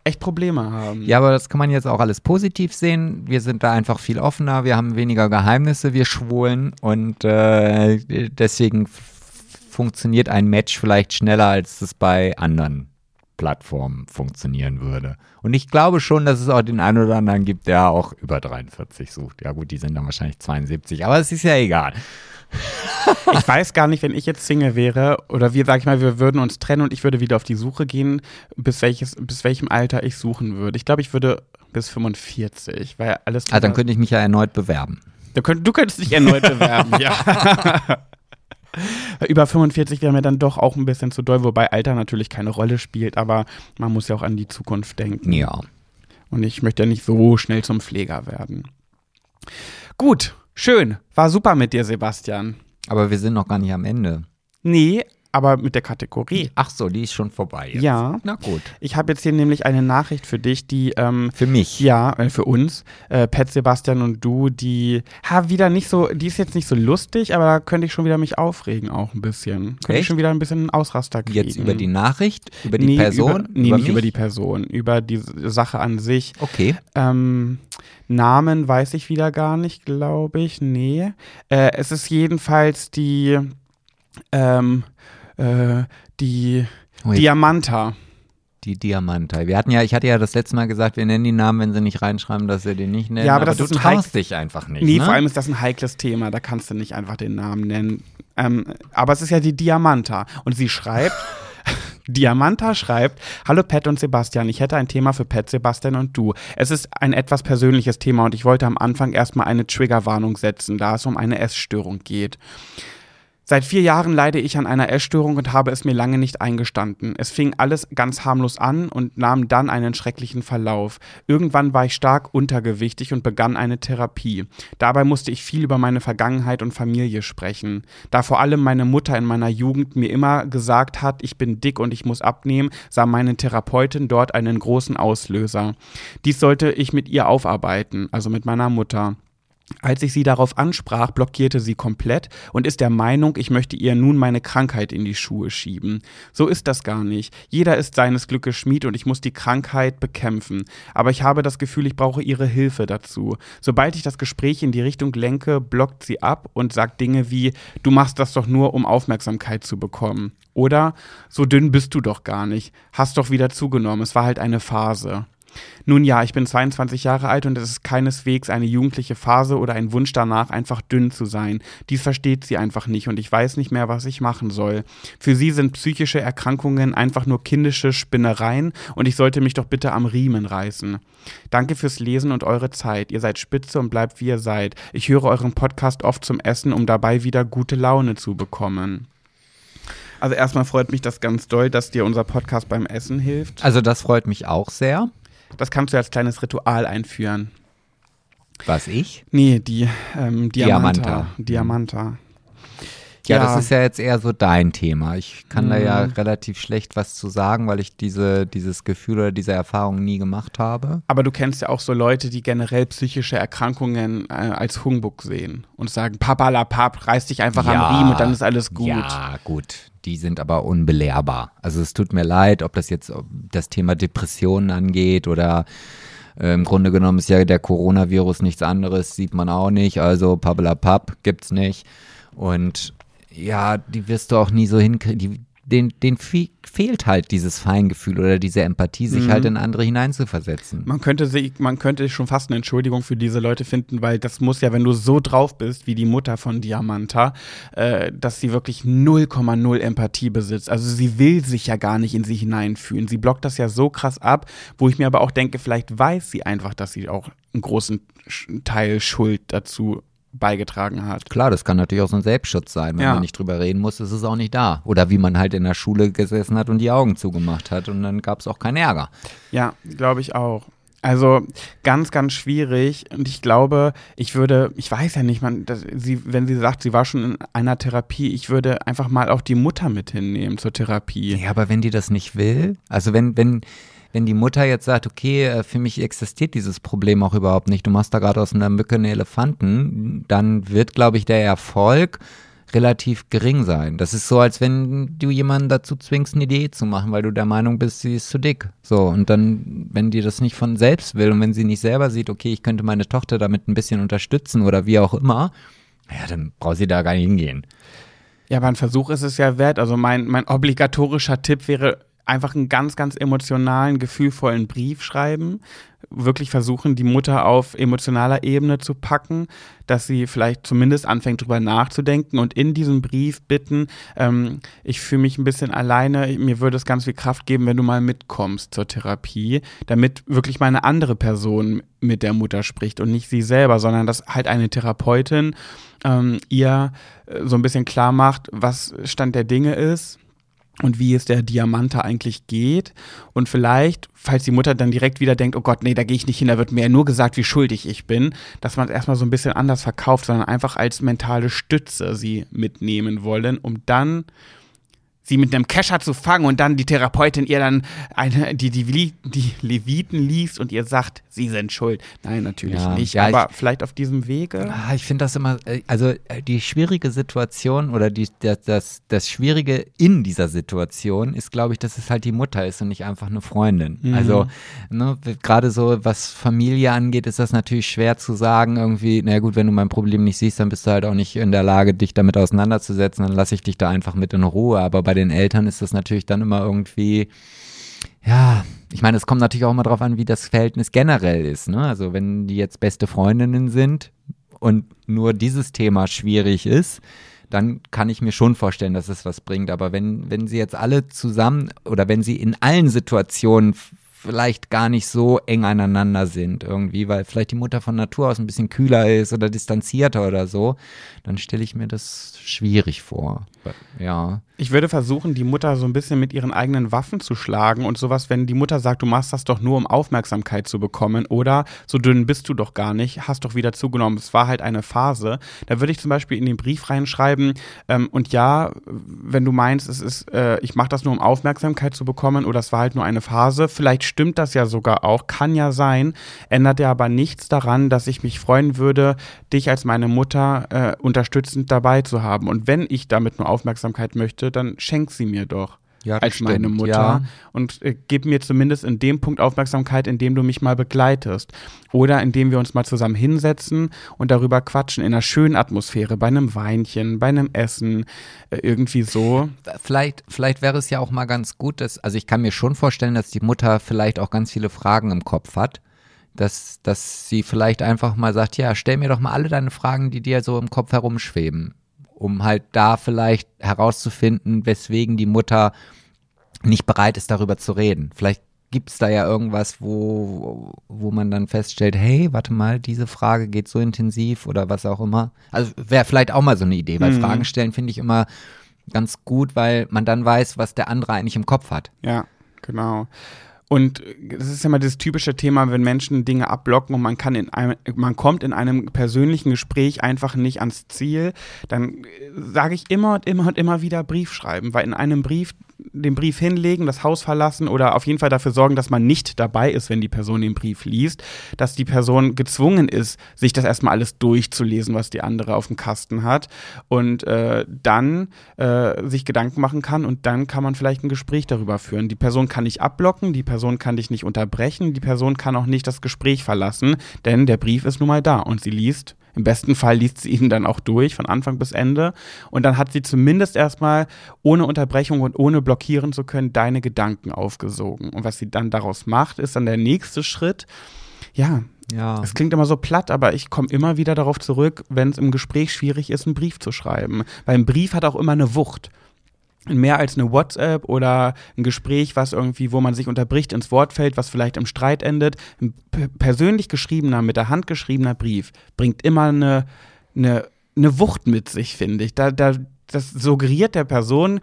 echt Probleme haben. Ja, aber das kann man jetzt auch alles positiv sehen. Wir sind da einfach viel offener, wir haben weniger Geheimnisse, wir Schwulen und äh, deswegen funktioniert ein Match vielleicht schneller, als es bei anderen Plattformen funktionieren würde. Und ich glaube schon, dass es auch den einen oder anderen gibt, der auch über 43 sucht. Ja gut, die sind dann wahrscheinlich 72, aber es ist ja egal. Ich weiß gar nicht, wenn ich jetzt Single wäre oder wir, sag ich mal, wir würden uns trennen und ich würde wieder auf die Suche gehen, bis, welches, bis welchem Alter ich suchen würde. Ich glaube, ich würde bis 45, weil alles. Ah, dann könnte ich mich ja erneut bewerben. du, könnt, du könntest dich erneut bewerben, ja. Über 45 wäre mir dann doch auch ein bisschen zu doll, wobei Alter natürlich keine Rolle spielt, aber man muss ja auch an die Zukunft denken. Ja. Und ich möchte ja nicht so schnell zum Pfleger werden. Gut, schön. War super mit dir, Sebastian. Aber wir sind noch gar nicht am Ende. Nee, aber mit der Kategorie. Ach so, die ist schon vorbei jetzt. Ja. Na gut. Ich habe jetzt hier nämlich eine Nachricht für dich, die ähm, Für mich. Ja, äh, für uns, äh, Pat, Sebastian und du, die ha, wieder nicht so, die ist jetzt nicht so lustig, aber da könnte ich schon wieder mich aufregen auch ein bisschen. Könnte ich Echt? schon wieder ein bisschen einen Ausraster kriegen. Jetzt über die Nachricht, über die nee, Person? Über, nee, über nicht mich? über die Person, über die Sache an sich. Okay. Ähm, Namen weiß ich wieder gar nicht, glaube ich. Nee. Äh, es ist jedenfalls die, ähm, äh, die Oh, jetzt- Diamanta. Die Diamantei. Wir hatten ja, ich hatte ja das letzte Mal gesagt, wir nennen die Namen, wenn sie nicht reinschreiben, dass wir den nicht nennen. Ja, aber das du ist ein traust dich einfach nicht. Nee, ne? vor allem ist das ein heikles Thema, da kannst du nicht einfach den Namen nennen. Ähm, aber es ist ja die Diamanta. Und sie schreibt, Diamanta schreibt, Hallo Pat und Sebastian, ich hätte ein Thema für Pat, Sebastian und du. Es ist ein etwas persönliches Thema und ich wollte am Anfang erstmal eine Triggerwarnung setzen, da es um eine Essstörung geht. Seit vier Jahren leide ich an einer Essstörung und habe es mir lange nicht eingestanden. Es fing alles ganz harmlos an und nahm dann einen schrecklichen Verlauf. Irgendwann war ich stark untergewichtig und begann eine Therapie. Dabei musste ich viel über meine Vergangenheit und Familie sprechen. Da vor allem meine Mutter in meiner Jugend mir immer gesagt hat, ich bin dick und ich muss abnehmen, sah meine Therapeutin dort einen großen Auslöser. Dies sollte ich mit ihr aufarbeiten, also mit meiner Mutter. Als ich sie darauf ansprach, blockierte sie komplett und ist der Meinung, ich möchte ihr nun meine Krankheit in die Schuhe schieben. So ist das gar nicht. Jeder ist seines Glückes Schmied und ich muss die Krankheit bekämpfen. Aber ich habe das Gefühl, ich brauche ihre Hilfe dazu. Sobald ich das Gespräch in die Richtung lenke, blockt sie ab und sagt Dinge wie, du machst das doch nur, um Aufmerksamkeit zu bekommen. Oder, so dünn bist du doch gar nicht. Hast doch wieder zugenommen. Es war halt eine Phase. Nun ja, ich bin 22 Jahre alt und es ist keineswegs eine jugendliche Phase oder ein Wunsch danach, einfach dünn zu sein. Dies versteht sie einfach nicht und ich weiß nicht mehr, was ich machen soll. Für sie sind psychische Erkrankungen einfach nur kindische Spinnereien und ich sollte mich doch bitte am Riemen reißen. Danke fürs Lesen und eure Zeit. Ihr seid spitze und bleibt wie ihr seid. Ich höre euren Podcast oft zum Essen, um dabei wieder gute Laune zu bekommen. Also erstmal freut mich das ganz doll, dass dir unser Podcast beim Essen hilft. Also das freut mich auch sehr. Das kannst du als kleines Ritual einführen. Was ich? Nee, die ähm, Diamanta. Diamanta. Diamanta. Ja, Ja. das ist ja jetzt eher so dein Thema. Ich kann da ja Mhm. relativ schlecht was zu sagen, weil ich diese, dieses Gefühl oder diese Erfahrung nie gemacht habe. Aber du kennst ja auch so Leute, die generell psychische Erkrankungen äh, als Humbug sehen und sagen, Papa la Pap, reiß dich einfach Ja. am Riemen und dann ist alles gut. Ja, gut. Die sind aber unbelehrbar. Also es tut mir leid, ob das jetzt das Thema Depressionen angeht oder äh, im Grunde genommen ist ja der Coronavirus nichts anderes, sieht man auch nicht. Also Pappelapapp gibt's nicht. Und ja, die wirst du auch nie so hinkriegen. Den, den fe fehlt halt dieses Feingefühl oder diese Empathie, sich Mhm. halt in andere hineinzuversetzen. Man könnte, sich, man könnte schon fast eine Entschuldigung für diese Leute finden, weil das muss ja, wenn du so drauf bist wie die Mutter von Diamanta, äh, dass sie wirklich 0,0 Empathie besitzt. Also sie will sich ja gar nicht in sie hineinfühlen. Sie blockt das ja so krass ab, wo ich mir aber auch denke, vielleicht weiß sie einfach, dass sie auch einen großen Teil Schuld dazu beigetragen hat. Klar, das kann natürlich auch so ein Selbstschutz sein. Wenn Ja. man nicht drüber reden muss, ist es auch nicht da. Oder wie man halt in der Schule gesessen hat und die Augen zugemacht hat und dann gab es auch keinen Ärger. Ja, glaube ich auch. Also ganz, ganz schwierig. Und ich glaube, ich würde, ich weiß ja nicht, man, dass sie, wenn sie sagt, sie war schon in einer Therapie, ich würde einfach mal auch die Mutter mit hinnehmen zur Therapie. Ja, aber wenn die das nicht will, also wenn, wenn, wenn die Mutter jetzt sagt, okay, äh, für mich existiert dieses Problem auch überhaupt nicht, du machst da gerade aus einer Mücke einen Elefanten, dann wird, glaube ich, der Erfolg relativ gering sein. Das ist so, als wenn du jemanden dazu zwingst, eine Diät zu machen, weil du der Meinung bist, sie ist zu dick. So, und dann, wenn die das nicht von selbst will und wenn sie nicht selber sieht, okay, ich könnte meine Tochter damit ein bisschen unterstützen oder wie auch immer, ja, dann braucht sie da gar nicht hingehen. Ja, aber ein Versuch ist es ja wert. Also mein, mein obligatorischer Tipp wäre einfach einen ganz, ganz emotionalen, gefühlvollen Brief schreiben, wirklich versuchen, die Mutter auf emotionaler Ebene zu packen, dass sie vielleicht zumindest anfängt, drüber nachzudenken und in diesem Brief bitten, ähm, ich fühle mich ein bisschen alleine, mir würde es ganz viel Kraft geben, wenn du mal mitkommst zur Therapie, damit wirklich mal eine andere Person mit der Mutter spricht und nicht sie selber, sondern dass halt eine Therapeutin ähm, ihr äh, so ein bisschen klar macht, was Stand der Dinge ist und wie es der Diamante eigentlich geht. Und vielleicht, falls die Mutter dann direkt wieder denkt, oh Gott, nee, da gehe ich nicht hin, da wird mir ja nur gesagt, wie schuldig ich bin, dass man es erstmal so ein bisschen anders verkauft, sondern einfach als mentale Stütze sie mitnehmen wollen, um dann sie mit einem Kescher zu fangen und dann die Therapeutin ihr dann eine, die, die, die Leviten liest und ihr sagt, sie sind schuld. Nein, natürlich ja, nicht. Ja, aber ich, vielleicht auf diesem Wege. Ah, ich finde das immer, äh, also äh, die schwierige Situation oder die, das, das, das Schwierige in dieser Situation ist, glaube ich, dass es halt die Mutter ist und nicht einfach eine Freundin. Mhm. Also ne, gerade so, was Familie angeht, ist das natürlich schwer zu sagen, irgendwie, na gut, wenn du mein Problem nicht siehst, dann bist du halt auch nicht in der Lage, dich damit auseinanderzusetzen, dann lasse ich dich da einfach mit in Ruhe. Aber bei bei den Eltern ist das natürlich dann immer irgendwie, ja, ich meine, es kommt natürlich auch immer darauf an, wie das Verhältnis generell ist. Ne? Also wenn die jetzt beste Freundinnen sind und nur dieses Thema schwierig ist, dann kann ich mir schon vorstellen, dass es was bringt. Aber wenn, wenn sie jetzt alle zusammen oder wenn sie in allen Situationen vielleicht gar nicht so eng aneinander sind irgendwie, weil vielleicht die Mutter von Natur aus ein bisschen kühler ist oder distanzierter oder so, dann stelle ich mir das schwierig vor. Ja. Ich würde versuchen, die Mutter so ein bisschen mit ihren eigenen Waffen zu schlagen und sowas, wenn die Mutter sagt, du machst das doch nur, um Aufmerksamkeit zu bekommen oder so dünn bist du doch gar nicht, hast doch wieder zugenommen, es war halt eine Phase. Da würde ich zum Beispiel in den Brief reinschreiben ähm, und ja, wenn du meinst, es ist, äh, ich mache das nur, um Aufmerksamkeit zu bekommen oder es war halt nur eine Phase, vielleicht stimmt das ja sogar auch, kann ja sein, ändert ja aber nichts daran, dass ich mich freuen würde, dich als meine Mutter äh, unterstützend dabei zu haben. Und wenn ich damit nur Aufmerksamkeit möchte, dann schenk sie mir doch. Ja, als stimmt, meine Mutter ja. und äh, gib mir zumindest in dem Punkt Aufmerksamkeit, in dem du mich mal begleitest oder indem wir uns mal zusammen hinsetzen und darüber quatschen in einer schönen Atmosphäre, bei einem Weinchen, bei einem Essen, äh, irgendwie so. Vielleicht, vielleicht wäre es ja auch mal ganz gut, dass, also ich kann mir schon vorstellen, dass die Mutter vielleicht auch ganz viele Fragen im Kopf hat dass, dass sie vielleicht einfach mal sagt, ja, stell mir doch mal alle deine Fragen, die dir so im Kopf herumschweben, um halt da vielleicht herauszufinden, weswegen die Mutter nicht bereit ist, darüber zu reden. Vielleicht gibt es da ja irgendwas, wo, wo man dann feststellt, hey, warte mal, diese Frage geht so intensiv oder was auch immer. Also wäre vielleicht auch mal so eine Idee, weil mhm. Fragen stellen finde ich immer ganz gut, weil man dann weiß, was der andere eigentlich im Kopf hat. Ja, genau. Und es ist ja immer das typische Thema, wenn Menschen Dinge abblocken und man kann in einem, man kommt in einem persönlichen Gespräch einfach nicht ans Ziel, dann sage ich immer und immer und immer wieder Brief schreiben, weil in einem Brief den Brief hinlegen, das Haus verlassen oder auf jeden Fall dafür sorgen, dass man nicht dabei ist, wenn die Person den Brief liest, dass die Person gezwungen ist, sich das erstmal alles durchzulesen, was die andere auf dem Kasten hat und äh, dann äh, sich Gedanken machen kann und dann kann man vielleicht ein Gespräch darüber führen. Die Person kann nicht abblocken, die Person kann dich nicht unterbrechen, die Person kann auch nicht das Gespräch verlassen, denn der Brief ist nun mal da und sie liest im besten Fall liest sie ihn dann auch durch, von Anfang bis Ende. Und dann hat sie zumindest erstmal, ohne Unterbrechung und ohne blockieren zu können, deine Gedanken aufgesogen. Und was sie dann daraus macht, ist dann der nächste Schritt. Ja, ja. Es klingt immer so platt, aber ich komme immer wieder darauf zurück, wenn es im Gespräch schwierig ist, einen Brief zu schreiben. Weil ein Brief hat auch immer eine Wucht mehr als eine WhatsApp oder ein Gespräch, was irgendwie, wo man sich unterbricht, ins Wort fällt, was vielleicht im Streit endet. Ein persönlich geschriebener, mit der Hand geschriebener Brief bringt immer eine, eine, eine Wucht mit sich, finde ich. Da, da, das suggeriert der Person,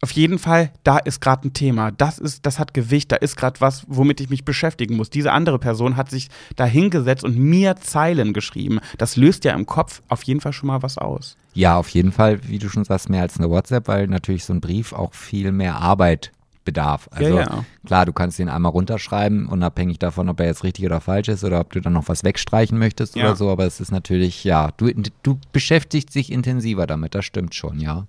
auf jeden Fall, da ist gerade ein Thema. Das ist, das hat Gewicht, da ist gerade was, womit ich mich beschäftigen muss. Diese andere Person hat sich da hingesetzt und mir Zeilen geschrieben. Das löst ja im Kopf auf jeden Fall schon mal was aus. Ja, auf jeden Fall, wie du schon sagst, mehr als eine WhatsApp, weil natürlich so ein Brief auch viel mehr Arbeit bedarf. Also ja, ja. klar, du kannst ihn einmal runterschreiben, unabhängig davon, ob er jetzt richtig oder falsch ist oder ob du dann noch was wegstreichen möchtest ja. oder so, aber es ist natürlich, ja, du, du beschäftigst dich intensiver damit, das stimmt schon, ja.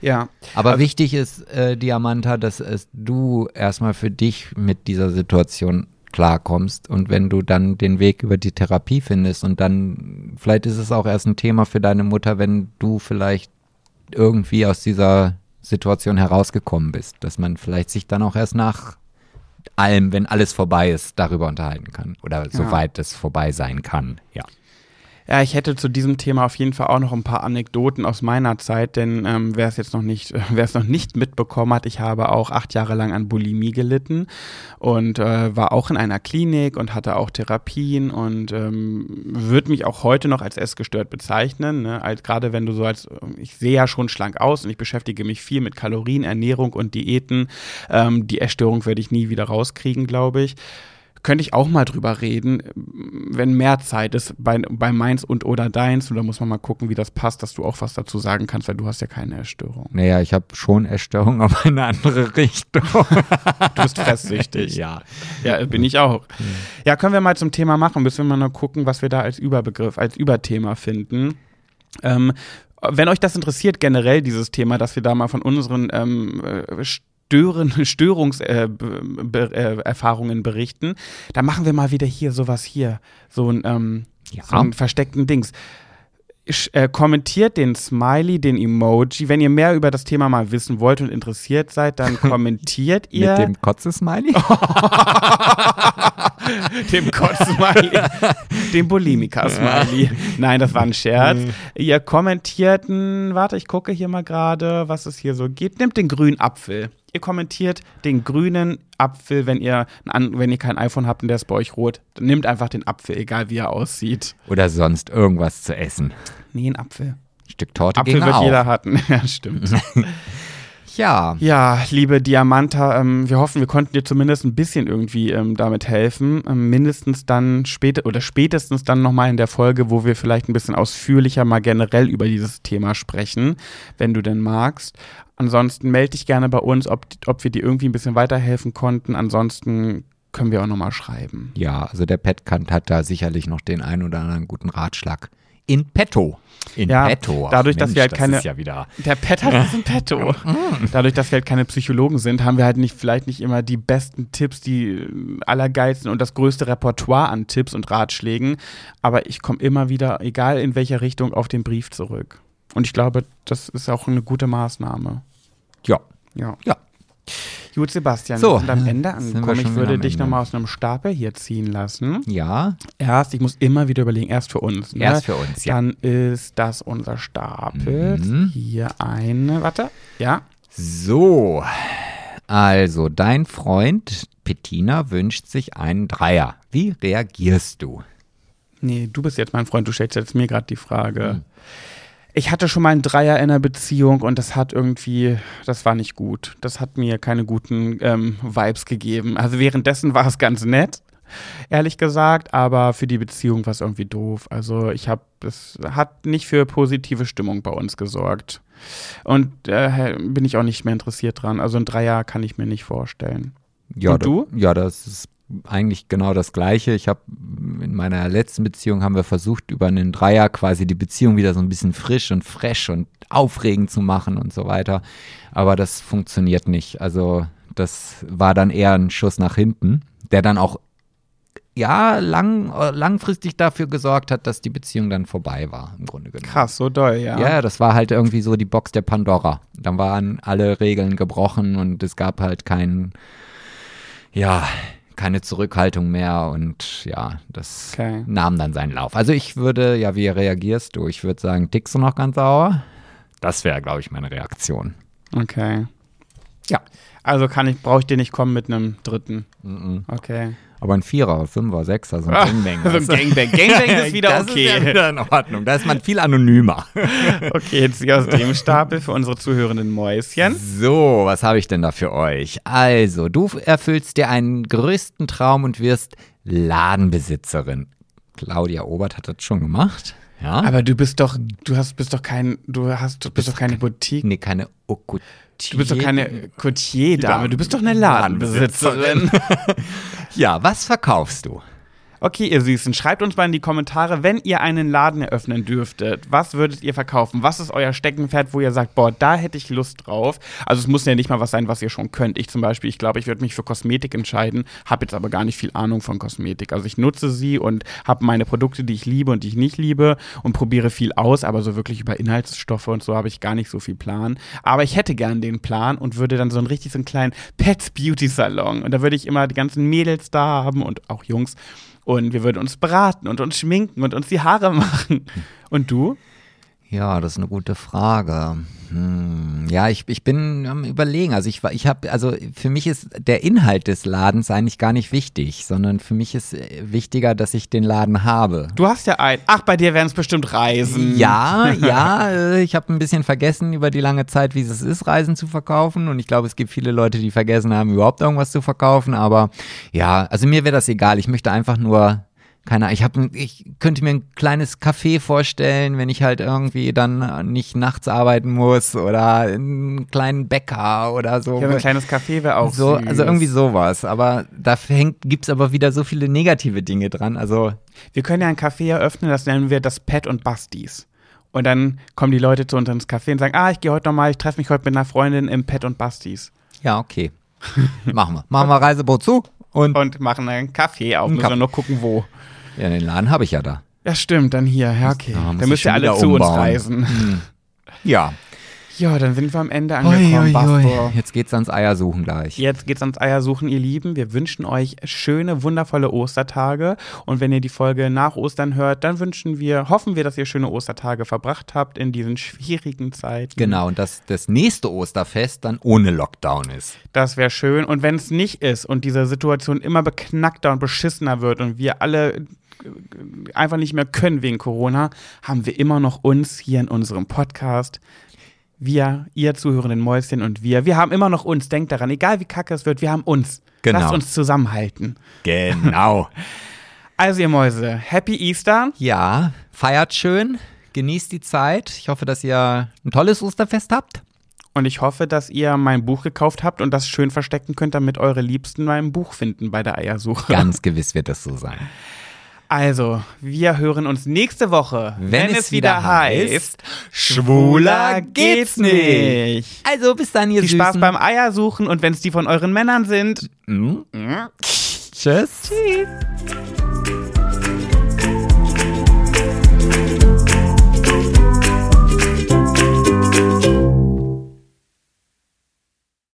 Ja. Aber also, wichtig ist, äh, Diamanta, dass es du erstmal für dich mit dieser Situation klarkommst und wenn du dann den Weg über die Therapie findest und dann, vielleicht ist es auch erst ein Thema für deine Mutter, wenn du vielleicht irgendwie aus dieser Situation herausgekommen bist, dass man vielleicht sich dann auch erst nach allem, wenn alles vorbei ist, darüber unterhalten kann. Oder soweit es vorbei sein kann. Ja. Ja, ich hätte zu diesem Thema auf jeden Fall auch noch ein paar Anekdoten aus meiner Zeit, denn ähm, wer es jetzt noch nicht, wer es noch nicht mitbekommen hat, ich habe auch acht Jahre lang an Bulimie gelitten und äh, war auch in einer Klinik und hatte auch Therapien und ähm, würde mich auch heute noch als essgestört bezeichnen. Ne? Als gerade wenn du so als, ich sehe ja schon schlank aus und ich beschäftige mich viel mit Kalorien, Ernährung und Diäten. Ähm, die Essstörung werde ich nie wieder rauskriegen, glaube ich könnte ich auch mal drüber reden, wenn mehr Zeit ist bei, bei meins und oder deins. Und da muss man mal gucken, wie das passt, dass du auch was dazu sagen kannst, weil du hast ja keine Essstörung. Naja, ich habe schon Essstörung, aber in eine andere Richtung. du bist festsüchtig. ja. Ja, bin ich auch. Ja, können wir mal zum Thema machen. Müssen wir mal gucken, was wir da als Überbegriff, als Überthema finden. Ähm, wenn euch das interessiert, generell dieses Thema, dass wir da mal von unseren ähm, Stören, Störungserfahrungen äh, berichten, da machen wir mal wieder hier sowas hier, so ein, ähm, Ja. so einen versteckten Dings. Sch- äh, kommentiert den Smiley, den Emoji. Wenn ihr mehr über das Thema mal wissen wollt und interessiert seid, dann kommentiert ihr Mit dem Kotze-Smiley? dem Kotz-Smiley, dem Bulimika-Smiley. Nein, das war ein Scherz. Ihr kommentierten, warte, ich gucke hier mal gerade, was es hier so gibt. Nehmt den grünen Apfel. Ihr kommentiert den grünen Apfel, wenn ihr, ein, wenn ihr kein iPhone habt und der ist bei euch rot. Dann nehmt einfach den Apfel, egal wie er aussieht. Oder sonst irgendwas zu essen. Nee, ein Apfel. Ein Stück Torte Apfel wird auch. jeder hatten. Ja, stimmt. Ja. Ja, liebe Diamanta, ähm, wir hoffen, wir konnten dir zumindest ein bisschen irgendwie ähm, damit helfen. Ähm, mindestens dann später oder spätestens dann nochmal in der Folge, wo wir vielleicht ein bisschen ausführlicher mal generell über dieses Thema sprechen, wenn du denn magst. Ansonsten melde dich gerne bei uns, ob, ob wir dir irgendwie ein bisschen weiterhelfen konnten. Ansonsten können wir auch nochmal schreiben. Ja, also der Petkant hat da sicherlich noch den einen oder anderen guten Ratschlag. In petto. In Ja, petto. Ach, dadurch, dass Mensch, wir halt keine- ja wieder. Der Pet hat was im Petto. Dadurch, dass wir halt keine Psychologen sind, haben wir halt nicht vielleicht nicht immer die besten Tipps, die allergeilsten und das größte Repertoire an Tipps und Ratschlägen. Aber ich komme immer wieder, egal in welcher Richtung, auf den Brief zurück. Und ich glaube, das ist auch eine gute Maßnahme. Ja. Ja. Ja. Gut, Sebastian, So, wir sind am Ende angekommen. Ich würde dich nochmal aus einem Stapel hier ziehen lassen. Ja. Erst, ich muss immer wieder überlegen, erst für uns. Ne? Erst für uns, ja. Dann ist das unser Stapel. Mhm. Hier eine, warte, ja. So. Also, dein Freund Bettina wünscht sich einen Dreier. Wie reagierst du? Nee, du bist jetzt mein Freund, du stellst jetzt mir gerade die Frage. Ich hatte schon mal einen Dreier in einer Beziehung und das hat irgendwie, das war nicht gut. Das hat mir keine guten ähm, Vibes gegeben. Also währenddessen war es ganz nett, ehrlich gesagt, aber für die Beziehung war es irgendwie doof. Also ich habe, es hat nicht für positive Stimmung bei uns gesorgt. Und äh, bin ich auch nicht mehr interessiert dran. Also ein Dreier kann ich mir nicht vorstellen. Ja, Und du? Da, ja, das ist eigentlich genau das Gleiche. Ich habe in meiner letzten Beziehung haben wir versucht, über einen Dreier quasi die Beziehung wieder so ein bisschen frisch und fresh und aufregend zu machen und so weiter. Aber das funktioniert nicht. Also das war dann eher ein Schuss nach hinten, der dann auch ja lang, langfristig dafür gesorgt hat, dass die Beziehung dann vorbei war, im Grunde genommen. Krass, so doll, ja. Ja, das war halt irgendwie so die Box der Pandora. Dann waren alle Regeln gebrochen und es gab halt kein, ja, keine Zurückhaltung mehr und ja, das Okay. nahm dann seinen Lauf. Also ich würde, ja, wie reagierst du? Ich würde sagen, tickst du noch ganz sauer? Das wäre, glaube ich, meine Reaktion. Okay. Ja. Also kann ich, brauche ich dir nicht kommen mit einem dritten. Mhm. Okay. Aber ein Vierer, Fünfer, Sechser, so ein Ah, Gangbang. so ein? Gangbang. Gangbang ist wieder das okay. Ist ja wieder in Ordnung. Da ist man viel anonymer. Okay, jetzt hier aus dem Stapel für unsere zuhörenden Mäuschen. So, was habe ich denn da für euch? Also, du erfüllst dir einen größten Traum und wirst Ladenbesitzerin. Claudia Obert hat das schon gemacht. Ja. Aber du bist doch, du hast, bist doch kein, du hast, du bist doch keine Boutique. nee, keine Okutier. Du bist doch keine Coutier-Dame, du bist doch eine Ladenbesitzerin. Ja, was verkaufst du? Okay, ihr Süßen, schreibt uns mal in die Kommentare, wenn ihr einen Laden eröffnen dürftet, was würdet ihr verkaufen? Was ist euer Steckenpferd, wo ihr sagt, boah, da hätte ich Lust drauf? Also es muss ja nicht mal was sein, was ihr schon könnt. Ich zum Beispiel, ich glaube, ich würde mich für Kosmetik entscheiden, habe jetzt aber gar nicht viel Ahnung von Kosmetik. Also ich nutze sie und habe meine Produkte, die ich liebe und die ich nicht liebe und probiere viel aus, aber so wirklich über Inhaltsstoffe und so habe ich gar nicht so viel Plan. Aber ich hätte gern den Plan und würde dann so einen richtig so einen kleinen Pets Beauty Salon und da würde ich immer die ganzen Mädels da haben und auch Jungs und wir würden uns beraten und uns schminken und uns die Haare machen. Und du? Ja, das ist eine gute Frage. Hm, ja, ich, ich bin am überlegen. Also ich war, ich habe, also für mich ist der Inhalt des Ladens eigentlich gar nicht wichtig, sondern für mich ist äh, wichtiger, dass ich den Laden habe. Du hast ja einen. Ach, bei dir wären es bestimmt Reisen. Ja, ja, äh, ich habe ein bisschen vergessen über die lange Zeit, wie es ist, Reisen zu verkaufen. Und ich glaube, es gibt viele Leute, die vergessen haben, überhaupt irgendwas zu verkaufen. Aber ja, also mir wäre das egal. Ich möchte einfach nur keine Ahnung, ich, hab, ich könnte mir ein kleines Café vorstellen, wenn ich halt irgendwie dann nicht nachts arbeiten muss oder einen kleinen Bäcker oder so. Ja, ein kleines Café wäre auch so. süß. Also irgendwie sowas. Aber da gibt es aber wieder so viele negative Dinge dran. Also Wir können ja ein Café eröffnen, das nennen wir das Pet und Bastis. Und dann kommen die Leute zu uns ins Café und sagen, ah, ich gehe heute nochmal, ich treffe mich heute mit einer Freundin im Pet und Bastis. ja, okay. Machen wir. Machen wir Reiseboot zu und, Und machen einen Café auf, Ein müssen wir Kaff- nur gucken, wo. Ja, den Laden habe ich ja da. Ja, stimmt, dann hier, ja, okay. Muss dann müsst ihr alle zu uns umbauen. reisen. Ja. Ja, dann sind wir am Ende angekommen, Bastor. Jetzt geht's ans Eiersuchen gleich. Jetzt geht's ans Eiersuchen, ihr Lieben. Wir wünschen euch schöne, wundervolle Ostertage. Und wenn ihr die Folge nach Ostern hört, dann wünschen wir, hoffen wir, dass ihr schöne Ostertage verbracht habt in diesen schwierigen Zeiten. Genau, und dass das nächste Osterfest dann ohne Lockdown ist. Das wäre schön. Und wenn es nicht ist und diese Situation immer beknackter und beschissener wird und wir alle einfach nicht mehr können wegen Corona, haben wir immer noch uns hier in unserem Podcast. Wir, ihr zuhörenden Mäuschen und wir, wir haben immer noch uns. Denkt daran, egal wie kacke es wird, wir haben uns. Genau. Lasst uns zusammenhalten. Genau. Also ihr Mäuse, Happy Easter. ja, feiert schön, genießt die Zeit. Ich hoffe, dass ihr ein tolles Osterfest habt. Und ich hoffe, dass ihr mein Buch gekauft habt und das schön verstecken könnt, damit eure Liebsten mein Buch finden bei der Eiersuche. Ganz gewiss wird das so sein. Also, wir hören uns nächste Woche, Wenn es wieder heißt, Schwuler geht's nicht. Also bis dann, ihr Viel Spaß beim Eiersuchen und wenn es die von euren Männern sind. Mhm. Tschüss. Tschüss.